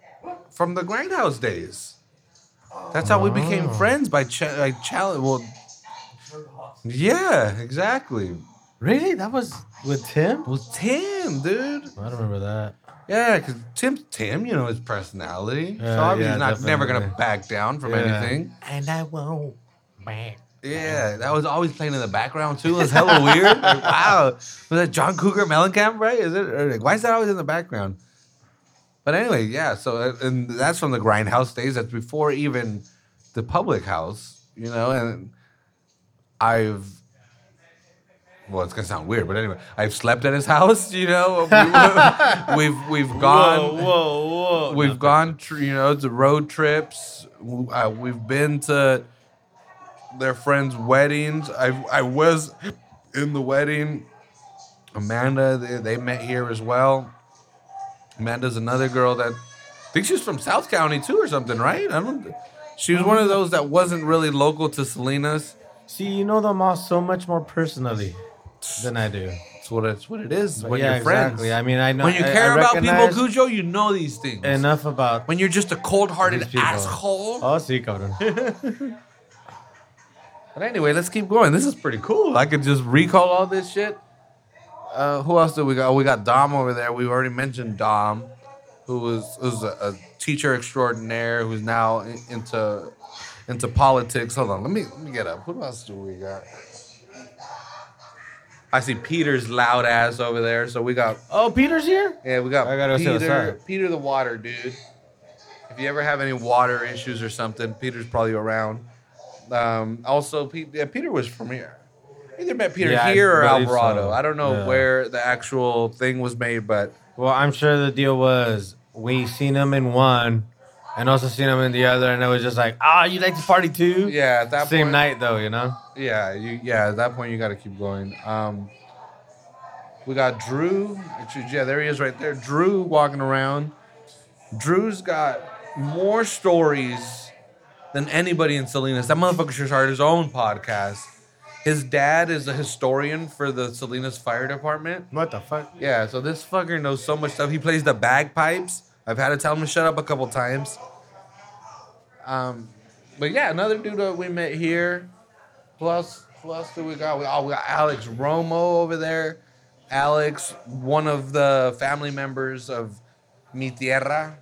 Speaker 1: from the Grindhouse days. That's how we oh. became
Speaker 2: Oh.
Speaker 1: friends by ch- like challenge. Well, yeah, exactly.
Speaker 2: Really? That was with Tim?
Speaker 1: Well, Tim, dude.
Speaker 2: I don't remember that.
Speaker 1: Yeah, because Tim, Tim, you know his personality. Uh,
Speaker 2: so
Speaker 1: obviously
Speaker 2: yeah,
Speaker 1: he's not never gonna back down from
Speaker 2: Yeah.
Speaker 1: anything.
Speaker 2: And I won't back.
Speaker 1: Yeah, that was always playing in the background too. It was hella weird. Like, wow, was that John Cougar Mellencamp? Right? Is it? Or like, why is that always in the background? But anyway, yeah. So uh, and that's from the Grindhouse days. That's before even the public house, you know. And I've well, it's gonna sound weird, but anyway, I've slept at his house. You know, We- we've we've gone.
Speaker 2: whoa, whoa.
Speaker 1: We've gone, tr- you know, to road trips. Uh, we've been to their friends' weddings. I I was in the wedding. Amanda, they, they met here as well. Amanda's another girl that I think she's from South County too, or something, right? I don't. She was one of those that wasn't really local to Salinas.
Speaker 2: See, you know them all so much more personally than I do.
Speaker 1: That's what it's what it is when
Speaker 2: yeah,
Speaker 1: you're friends.
Speaker 2: exactly. I mean, I know
Speaker 1: when you care
Speaker 2: I
Speaker 1: about people, Cujo, you know these things.
Speaker 2: enough about
Speaker 1: when you're just a cold-hearted asshole.
Speaker 2: Oh, sí, cabrón.
Speaker 1: But anyway, let's keep going. This is pretty cool. I could just recall all this shit. Uh, who else do we got? We got Dom over there. We've already mentioned Dom, who was who's a, a teacher extraordinaire who's now in, into into politics. Hold on, let me let me get up. Who else do we got? I see Peter's loud ass over there. So we got
Speaker 2: Oh, Peter's here?
Speaker 1: yeah, we got
Speaker 2: I gotta see what's
Speaker 1: Peter,
Speaker 2: up.
Speaker 1: Peter the water dude. If you ever have any water issues or something, Peter's probably around. Um, also, Pete, yeah, Peter was from here. Either met Peter
Speaker 2: Yeah, I
Speaker 1: here or Alvarado.
Speaker 2: so.
Speaker 1: I don't know
Speaker 2: Yeah.
Speaker 1: where the actual thing was made, but
Speaker 2: Well, I'm sure the deal was we seen him in one and also seen him in the other, and it was just like, ah, you like to party too?
Speaker 1: yeah, at that
Speaker 2: Same
Speaker 1: point,
Speaker 2: night though, you know?
Speaker 1: Yeah, you yeah. At that point, you got to keep going. Um, we got Drew. Yeah, there he is right there. Drew walking around. Drew's got more stories than anybody in Salinas. That motherfucker should start his own podcast. His dad is a historian for the Salinas Fire Department.
Speaker 2: What the fuck?
Speaker 1: Yeah, so this fucker knows so much stuff. He plays the bagpipes. I've had to tell him to shut up a couple times. Um, but yeah, another dude that we met here. Who else? Who we got? We, oh, we got Alex Romo over there. Alex, one of the family members of Mi Tierra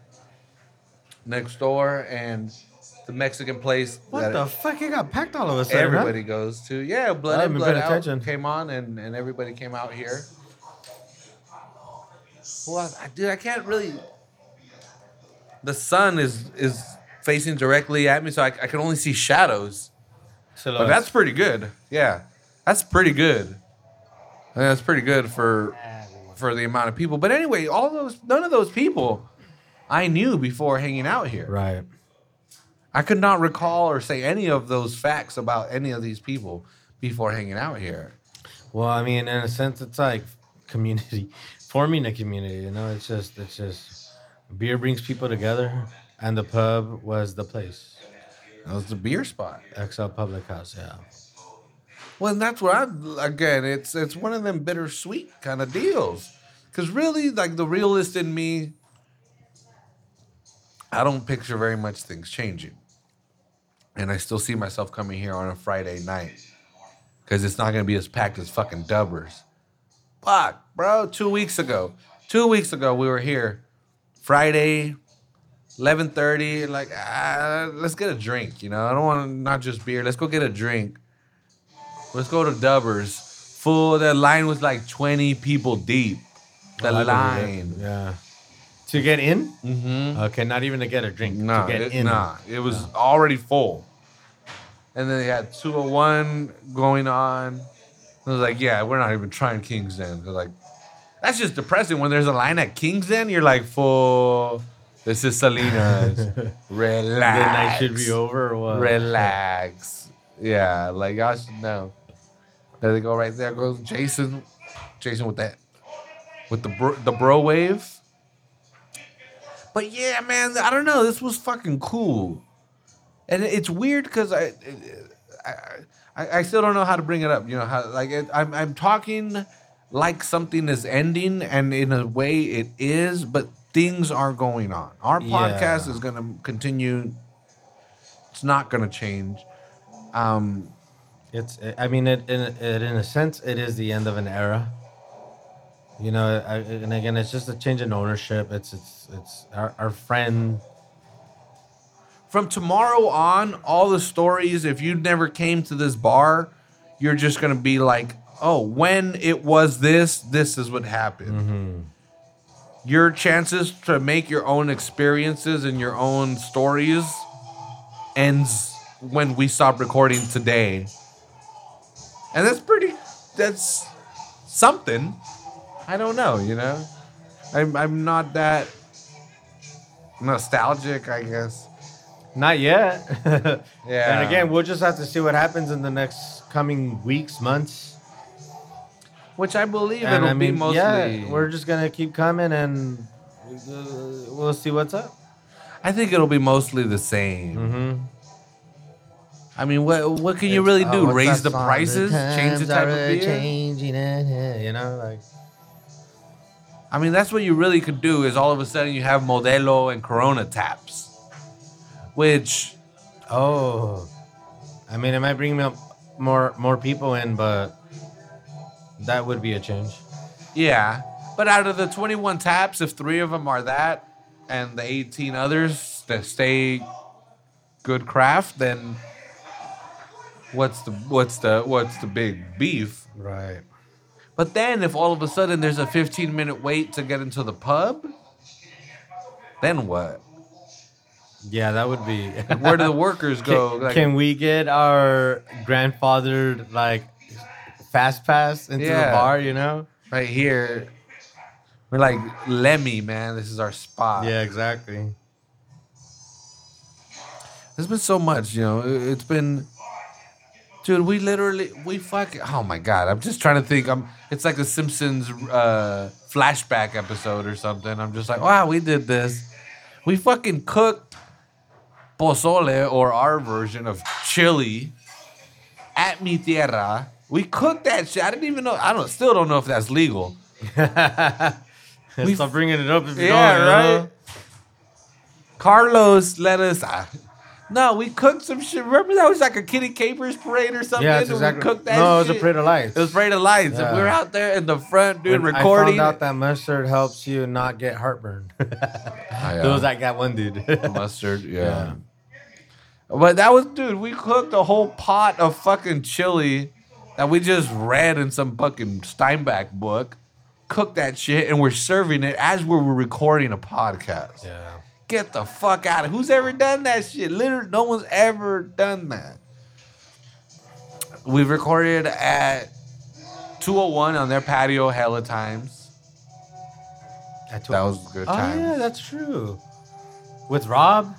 Speaker 1: next door, and the Mexican place
Speaker 2: What the fuck? It got packed all of a sudden.
Speaker 1: everybody goes to. Yeah, Blood
Speaker 2: In
Speaker 1: Blood Out
Speaker 2: attention.
Speaker 1: came on, and, and everybody came out here. Well, I, dude, I can't really. The sun is is facing directly at me, so I, I can only see shadows.
Speaker 2: So
Speaker 1: But that's pretty good. Yeah, That's pretty good. That's pretty good for for the amount of people. But anyway, all those none of those people I knew before hanging out here.
Speaker 2: Right.
Speaker 1: I could not recall or say any of those facts about any of these people before hanging out here.
Speaker 2: Well, I mean, in a sense, it's like community, forming a community. You know, it's just, it's just, beer brings people together, and the pub was the place.
Speaker 1: That was the beer spot.
Speaker 2: XL Public House, yeah.
Speaker 1: Well, and that's what I again. It's it's one of them bittersweet kind of deals. Because really, like the realist in me, I don't picture very much things changing, and I still see myself coming here on a Friday night because it's not gonna be as packed as fucking Dubbers. Fuck, bro. Two weeks ago, two weeks ago, we were here, Friday, eleven thirty. Like, ah, let's get a drink. You know, I don't want to not just beer. Let's go get a drink. Let's go to Dubbers. Full. That line was like twenty people deep. The
Speaker 2: I believe it.
Speaker 1: line.
Speaker 2: Yeah. To get in?
Speaker 1: Mm-hmm.
Speaker 2: Okay, not even to get a drink.
Speaker 1: No,
Speaker 2: to get
Speaker 1: it,
Speaker 2: in.
Speaker 1: nah, it was already full. And then they had 201 going on. I was like, yeah, we're not even trying King's Den. They're like, that's just depressing. When there's a line at King's Den, you're like, full. This is Salinas. Relax.
Speaker 2: The night should be over or what?
Speaker 1: Relax. Yeah, like y'all should know. There they go, right there goes Jason. Jason with that, with the bro, the bro wave. But yeah, man, I don't know. This was fucking cool, and it's weird because I, I, I, I still don't know how to bring it up. You know how like it, I'm I'm talking like something is ending, and in a way it is, but things are going on. Our
Speaker 2: Yeah.
Speaker 1: podcast is going to continue. It's not going to change. Um,
Speaker 2: It's. I mean, it in it in a sense, it is the end of an era. You know, I, and again, it's just a change in ownership. It's it's it's our, our friend.
Speaker 1: from tomorrow on, all the stories, if you never came to this bar, you're just gonna be like, oh, when it was this, this is what happened. Mm-hmm. Your chances to make your own experiences and your own stories ends when we stop recording today. And that's pretty that's something. I don't know, you know? I'm I'm not that nostalgic, I guess.
Speaker 2: Not yet.
Speaker 1: Yeah.
Speaker 2: And again, we'll just have to see what happens in the next coming weeks, months.
Speaker 1: Which I believe
Speaker 2: And
Speaker 1: it'll
Speaker 2: I mean,
Speaker 1: be mostly.
Speaker 2: yeah, we're just gonna keep coming, and uh, we'll see what's up.
Speaker 1: I think it'll be mostly the same.
Speaker 2: Mm-hmm.
Speaker 1: I mean, what what can you really do? Raise the prices, change the type of beer.
Speaker 2: Changing it, you know, like
Speaker 1: I mean, that's what you really could do. Is all of a sudden you have Modelo and Corona taps, which
Speaker 2: oh, I mean, it might bring up more more people in, but that would be a change.
Speaker 1: yeah. But out of the twenty one taps, if three of them are that, and the eighteen others that stay good craft, then what's the what's the what's the big beef?
Speaker 2: Right.
Speaker 1: But then if all of a sudden there's a 15 minute wait to get into the pub, then what?
Speaker 2: Yeah, that would be.
Speaker 1: Where do the workers go?
Speaker 2: Can,
Speaker 1: Like,
Speaker 2: can we get our grandfathered like fast pass into
Speaker 1: Yeah.
Speaker 2: the bar? You know?
Speaker 1: right here. We're like Lemmy, man. This is our spot.
Speaker 2: Yeah, exactly.
Speaker 1: There's been so much, you know. it- It's been, dude. We literally, we fucking. Oh my god! I'm just trying to think. I'm. It's like a Simpsons uh, flashback episode or something. I'm just like, wow, we did this. We fucking cooked pozole or our version of chili at mi tierra. We cooked that shit. I didn't even know. I don't. Still don't know if that's legal. We-
Speaker 2: Stop bringing it up if you
Speaker 1: Yeah,
Speaker 2: don't. know?
Speaker 1: right. Carlos let us. No, we cooked some shit. Remember that was like a Kiddie Kapers parade or something.
Speaker 2: Yeah, it's exactly.
Speaker 1: We cooked that.
Speaker 2: no, it was a parade of lights.
Speaker 1: It was a parade of lights, and we were out there in the front, dude,
Speaker 2: When
Speaker 1: recording.
Speaker 2: I found out that mustard helps you not get heartburn.
Speaker 1: yeah.
Speaker 2: There was like that one dude.
Speaker 1: mustard, yeah. But that was, dude. We cooked a whole pot of fucking chili that we just read in some fucking Steinbeck book. Cooked that shit, and we're serving it as we were recording a podcast.
Speaker 2: yeah.
Speaker 1: Get the fuck out of Who's ever done that shit? Literally, no one's ever done that. We've recorded at 201 on their patio hella times.
Speaker 2: At oh
Speaker 1: That was good
Speaker 2: Oh
Speaker 1: times.
Speaker 2: yeah, that's true. With Rob.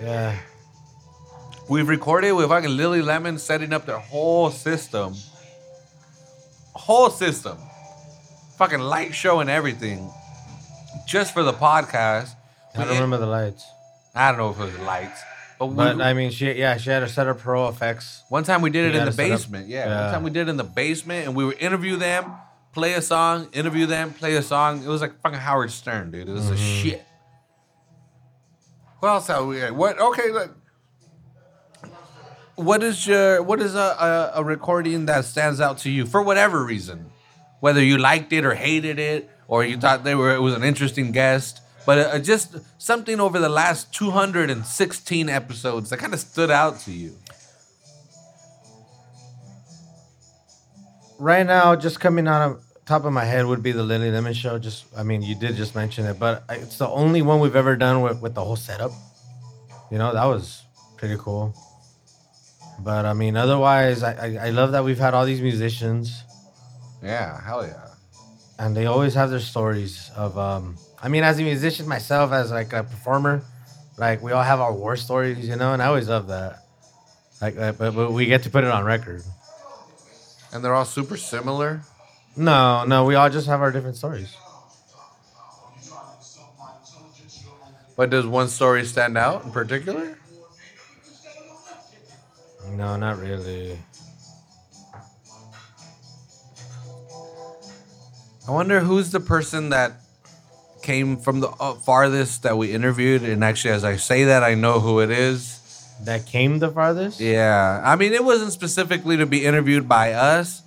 Speaker 2: Yeah.
Speaker 1: We've recorded with fucking Lily Lemon setting up their whole system. Whole system. Fucking light show and everything. Just for the podcast.
Speaker 2: I don't remember the lights.
Speaker 1: I don't know if it was lights. But, we,
Speaker 2: But I mean, she yeah, she had to set up pro effects.
Speaker 1: one time we did it in the
Speaker 2: up-
Speaker 1: basement. yeah,
Speaker 2: yeah.
Speaker 1: One time we did it in the basement and we would interview them, play a song, interview them, play a song. It was like fucking Howard Stern, dude. It was a
Speaker 2: Mm-hmm.
Speaker 1: shit. What else we what okay, look. What is your what is a, a, a recording that stands out to you for whatever reason? Whether you liked it or hated it, or you thought they were it was an interesting guest, but uh, just something over the last 216 episodes that kind of stood out to you.
Speaker 2: Right now, just coming out of top of my head would be the Lily Lemon show. Just I mean, you did just mention it, but it's the only one we've ever done with, with the whole setup. You know, that was pretty cool. But I mean, otherwise, I, I, I love that we've had all these musicians.
Speaker 1: Yeah, hell yeah.
Speaker 2: And they always have their stories of um i mean as a musician myself as like a performer like we all have our war stories you know and i always love that like uh, but, but we get to put it on record
Speaker 1: And they're all super similar.
Speaker 2: no no we all just have our different stories
Speaker 1: But does one story stand out in particular?
Speaker 2: no not really
Speaker 1: I wonder who's the person that came from the uh, farthest that we interviewed. And actually, as I say that, I know who it is.
Speaker 2: that came the farthest
Speaker 1: Yeah. I mean, it wasn't specifically to be interviewed by us,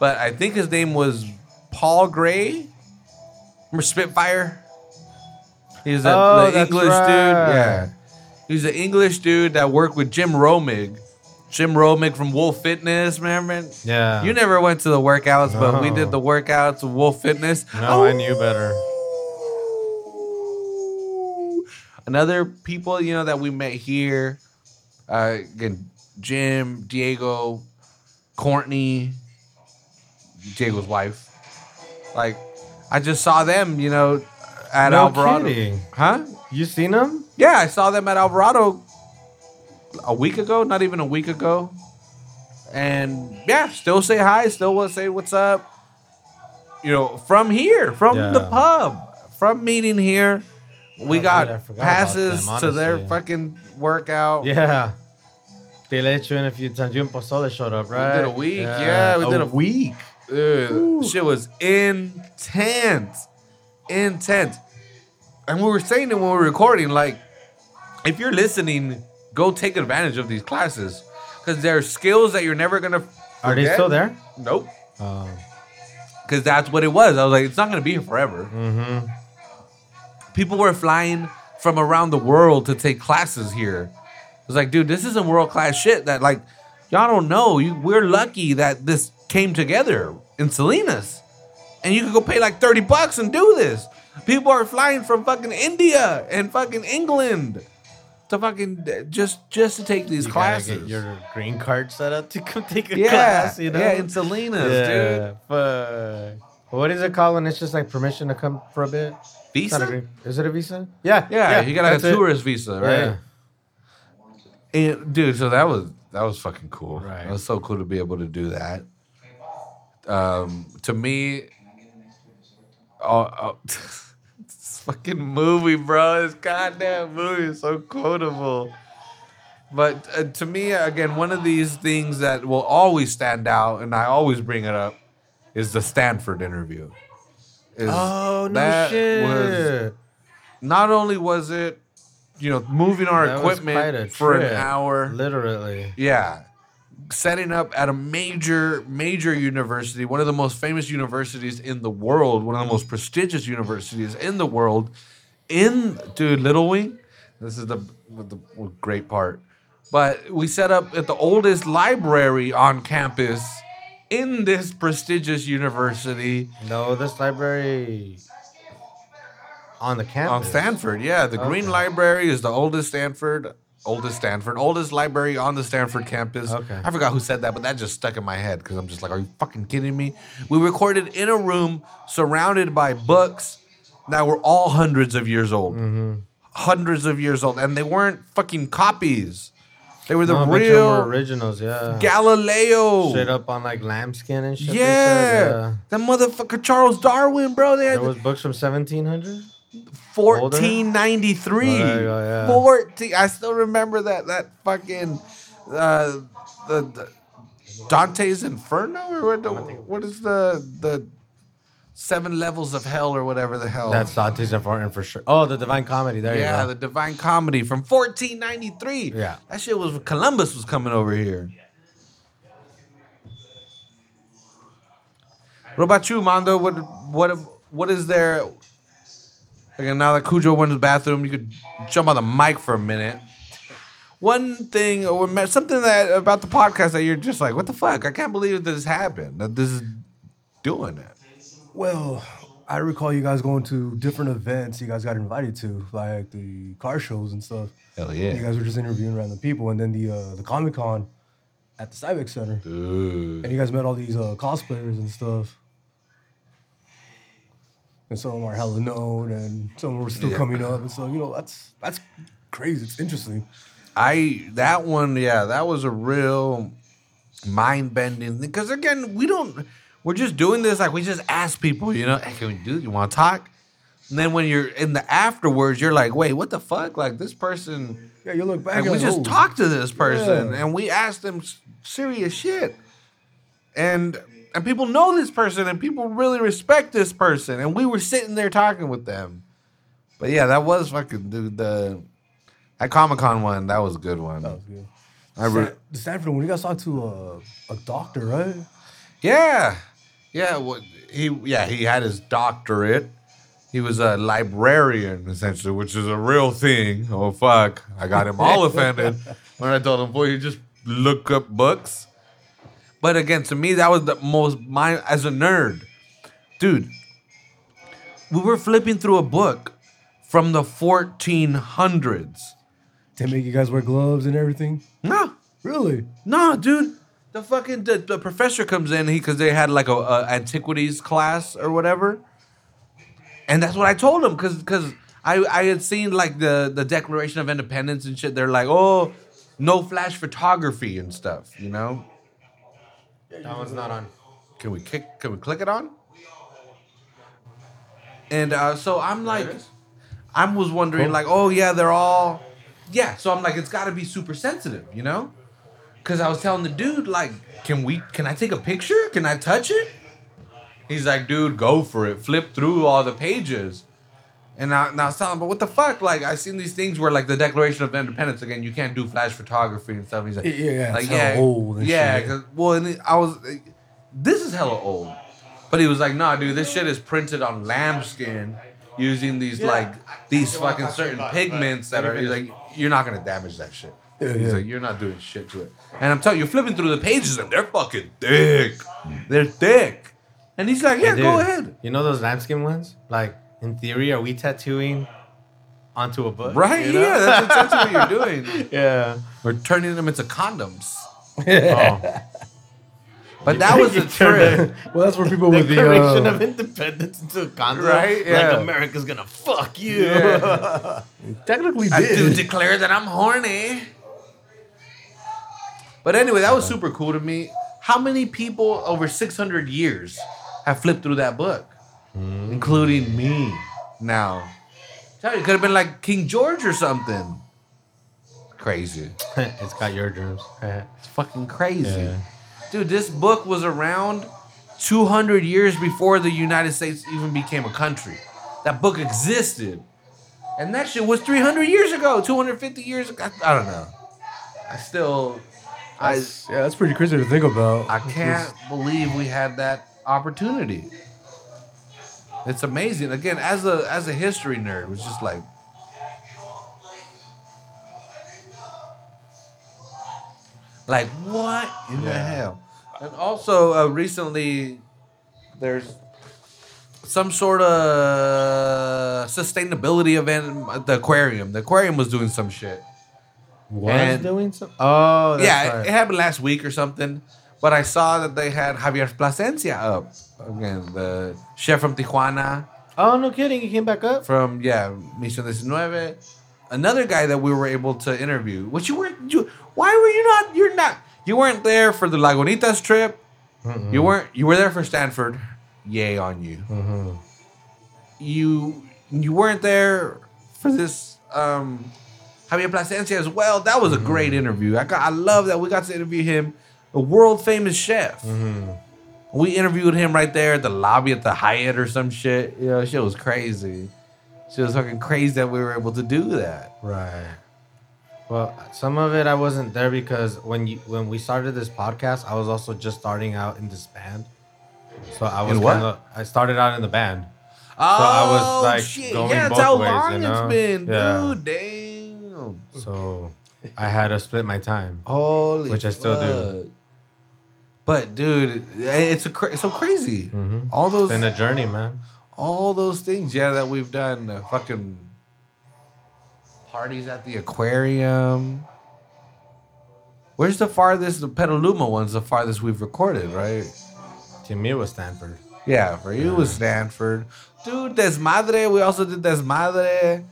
Speaker 1: but I think his name was Paul Gray. Remember Spitfire? He's a,
Speaker 2: Oh,
Speaker 1: the English dude. Yeah. He's an English dude that worked with Jim Romig. Jim Romig from Wolf Fitness, remember?
Speaker 2: yeah
Speaker 1: You never went to the workouts, but we did the workouts with Wolf Fitness.
Speaker 2: no i knew better
Speaker 1: Another people, you know, that we met here, uh, again, Jim, Diego, Courtney, Diego's wife. Like, I just saw them, you know, at
Speaker 2: No
Speaker 1: Alvarado.
Speaker 2: kidding.
Speaker 1: Huh?
Speaker 2: you seen them
Speaker 1: Yeah, I saw them at Alvarado a week ago, not even a week ago. And yeah, still say hi, still will say what's up. You know, from here, from the pub, from meeting here. We
Speaker 2: Oh,
Speaker 1: got
Speaker 2: dude, I forgot about
Speaker 1: passes
Speaker 2: them,
Speaker 1: to their fucking workout.
Speaker 2: yeah they let you in if you Tanjun Pozole showed up, right?
Speaker 1: We did a week, yeah, we did a-
Speaker 2: week.
Speaker 1: Dude, shit was intense. Intense. And we were saying it when we were recording, like, if you're listening, go take advantage of these classes. Because there are skills that you're never gonna Forget.
Speaker 2: Are they still there?
Speaker 1: Nope.
Speaker 2: Oh.
Speaker 1: Because that's what it was. I was like, it's not gonna be here forever.
Speaker 2: Mm-hmm.
Speaker 1: People were flying from around the world to take classes here. It was like, dude, this isn't world class shit that like y'all don't know. You we're lucky that this came together in Salinas. And you could go pay like 30 bucks and do this. People are flying from fucking India and fucking England to fucking just just to take these
Speaker 2: You
Speaker 1: classes.
Speaker 2: get your green card set up to come take a
Speaker 1: yeah,
Speaker 2: class, you know?
Speaker 1: yeah, in Salinas,
Speaker 2: yeah, fuck. What is it called when it's just like permission to come for a bit?
Speaker 1: dude.
Speaker 2: Not a
Speaker 1: Visa?
Speaker 2: green- Is it a visa? Yeah,
Speaker 1: Yeah, you got like a
Speaker 2: it.
Speaker 1: tourist visa, right?
Speaker 2: Yeah.
Speaker 1: And, dude, so that was that was fucking cool.
Speaker 2: Right.
Speaker 1: It was so cool to be able to do that. Um, to me, oh, oh fucking movie, bro. This goddamn movie is so quotable. But uh, to me, again, one of these things that will always stand out, and I always bring it up, is the Stanford interview. Is
Speaker 2: Oh no
Speaker 1: that
Speaker 2: shit!
Speaker 1: was- not only was it, you know, moving our
Speaker 2: That
Speaker 1: equipment for an hour.
Speaker 2: Literally.
Speaker 1: Yeah. Setting up at a major, major university, one of the most famous universities in the world, one of the most prestigious universities in the world, in dude, Little Wing. This is the the great part. But we set up at the oldest library on campus in this prestigious university
Speaker 2: No, this library on the campus on.
Speaker 1: Stanford. Yeah, the Green Library is the oldest Stanford oldest Stanford, oldest library on the Stanford campus.
Speaker 2: Okay.
Speaker 1: I forgot who said that, but that just stuck in my head because I'm just like, are you fucking kidding me? We recorded in a room surrounded by books that were all hundreds of years old,
Speaker 2: Mm-hmm.
Speaker 1: hundreds of years old, and they weren't fucking copies. They were the
Speaker 2: No, I bet you
Speaker 1: real
Speaker 2: originals, yeah.
Speaker 1: Galileo.
Speaker 2: Straight up on like lambskin and shit.
Speaker 1: Yeah.
Speaker 2: said,
Speaker 1: that motherfucker Charles Darwin, bro. They had
Speaker 2: There was books from 1700.
Speaker 1: 1493.
Speaker 2: Oh, there you go, yeah.
Speaker 1: 14. I still remember that that fucking uh the, the Dante's Inferno or what the, what is the the seven levels of hell or whatever the hell.
Speaker 2: That's Dante's Inferno for sure. Oh, the Divine Comedy. There
Speaker 1: yeah,
Speaker 2: you go. the.
Speaker 1: Divine Comedy from 1493.
Speaker 2: Yeah.
Speaker 1: That shit was Columbus was coming over here. What about you, Mondo? What what what is there? Again, now that Cujo went to the bathroom, you could jump on the mic for a minute. One thing or something that about the podcast that you're just like, what the fuck? I can't believe this happened. That this is doing it.
Speaker 3: Well, I recall you guys going to different events you guys got invited to, like the car shows and stuff.
Speaker 1: Hell yeah!
Speaker 3: You guys were just interviewing random people, and then the uh, the Comic Con at the Cybex Center,
Speaker 1: dude.
Speaker 3: and you guys met all these uh, cosplayers and stuff. And some of them are hella known, and some of them are still
Speaker 1: Yeah.
Speaker 3: coming up, and so you know that's that's crazy. It's interesting.
Speaker 1: I that one, yeah, that was a real mind bending thing. Because again, we don't, we're just doing this like we just ask people, you know, hey, can we do? You want to talk? And then when you're in the afterwards, you're like, wait, what the fuck? Like this person,
Speaker 3: Yeah, you look back.
Speaker 1: like we
Speaker 3: like,
Speaker 1: just
Speaker 3: "Oh,
Speaker 1: talked to this person
Speaker 3: Yeah.
Speaker 1: and we asked them serious shit, and and people know this person and people really respect this person, and we were sitting there talking with them. But yeah, that was fucking dude. The that Comic Con one, that was a good one.
Speaker 3: That was good.
Speaker 1: I re-
Speaker 3: the Stanford one, you guys talked to a, a doctor, right?
Speaker 1: Yeah, yeah. What he? Yeah, he had his doctorate. He was a librarian essentially, which is a real thing. Oh fuck! I got him all offended when I told him, "Boy, you just look up books." But again, to me, that was the most mind as a nerd, dude. We were flipping through a book from the 1400s.
Speaker 3: They make you guys wear gloves and everything.
Speaker 1: No,
Speaker 3: Really?
Speaker 1: No, dude. The fucking the, the professor comes in he because they had like a, a antiquities class or whatever, and that's what I told him because because I I had seen like the the Declaration of Independence and shit. They're like, oh, no flash photography and stuff. You know?
Speaker 2: That one's not on.
Speaker 1: Can we kick? Can we click it on? And uh, so I'm like, I was wondering, like, oh yeah, they're all, yeah. So I'm like, it's got to be super sensitive, you know? Because I was telling the dude, like, can we? Can I take a picture? Can I touch it? He's like, dude, go for it. Flip through all the pages. And I, and I was telling him, but what the fuck? Like, I seen these things where, like, the Declaration of Independence again, you can't do flash photography and stuff. He's like,
Speaker 3: Yeah, yeah,
Speaker 1: like
Speaker 3: it's hella old and
Speaker 1: yeah.
Speaker 3: shit.
Speaker 1: 'cause- well, and I was, this is hella old. But he was like, nah, dude, this shit is printed on lambskin using these like these fucking certain pigments that are he's like, you're not gonna damage that shit.
Speaker 3: Yeah,
Speaker 1: he's
Speaker 3: yeah.
Speaker 1: like, you're not doing shit to it. And I'm telling you, you're flipping through the pages and they're fucking thick. They're thick. And he's like, yeah,
Speaker 2: Hey,
Speaker 1: go ahead.
Speaker 2: You know those lambskin ones? Like, in theory, are we tattooing onto a book?
Speaker 1: Right?
Speaker 2: You know?
Speaker 1: Yeah, that's essentially what you're doing.
Speaker 2: yeah.
Speaker 1: We're turning them into condoms.
Speaker 2: Oh.
Speaker 1: But that was a
Speaker 2: You turned
Speaker 1: trip.
Speaker 3: Well, that's where people with the
Speaker 2: Declaration
Speaker 3: uh,
Speaker 2: of Independence into a condom.
Speaker 1: Right, yeah.
Speaker 2: Like America's gonna fuck you.
Speaker 1: Yeah.
Speaker 3: technically
Speaker 1: I do
Speaker 3: did.
Speaker 1: declare that I'm horny. But anyway, that was super cool to me. How many people over 600 years have flipped through that book? Including me now. Tell you, it could have been like King George or something. Crazy.
Speaker 2: it's got your germs.
Speaker 1: It's fucking crazy.
Speaker 2: Yeah.
Speaker 1: Dude, this book was around 200 years before the United States even became a country. That book existed. And that shit was 300 years ago, 250 years ago. I, I don't know. I still, I,
Speaker 3: yeah, that's pretty crazy to think about.
Speaker 1: I can't believe we had that opportunity. It's amazing. Again, as a as a history nerd, it was just like like what in the hell? And also uh, recently there's some sort of sustainability event at the aquarium. The aquarium was doing some shit.
Speaker 2: Was
Speaker 1: And-
Speaker 2: doing something? Oh, that's
Speaker 1: yeah,
Speaker 2: right.
Speaker 1: it, it happened last week or something. But I saw that they had Javier Plasencia up again, the chef from Tijuana,
Speaker 2: oh, no kidding. He came back up.
Speaker 1: from yeah, Mission 19. Another guy that we were able to interview. Which you weren't. You, why were you not? You're not. You weren't there for the Lagunitas trip. You weren't. You were there for Stanford. Yay on you. Mm-hmm. You you weren't there for this um Javier Plasencia as well. That was a great mm-hmm. interview. I got. I love that we got to interview him, a world famous chef. Mm-hmm. We interviewed him right there at the lobby at the Hyatt or some shit. You know, shit was crazy. She was fucking crazy that we were able to do that.
Speaker 2: Right. Well, some of it I wasn't there because when you when we started this podcast, I was also just starting out in this band. So I was kind of I started out in the band.
Speaker 1: Oh,
Speaker 2: I was, oh, like,
Speaker 1: shit.
Speaker 2: going
Speaker 1: yeah,
Speaker 2: both
Speaker 1: that's how
Speaker 2: ways,
Speaker 1: long
Speaker 2: you know?
Speaker 1: it's been,
Speaker 2: Yeah.
Speaker 1: dude. Damn.
Speaker 2: So I had to split my time.
Speaker 1: Holy
Speaker 2: Which I still do.
Speaker 1: But dude, it's a cra- so crazy. All those,
Speaker 2: in the journey, man.
Speaker 1: all those things, yeah, that we've done. Uh, fucking parties at the aquarium. Where's the farthest? The Petaluma one's the farthest we've recorded, right?
Speaker 2: To me, it was Stanford.
Speaker 1: Yeah, for you it was Stanford. Dude, Desmadre. We also did Desmadre.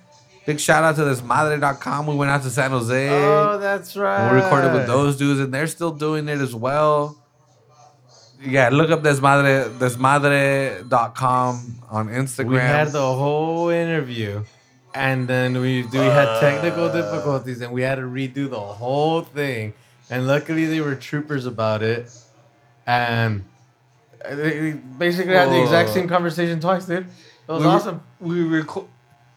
Speaker 1: Big shout out to Desmadre.com. We went out to San Jose.
Speaker 2: Oh, that's right.
Speaker 1: we recorded with those dudes, and they're still doing it as well. Yeah, look up Desmadre, Desmadre.com on Instagram.
Speaker 2: We had the whole interview, and then we we had uh, technical difficulties, and we had to redo the whole thing. And luckily, they were troopers about it, and they basically had the exact same conversation twice, dude. It was
Speaker 1: we,
Speaker 2: awesome.
Speaker 1: We reco-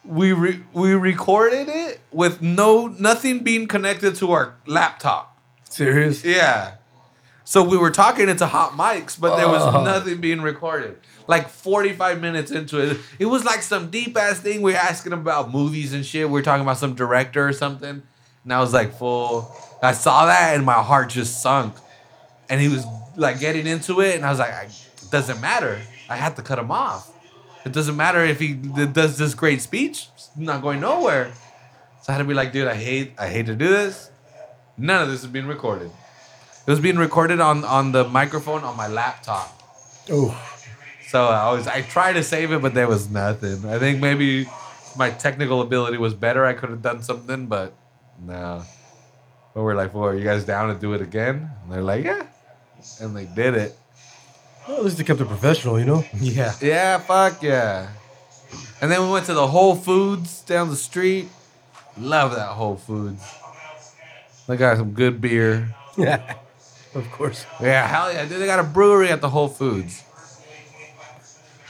Speaker 1: we re- we recorded it with no nothing being connected to our laptop.
Speaker 3: Serious?
Speaker 1: Yeah. So we were talking into hot mics, but there was
Speaker 3: Oh.
Speaker 1: nothing being recorded. Like 45 minutes into it, it was like some deep ass thing. We were asking about movies and shit. We are talking about some director or something. And I was like, full. I saw that and my heart just sunk. And he was like getting into it. And I was like, it doesn't matter. I had to cut him off. It doesn't matter if he does this great speech. It's not going nowhere. So I had to be like, dude, I hate, I hate to do this. None of this is being recorded. It was being recorded on on the microphone on my laptop.
Speaker 3: Oh,
Speaker 1: So I was I tried to save it, but there was nothing. I think maybe my technical ability was better. I could have done something, but no. But we're like, "Well, are you guys down to do it again?" And they're like, "Yeah," and they did it.
Speaker 3: well, at least they kept it professional, you know?
Speaker 2: Yeah.
Speaker 1: Yeah, fuck yeah. And then we went to the Whole Foods down the street. Love that Whole Foods. They got some good beer.
Speaker 3: Yeah. Of course.
Speaker 1: Yeah, hell yeah, dude. They got a brewery at the Whole Foods.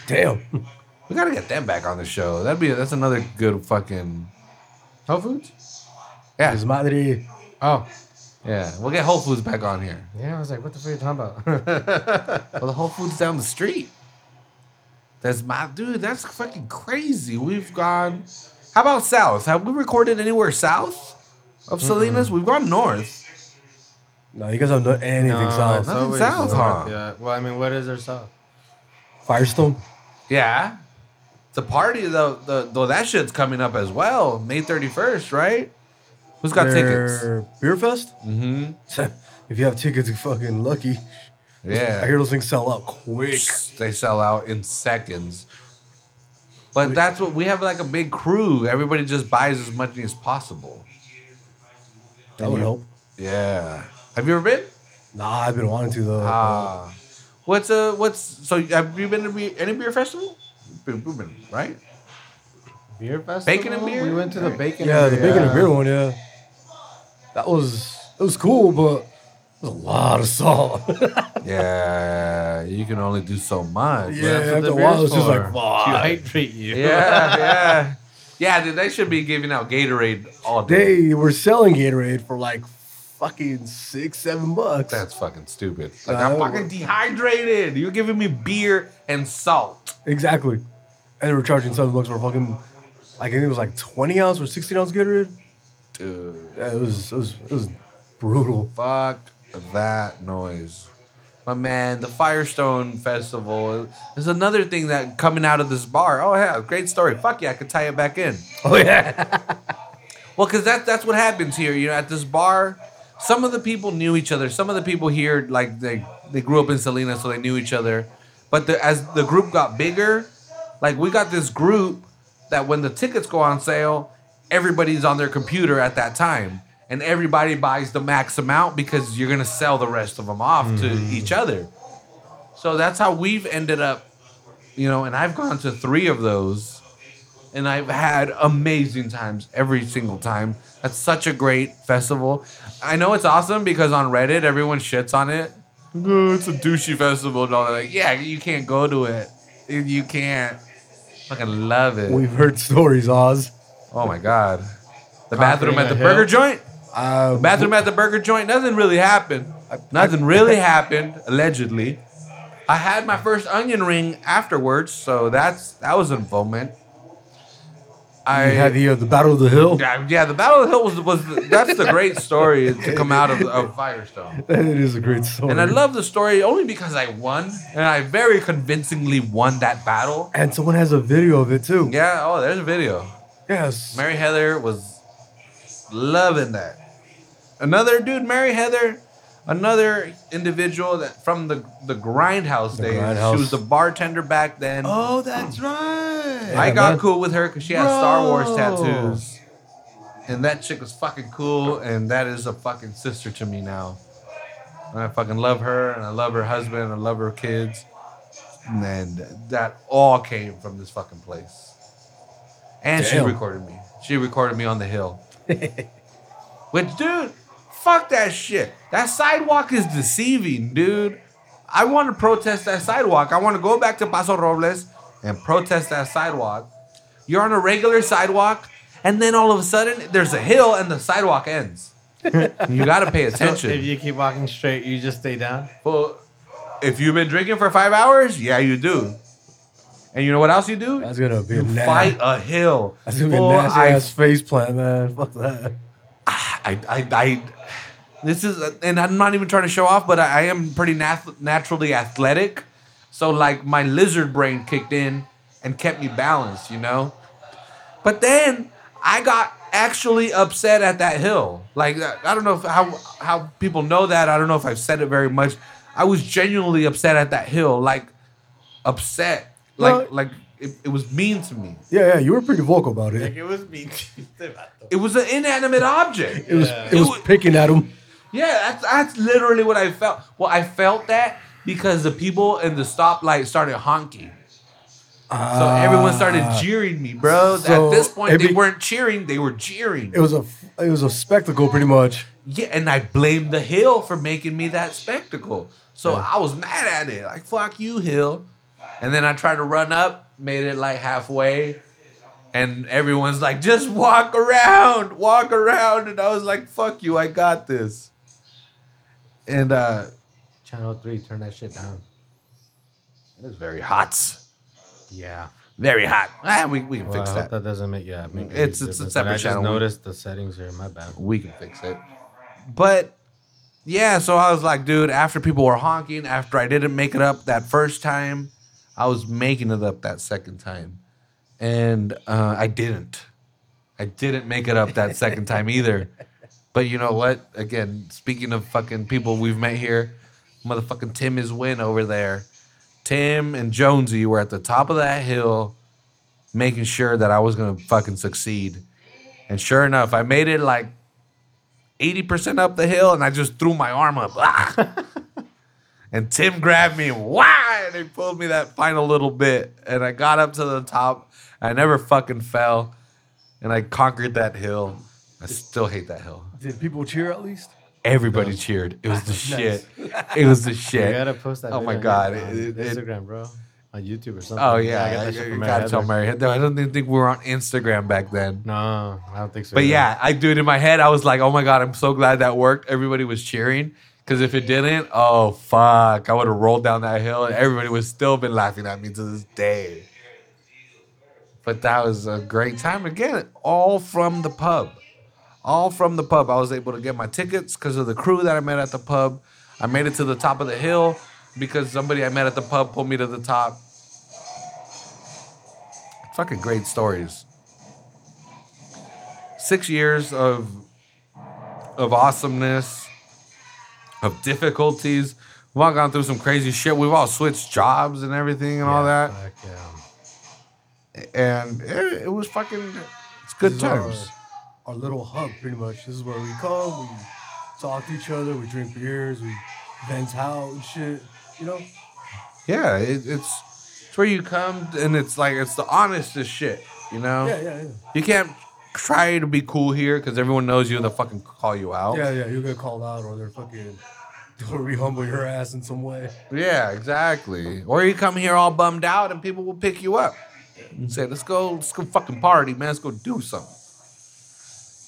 Speaker 3: Damn.
Speaker 1: We gotta get them back on the show. That'd be that's another good fucking
Speaker 2: Whole Foods?
Speaker 1: yeah
Speaker 3: Desmadre.
Speaker 2: Oh.
Speaker 1: yeah. We'll get Whole Foods back on here.
Speaker 2: Yeah, I was like, what the fuck are you talking about?
Speaker 1: Well, the Whole Foods down the street. That's my dude. That's fucking crazy. We've gone. How about south? Have we recorded anywhere south of Salinas? We've gone north.
Speaker 3: No, you guys haven't done anything south.
Speaker 2: it's
Speaker 1: Nothing
Speaker 2: always
Speaker 1: south, huh?
Speaker 2: Yeah. Well, I mean, what is there south?
Speaker 3: Firestone.
Speaker 1: Yeah. The party though, the though that shit's coming up as well. May thirty first, right? Who's got tickets?
Speaker 3: Their Beer Fest?
Speaker 1: Mm-hmm.
Speaker 3: if you have tickets, you're fucking lucky.
Speaker 1: Yeah.
Speaker 3: I hear those things sell out quick.
Speaker 1: They sell out in seconds. But that's what we have like a big crew. Everybody just buys as much as possible.
Speaker 3: That would help.
Speaker 1: Yeah. Have you ever been?
Speaker 3: Nah, I've been wanting to though.
Speaker 1: Ah. What's uh what's so have you been to be, any beer festival? Been, we've been, right?
Speaker 2: Beer festival?
Speaker 1: Bacon and beer?
Speaker 2: We went to the bacon
Speaker 3: yeah,
Speaker 2: and
Speaker 3: the bacon and beer one, yeah. That was it was cool, but it was a lot of salt.
Speaker 1: Yeah, you can only do so much.
Speaker 3: Yeah.
Speaker 2: That's
Speaker 3: after
Speaker 2: the
Speaker 3: a while,
Speaker 2: beer's
Speaker 3: it's just like,
Speaker 2: for. To hydrate you.
Speaker 1: Yeah, yeah. Yeah, dude, they should be giving out Gatorade all day.
Speaker 3: they were selling Gatorade for like fucking six, seven bucks.
Speaker 1: That's fucking stupid. Like, I'm fucking dehydrated. You're giving me beer and salt.
Speaker 3: exactly. And they were charging seven bucks for fucking like I think it was like twenty ounce or sixteen ounce Gatorade.
Speaker 1: Dude,
Speaker 3: Yeah, it was it was it was brutal.
Speaker 1: fuck that noise. My man, the Firestone Festival is another thing that coming out of this bar. Oh yeah, great story. Fuck yeah, I could tie it back in.
Speaker 3: Oh yeah.
Speaker 1: Well, because that that's what happens here. You know, at this bar, some of the people knew each other. Some of the people here, like they they grew up in Salinas, so they knew each other. But the, as the group got bigger, like we got this group that when the tickets go on sale, everybody's on their computer at that time, and everybody buys the max amount because you're gonna sell the rest of them off to mm-hmm. each other. So that's how we've ended up, you know. And I've gone to three of those and I've had amazing times every single time. That's such a great festival. I know it's awesome because on Reddit everyone shits on it. Oh, it's a douchey festival and all that. Like, yeah, you can't go to it. You can't. Fucking love it.
Speaker 3: We've heard stories, Oz.
Speaker 1: Oh my god. The bathroom at the
Speaker 2: a
Speaker 1: burger joint.
Speaker 3: Uh,
Speaker 1: Bathroom at the burger joint. Nothing really happened. Nothing really happened. Allegedly. I had my first onion ring afterwards, so that's that was a moment. I
Speaker 3: had the uh, the Battle of the Hill.
Speaker 1: yeah, yeah, the Battle of the Hill was was that's the great story to come out of, of Firestone.
Speaker 3: It is a great story.
Speaker 1: And I love the story only because I won, and I very convincingly won that battle.
Speaker 3: And someone has a video of it too.
Speaker 1: Yeah, oh, there's a video.
Speaker 3: Yes.
Speaker 1: Mary Heather was loving that. Another dude, Mary Heather, another individual that from the the grindhouse days.
Speaker 3: Grindhouse.
Speaker 1: She was the bartender back then.
Speaker 2: Oh, that's right.
Speaker 1: I
Speaker 3: Yeah,
Speaker 1: got
Speaker 3: man.
Speaker 1: cool with her because she had Star Wars tattoos. And that chick was fucking cool, and that is a fucking sister to me now. And I fucking love her, and I love her husband, and I love her kids. And that all came from this fucking place. And she recorded me. She recorded me on the hill. Which, dude, fuck that shit. That sidewalk is deceiving, dude. I want to protest that sidewalk. I want to go back to Paso Robles and protest that sidewalk. You're on a regular sidewalk, and then all of a sudden there's a hill and the sidewalk ends. you got to pay
Speaker 2: So
Speaker 1: attention.
Speaker 2: if you keep walking straight, you just stay down.
Speaker 1: well, if you've been drinking for five hours, yeah, you do. And you know what else you do?
Speaker 3: That's gonna be
Speaker 1: you
Speaker 3: a na-
Speaker 1: fight a hill.
Speaker 3: That's gonna be a nasty
Speaker 1: I
Speaker 3: ass face plant, man. Fuck that.
Speaker 1: I, I, I, this is, and I'm not even trying to show off, but I, I am pretty nat- naturally athletic. So, like, my lizard brain kicked in and kept me balanced, you know? But then I got actually upset at that hill. Like, I don't know if, how, how people know that. I don't know if I've said it very much. I was genuinely upset at that hill. Like, upset. Like,
Speaker 3: Well-
Speaker 1: like, it, it was mean to me.
Speaker 3: Yeah, yeah, you were pretty vocal about it.
Speaker 2: it was me.
Speaker 1: It was an inanimate object.
Speaker 3: It was
Speaker 2: Yeah.
Speaker 3: it was
Speaker 1: It wa-
Speaker 3: picking at him.
Speaker 1: Yeah, that's, that's literally what I felt. Well, I felt that because the people in the stoplight started honking. So ah. everyone started jeering me, bro.
Speaker 3: So
Speaker 1: At this point,
Speaker 3: it
Speaker 1: they weren't cheering; they were jeering.
Speaker 3: It was a it was a spectacle, pretty much.
Speaker 1: Yeah, and I blamed the hill for making me that spectacle. So I was mad at it, like "fuck you, hill." And then I tried to run up, made it like halfway, and everyone's like, "Just walk around, walk around," and I was like, "Fuck you, I got this." And uh,
Speaker 2: Channel three, turn that shit down.
Speaker 1: It is very hot,
Speaker 2: Yeah.
Speaker 1: very hot. Ah, we we can
Speaker 2: Well,
Speaker 1: fix that.
Speaker 2: that doesn't make yeah. Make
Speaker 1: It's- it's a separate
Speaker 2: I just
Speaker 1: channel.
Speaker 2: noticed the settings here. My bad.
Speaker 1: we can fix it. But yeah, so I was like, dude, after people were honking, after I didn't make it up that first time, I was making it up that second time. And uh, I didn't. I didn't make it up that second time either. But you know what? Again, speaking of fucking people we've met here, motherfucking Tim is win over there. Tim and Jonesy were at the top of that hill making sure that I was gonna fucking succeed. And sure enough, I made it like 80% up the hill and I just threw my arm up. And Tim grabbed me, and why? And he pulled me that final little bit. And I got up to the top. I never fucking fell. And I conquered that hill. I still hate that hill.
Speaker 3: Did people cheer at least?
Speaker 1: Everybody cheered. It was the shit. It was the shit.
Speaker 2: You gotta post that.
Speaker 1: Oh my God,
Speaker 2: on
Speaker 1: it- it-
Speaker 2: Instagram, bro. On YouTube or something.
Speaker 1: Oh yeah,
Speaker 2: I got
Speaker 1: I,
Speaker 2: that shit
Speaker 1: I
Speaker 2: from
Speaker 1: gotta
Speaker 2: Mary
Speaker 1: tell
Speaker 2: Heather.
Speaker 1: Mary. No, I don't even think we were on Instagram back then.
Speaker 2: No, I don't think so.
Speaker 1: But
Speaker 2: either.
Speaker 1: yeah, I do it in my head. I was like, oh my God, I'm so glad that worked. Everybody was cheering. Because if it didn't, oh fuck, I would have rolled down that hill and everybody would still been laughing at me to this day. But that was a great time. Again, all from the pub. All from the pub. I was able to get my tickets because of the crew that I met at the pub. I made it to the top of the hill because somebody I met at the pub pulled me to the top. Fucking great stories. six years of of awesomeness, of difficulties. We've all gone through some crazy shit. We've all switched jobs and everything and all that.
Speaker 2: Fuck yeah.
Speaker 1: And it, it was fucking. It's good
Speaker 3: This is our-
Speaker 1: times.
Speaker 3: Our, little hub, pretty much. This is where we come, we talk to each other, we drink beers, we vent out and shit. You know?
Speaker 1: Yeah, it, it's it's where you come and it's like it's the honestest shit. You know.
Speaker 3: Yeah, yeah, yeah.
Speaker 1: You can't try to be cool here because everyone knows you. And they'll fucking call you out.
Speaker 3: Yeah, yeah, you'll get called out or they're fucking they'll re-humble your ass in some way.
Speaker 1: Yeah, exactly. Or you come here all bummed out and people will pick you up and say, "Let's go, let's go fucking party, man. Let's go do something."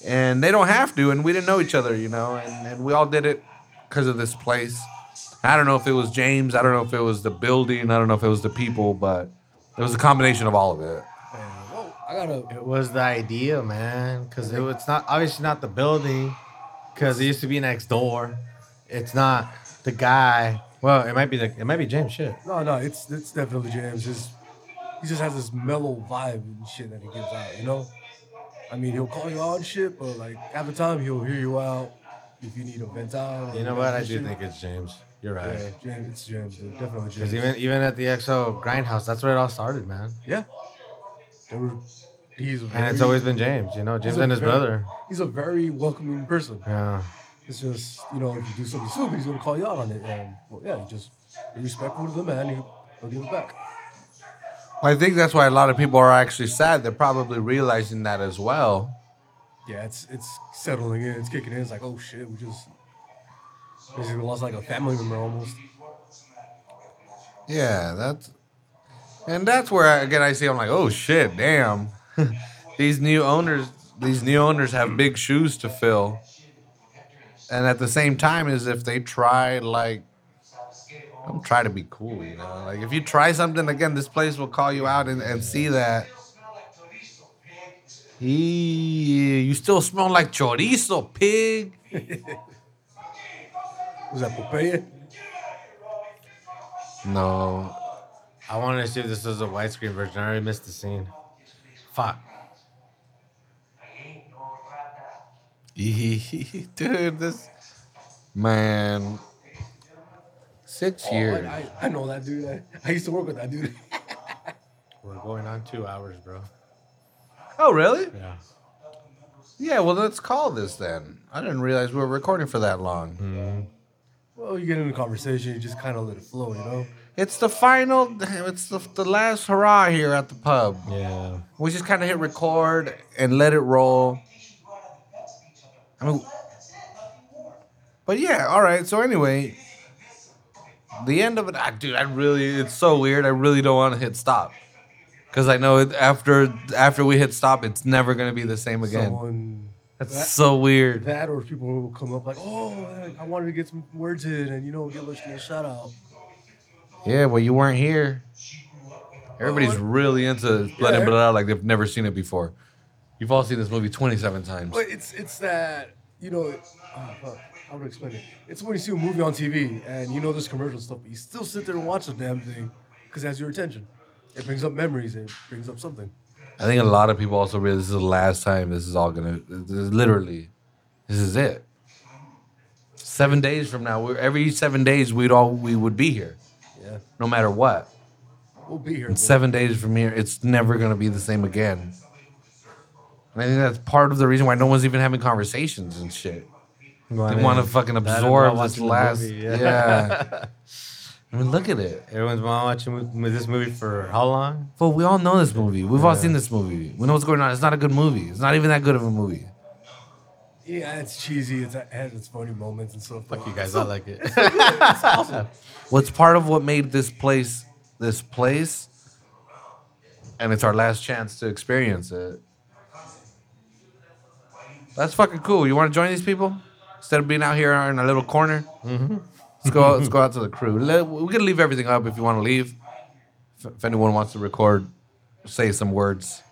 Speaker 1: And they don't have to, and we didn't know each other, you know, and, and we all did it because of this place. I don't know if it was James. I don't know if it was the building. I don't know if it was the people, but it was a combination of all of it.
Speaker 3: I gotta
Speaker 2: It was the idea, man. Because it was not obviously not the building, because it used to be next door. It's not the guy. Well, it might be the it might be James. Shit.
Speaker 3: No, no, it's it's definitely James. His, he just has this mellow vibe and shit that he gives out, you know? I mean, he'll call you out and shit, but like half the time he'll hear you out if you need a vent out.
Speaker 2: You know what? I do
Speaker 3: shit.
Speaker 2: think it's James. You're right.
Speaker 3: Yeah, James, it's James, dude, definitely
Speaker 2: Because
Speaker 3: James.
Speaker 2: even even at the XO Grindhouse, that's where it all started, man.
Speaker 3: yeah. They were, he's
Speaker 2: And it's always been James. You know, James and his
Speaker 3: very-
Speaker 2: brother.
Speaker 3: He's a very welcoming person.
Speaker 2: Yeah.
Speaker 3: It's just, you know, if you do something stupid, he's gonna call you out on it. And well, yeah, you just be respectful to the man, he- he'll give it back.
Speaker 1: I think that's why a lot of people are actually sad. They're probably realizing that as well.
Speaker 3: Yeah, it's it's settling in, it's kicking in. It's like, oh shit, we just basically lost like a family member almost.
Speaker 1: Yeah, that's and that's where I, again I see I'm like, oh shit, damn. these new owners, these new owners have big shoes to fill. And at the same time, as if they try like, don't try to be cool, you know. Like if you try something again, this place will call you out and, and see that. Eee, you still smell like chorizo, pig.
Speaker 3: Was that Popeye?
Speaker 1: No,
Speaker 2: I wanted to see if this was a widescreen version. I already missed the scene. Fuck.
Speaker 1: dude, this man, six
Speaker 3: Oh,
Speaker 1: years.
Speaker 3: I, I, I know that dude. I, I used to work with that dude.
Speaker 2: We're going on two hours, bro.
Speaker 1: Oh, really?
Speaker 2: Yeah.
Speaker 1: Yeah. Well, let's call this then. I didn't realize we were recording for that long. Mm-hmm.
Speaker 3: well, you get into a conversation, you just kind of let it flow, you know?
Speaker 1: It's the final. It's the, the last hurrah here at the pub.
Speaker 2: Yeah.
Speaker 1: We just kind of hit record and let it roll. I mean, but yeah, all right. So anyway, the end of it, I, dude. I really, it's so weird. I really don't want to hit stop because I know it, after after we hit stop, it's never gonna be the same again.
Speaker 3: Someone um,
Speaker 1: That's
Speaker 3: that,
Speaker 1: so weird.
Speaker 3: that or people will come up like, oh, I wanted to get some words in and, you know, give us a shout out.
Speaker 1: Yeah, well, you weren't here. Everybody's oh, really into letting
Speaker 3: Yeah.
Speaker 1: it out like they've never seen it before. You've all seen this movie 27 times.
Speaker 3: But it's it's that you know, it, oh, fuck, how do explain it? It's when you see a movie on TV and you know this commercial stuff, but you still sit there and watch the damn thing because it has your attention. It brings up memories. It brings up something.
Speaker 1: I think a lot of people also realize this is the last time this is all gonna. This is literally, this is it. Seven days from now, we're, every seven days we'd all we would be here,
Speaker 3: Yeah,
Speaker 1: no matter what.
Speaker 3: we'll be here.
Speaker 1: And
Speaker 3: but-
Speaker 1: seven days from here, it's never gonna be the same again. And I think that's part of the reason why no one's even having conversations and shit. They want to fucking absorb
Speaker 2: while
Speaker 1: this last.
Speaker 2: movie,
Speaker 1: yeah.
Speaker 2: yeah.
Speaker 1: I mean, look at it.
Speaker 2: Everyone's been watching this movie for how long?
Speaker 1: Well, we all know this movie. We've all seen this movie. We know what's going on. It's not a good movie. It's not even that good of a movie.
Speaker 3: Yeah, it's cheesy. It's, it has its funny moments and stuff.
Speaker 2: Fuck you guys, I like it.
Speaker 1: What's part of what made this place this place, and it's our last chance to experience it. That's fucking cool. You want to join these people instead of being out here in a little corner? Mm-hmm. Let's go. let's go out to the crew. Let, we can leave everything up if you want to leave. If, if anyone wants to record, say some words.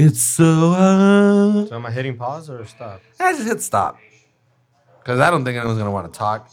Speaker 1: It's so hard.
Speaker 2: so am I hitting pause or stop?
Speaker 1: I just hit stop because I don't think anyone's gonna want to talk.